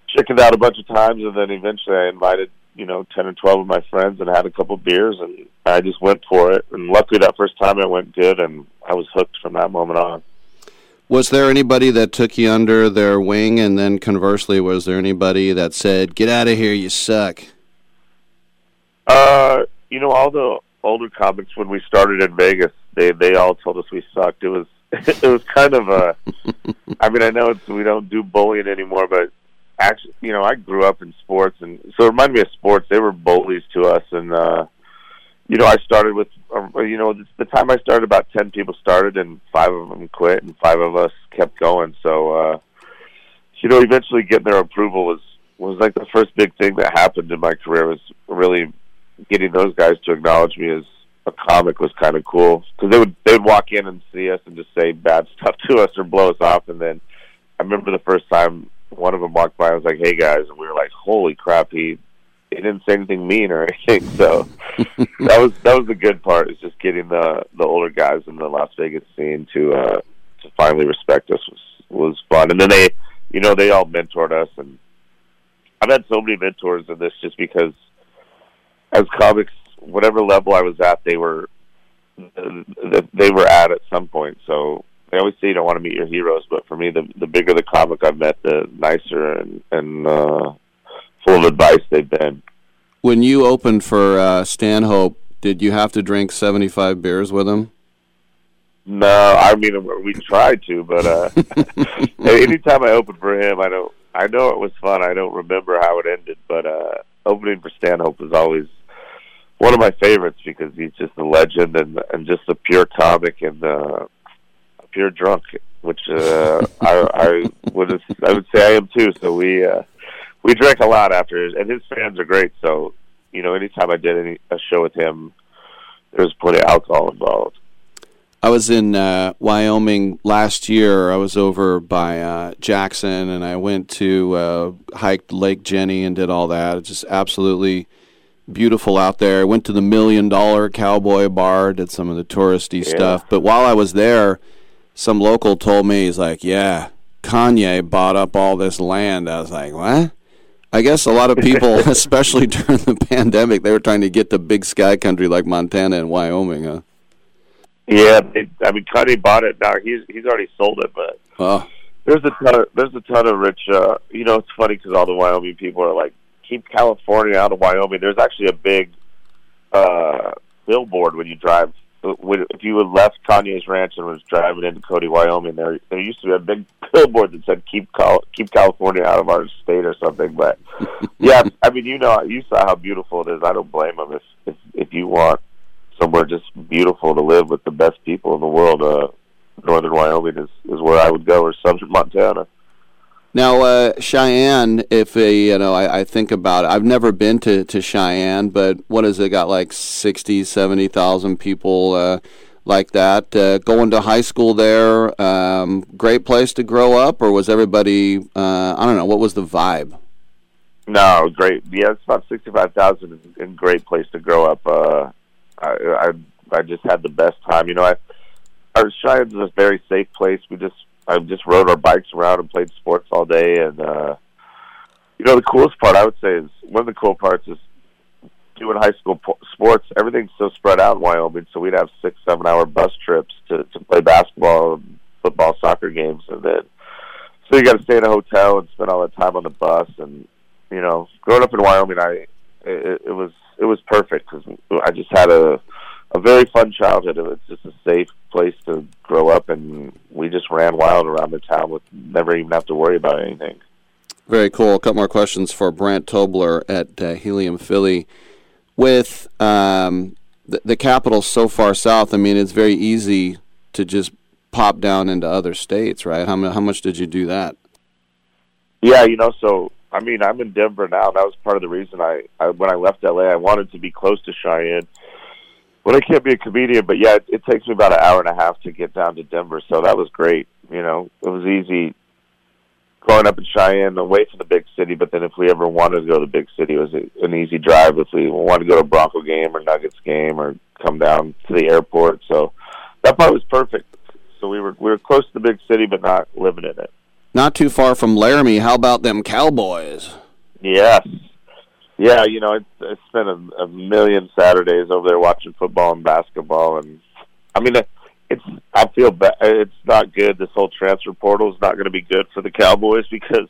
chickened out a bunch of times, and then eventually I invited you know ten or twelve of my friends and had a couple beers, and I just went for it. And luckily, that first time it went good, and I was hooked from that moment on. Was there anybody that took you under their wing, and then conversely, was there anybody that said, "Get out of here, you suck"? Uh, you know, all the older comics when we started in Vegas, they they all told us we sucked. It was it was kind of a. I mean, I know it's, we don't do bullying anymore, but actually, you know, I grew up in sports, and so it reminded me of sports. They were bullies to us, and uh, you know, I started with, uh, you know, the time I started, about ten people started, and five of them quit, and five of us kept going. So, uh, you know, eventually getting their approval was was like the first big thing that happened in my career. Was really getting those guys to acknowledge me as a comic was kind of cool because they would they would walk in and see us and just say bad stuff to us or blow us off, and then I remember the first time one of them walked by, I was like, "Hey guys," and we were like, "Holy crap!" He he didn't say anything mean or anything, so that was that was the good part is just getting the the older guys in the Las Vegas scene to uh to finally respect us was was fun, and then they you know they all mentored us, and I've had so many mentors in this just because as comics, whatever level I was at, they were they were at at some point. So they always say you don't want to meet your heroes, but for me, the the bigger the comic I've met, the nicer and and uh, full of advice they've been. When you opened for uh, Stanhope, did you have to drink seventy five beers with him? No, I mean we tried to, but uh, anytime I opened for him, I don't. I know it was fun. I don't remember how it ended, but uh, opening for Stanhope was always one of my favorites because he's just a legend and and just a pure comic and uh, a pure drunk, which uh, I, I would I would say I am too. So we uh, we drank a lot after, and his fans are great. So you know, anytime I did any a show with him, there was plenty of alcohol involved. I was in uh, Wyoming last year. I was over by uh, Jackson, and I went to uh, hiked Lake Jenny and did all that. Just absolutely beautiful out there. I went to the Million Dollar Cowboy Bar, did some of the touristy Yeah. stuff. But while I was there, some local told me he's like, "Yeah, Kanye bought up all this land." I was like, "What?" I guess a lot of people, especially during the pandemic, they were trying to get to big sky country like Montana and Wyoming. Huh? Yeah, they, I mean, Kanye bought it. Now he's he's already sold it, but Oh, there's a ton of there's a ton of rich. Uh, you know, it's funny because all the Wyoming people are like, keep California out of Wyoming. There's actually a big uh, billboard when you drive. If you had left Kanye's ranch and was driving into Cody, Wyoming, there there used to be a big billboard that said "Keep Cal- Keep California out of our state" or something. But yeah, I mean, you know, you saw how beautiful it is. I don't blame them if if, if you want somewhere just beautiful to live with the best people in the world. Uh, Northern Wyoming is is where I would go, or Southern Montana. Now, uh, Cheyenne, if uh, you know, I, I think about it. I've never been to, to Cheyenne, but what has it got like 60, 70,000 people uh, like that uh, going to high school there? Um, great place to grow up, or was everybody? Uh, I don't know. What was the vibe? No, great. Yeah, it's about sixty-five thousand and great place to grow up. Uh, I, I I just had the best time. You know, I our Cheyenne's a very safe place. We just I just rode our bikes around and played sports all day. And uh, you know, the coolest part I would say is one of the cool parts is doing high school po- sports. Everything's so spread out in Wyoming, so we'd have six, seven-hour bus trips to to play basketball, football, soccer games, and then so you got to stay in a hotel and spend all that time on the bus. And you know, growing up in Wyoming, I it, it was it was perfect because I just had a a very fun childhood. It was just a safe place to grow up, and we just ran wild around the town with never even have to worry about anything. Very cool. A couple more questions for Brant Tobler at uh, Helium Philly. With um, the, the capital so far south, I mean, it's very easy to just pop down into other states, right? How, how much did you do that? Yeah, you know, so I mean, I'm in Denver now. That was part of the reason I, I when I left LA, I wanted to be close to Cheyenne. But I can't be a comedian, but yeah, it, it takes me about an hour and a half to get down to Denver, so that was great. You know, it was easy growing up in Cheyenne, away from the big city. But then, if we ever wanted to go to the big city, it was an easy drive. If we wanted to go to a Bronco game or Nuggets game or come down to the airport, so that part was perfect. So so we were we were close to the big city, but not living in it. Not too far from Laramie. How about them Cowboys? Yes, yeah. You know, it's it's been a, a million Saturdays over there watching football and basketball, and I mean, it's I feel bad. It's not good. This whole transfer portal is not going to be good for the Cowboys because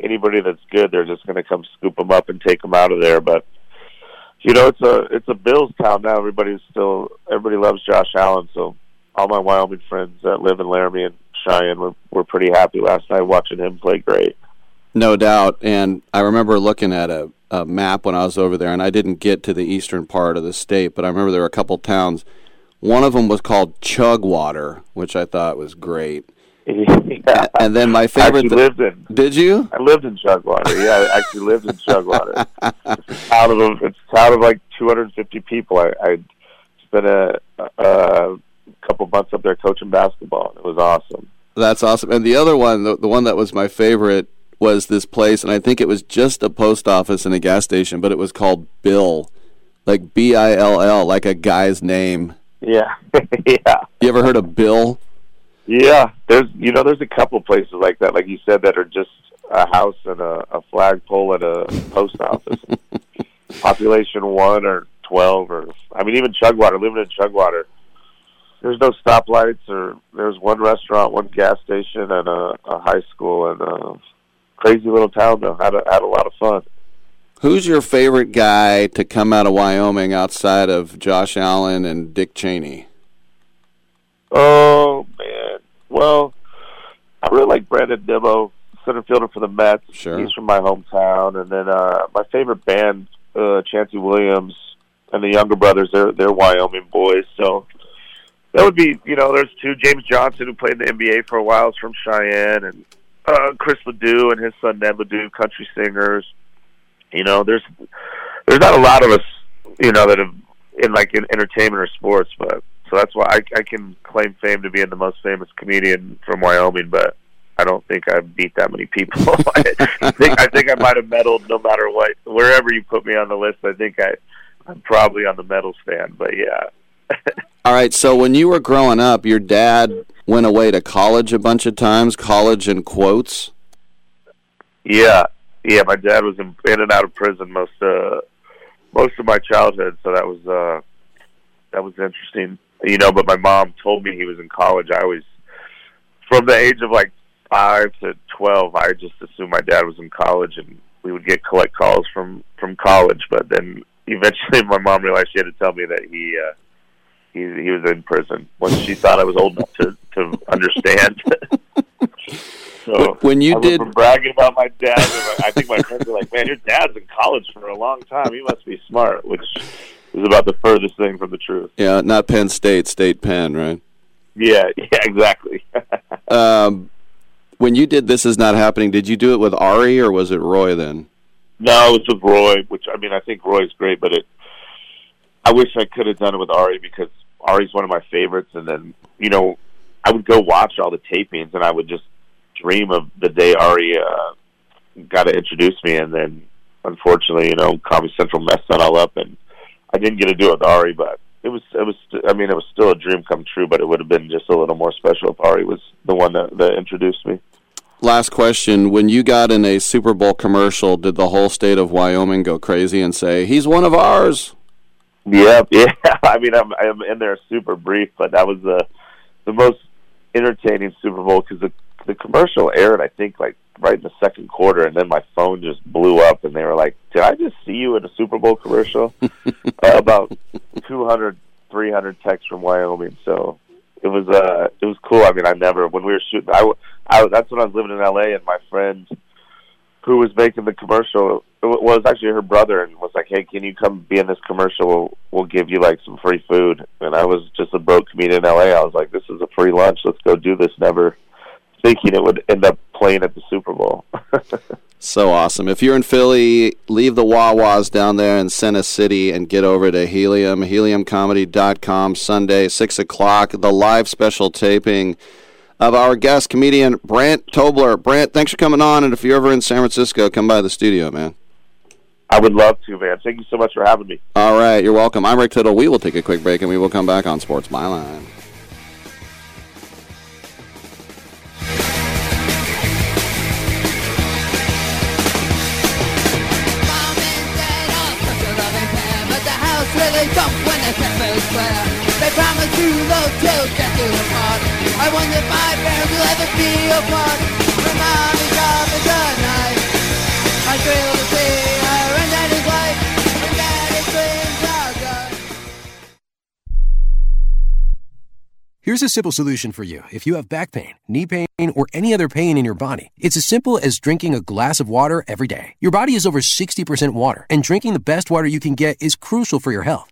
anybody that's good, they're just going to come scoop them up and take them out of there. But you know, it's a it's a Bills town now. Everybody's still everybody loves Josh Allen, so all my Wyoming friends that live in Laramie and Cheyenne were were pretty happy last night watching him play great. No doubt. And I remember looking at a, a map when I was over there, and I didn't get to the eastern part of the state, but I remember there were a couple towns. One of them was called Chugwater, which I thought was great. yeah. And then my I favorite. actually lived in. Did you? I lived in Chugwater. Yeah, I actually lived in Chugwater. it's a town of it's a town of like 250 people. I, I spent a, a couple months up there coaching basketball. It was awesome. That's awesome. And the other one, the, the one that was my favorite, was this place, and I think it was just a post office and a gas station, but it was called Bill, like B I L L, like a guy's name. Yeah, yeah, You ever heard of Bill? yeah. There's you know there's a couple places like that, like you said, that are just a house and a, a flagpole at a post office. Population one or twelve or I mean even Chugwater, living in Chugwater. There's no stoplights or there's one restaurant, one gas station, and a, a high school and a crazy little town. Though had a, had a lot of fun. Who's your favorite guy to come out of Wyoming outside of Josh Allen and Dick Cheney? Oh man. Well, I really like Brandon Nimmo, center fielder for the Mets. Sure. He's from my hometown, and then uh my favorite band, uh Chancey Williams and the younger brothers. They're they're Wyoming boys, so that would be you know. There's two James Johnson who played in the NBA for a while. Is from Cheyenne, and uh Chris LeDoux and his son Ned LeDoux, country singers. You know, there's there's not a lot of us, you know, that have in like in entertainment or sports, but so that's why I, I can claim fame to being the most famous comedian from Wyoming, but I don't think I've beat that many people. I think I think I might have medaled no matter what. Wherever you put me on the list, I think I I'm probably on the medal stand. But yeah, All right, so when you were growing up, your dad went away to college a bunch of times, college in quotes. yeah, yeah. My dad was in, in and out of prison most uh most of my childhood, so that was uh that was interesting. You know, but my mom told me he was in college. I always, from the age of like five to twelve, I just assumed my dad was in college, and we would get collect calls from from college. But then eventually, my mom realized she had to tell me that he uh, he he was in prison once she thought I was old enough to to understand. so When you I did- bragging about my dad, I think my friends were like, "Man, your dad's in college for a long time. He must be smart," which is about the furthest thing from the truth. Yeah, not Penn State, State Penn, right? Yeah, yeah, exactly. Um, when you did This Is Not Happening, did you do it with Ari or was it Roy then? No, it was with Roy, which I mean, I think Roy's great, but it. I wish I could have done it with Ari because Ari's one of my favorites, and then you know, I would go watch all the tapings, and I would just dream of the day Ari uh, got to introduce me, and then unfortunately, you know, Comedy Central messed that all up, and I didn't get to do it with Ari, but it was it was I mean, it was still a dream come true, but it would have been just a little more special if Ari was the one that, that introduced me. Last question. When you got in a Super Bowl commercial, did the whole state of Wyoming go crazy and say, he's one of ours? Yep, yeah. I mean, I'm I'm in there super brief, but that was the the most entertaining Super Bowl because the the commercial aired, I think, like right in the second quarter, and then my phone just blew up, and they were like, "Did I just see you in a Super Bowl commercial?" uh, about 200, 300 texts from Wyoming, so it was uh it was cool. I mean, I never when we were shooting, I, I, w- I that's when I was living in L.A. and my friend who was making the commercial it was actually her brother and was like, "Hey, can you come be in this commercial? We'll, we'll give you like some free food." And I was just a broke comedian in LA. I was like, "This is a free lunch. Let's go do this." Never thinking it would end up playing at the Super Bowl. So awesome. If you're in Philly, leave the Wawas down there in Center City and get over to Helium, heliumcomedy.com, Sunday, 6 o'clock, the live special taping of our guest comedian Brant Tobler. Brant, thanks for coming on, and if you're ever in San Francisco, come by the studio, man. I would love to, man. Thank you so much for having me. All right, you're welcome. I'm Rick Tittle. We will take a quick break, and we will come back on Sports Byline. Really when they promise to love till death do them part. I wonder if my parents will ever be apart. My mom is up as a night. I thrill to see her and daddy's dreams are oh, gone. Here's a simple solution for you. If you have back pain, knee pain, or any other pain in your body, it's as simple as drinking a glass of water every day. Your body is over 60% water, and drinking the best water you can get is crucial for your health.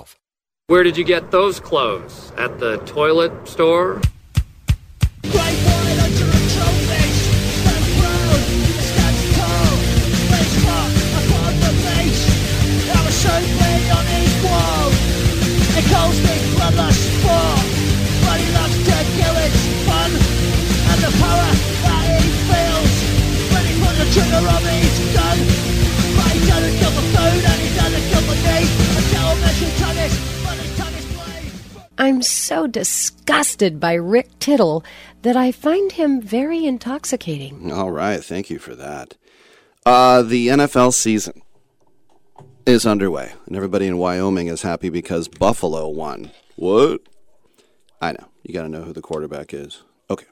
Where did you get those clothes? At the toilet store? Trigger I'm so disgusted by Rick Tittle that I find him very intoxicating. All right, thank you for that. Uh, the NFL season is underway, and everybody in Wyoming is happy because Buffalo won. What? I know. You got to know who the quarterback is. Okay.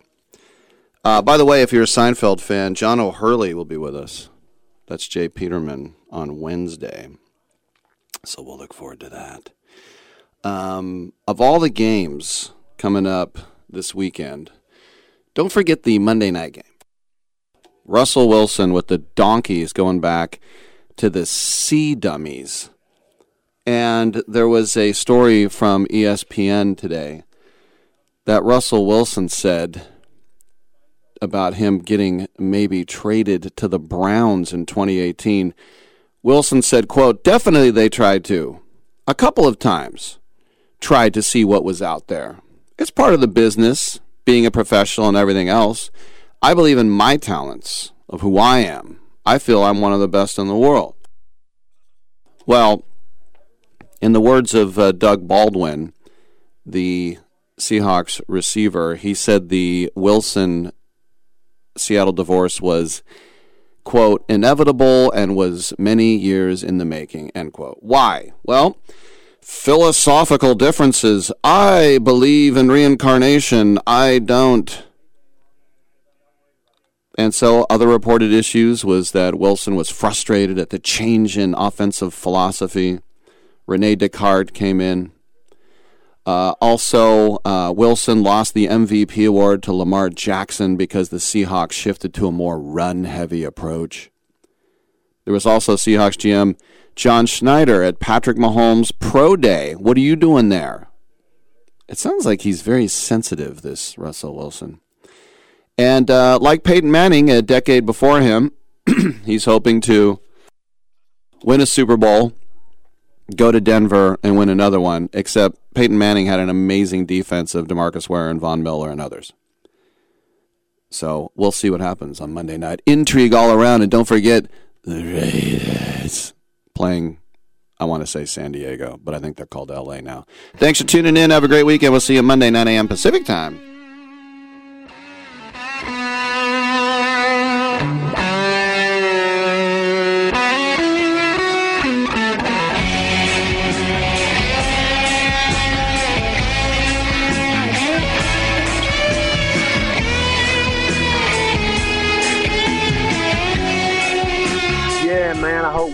Uh, by the way, if you're a Seinfeld fan, John O'Hurley will be with us. That's J. Peterman on Wednesday. So we'll look forward to that. Um, of all the games coming up this weekend, don't forget the Monday night game. Russell Wilson with the Donkeys going back to the Sea Dummies. And there was a story from ESPN today that Russell Wilson said about him getting maybe traded to the Browns in 2018. Wilson said, quote, definitely they tried to. A couple of times tried to see what was out there. It's part of the business, being a professional and everything else. I believe in my talents of who I am. I feel I'm one of the best in the world. Well, in the words of uh, Doug Baldwin, the Seahawks receiver, he said the Wilson Seattle divorce was quote inevitable and was many years in the making end quote. Why? Well, philosophical differences. I believe in reincarnation. I don't. And so, other reported issues was that Wilson was frustrated at the change in offensive philosophy. Rene Descartes came in. Uh, also, uh, Wilson lost the MVP award to Lamar Jackson because the Seahawks shifted to a more run heavy approach. There was also Seahawks GM John Schneider at Patrick Mahomes' Pro Day. What are you doing there? It sounds like he's very sensitive, this Russell Wilson. And uh, like Peyton Manning a decade before him, he's hoping to win a Super Bowl, go to Denver, and win another one, except Peyton Manning had an amazing defense of DeMarcus Ware and Von Miller and others. So we'll see what happens on Monday night. Intrigue all around, and don't forget the Raiders playing. I want to say San Diego, but I think they're called LA now. Thanks for tuning in. Have a great weekend. We'll see you Monday, 9 a.m. Pacific time.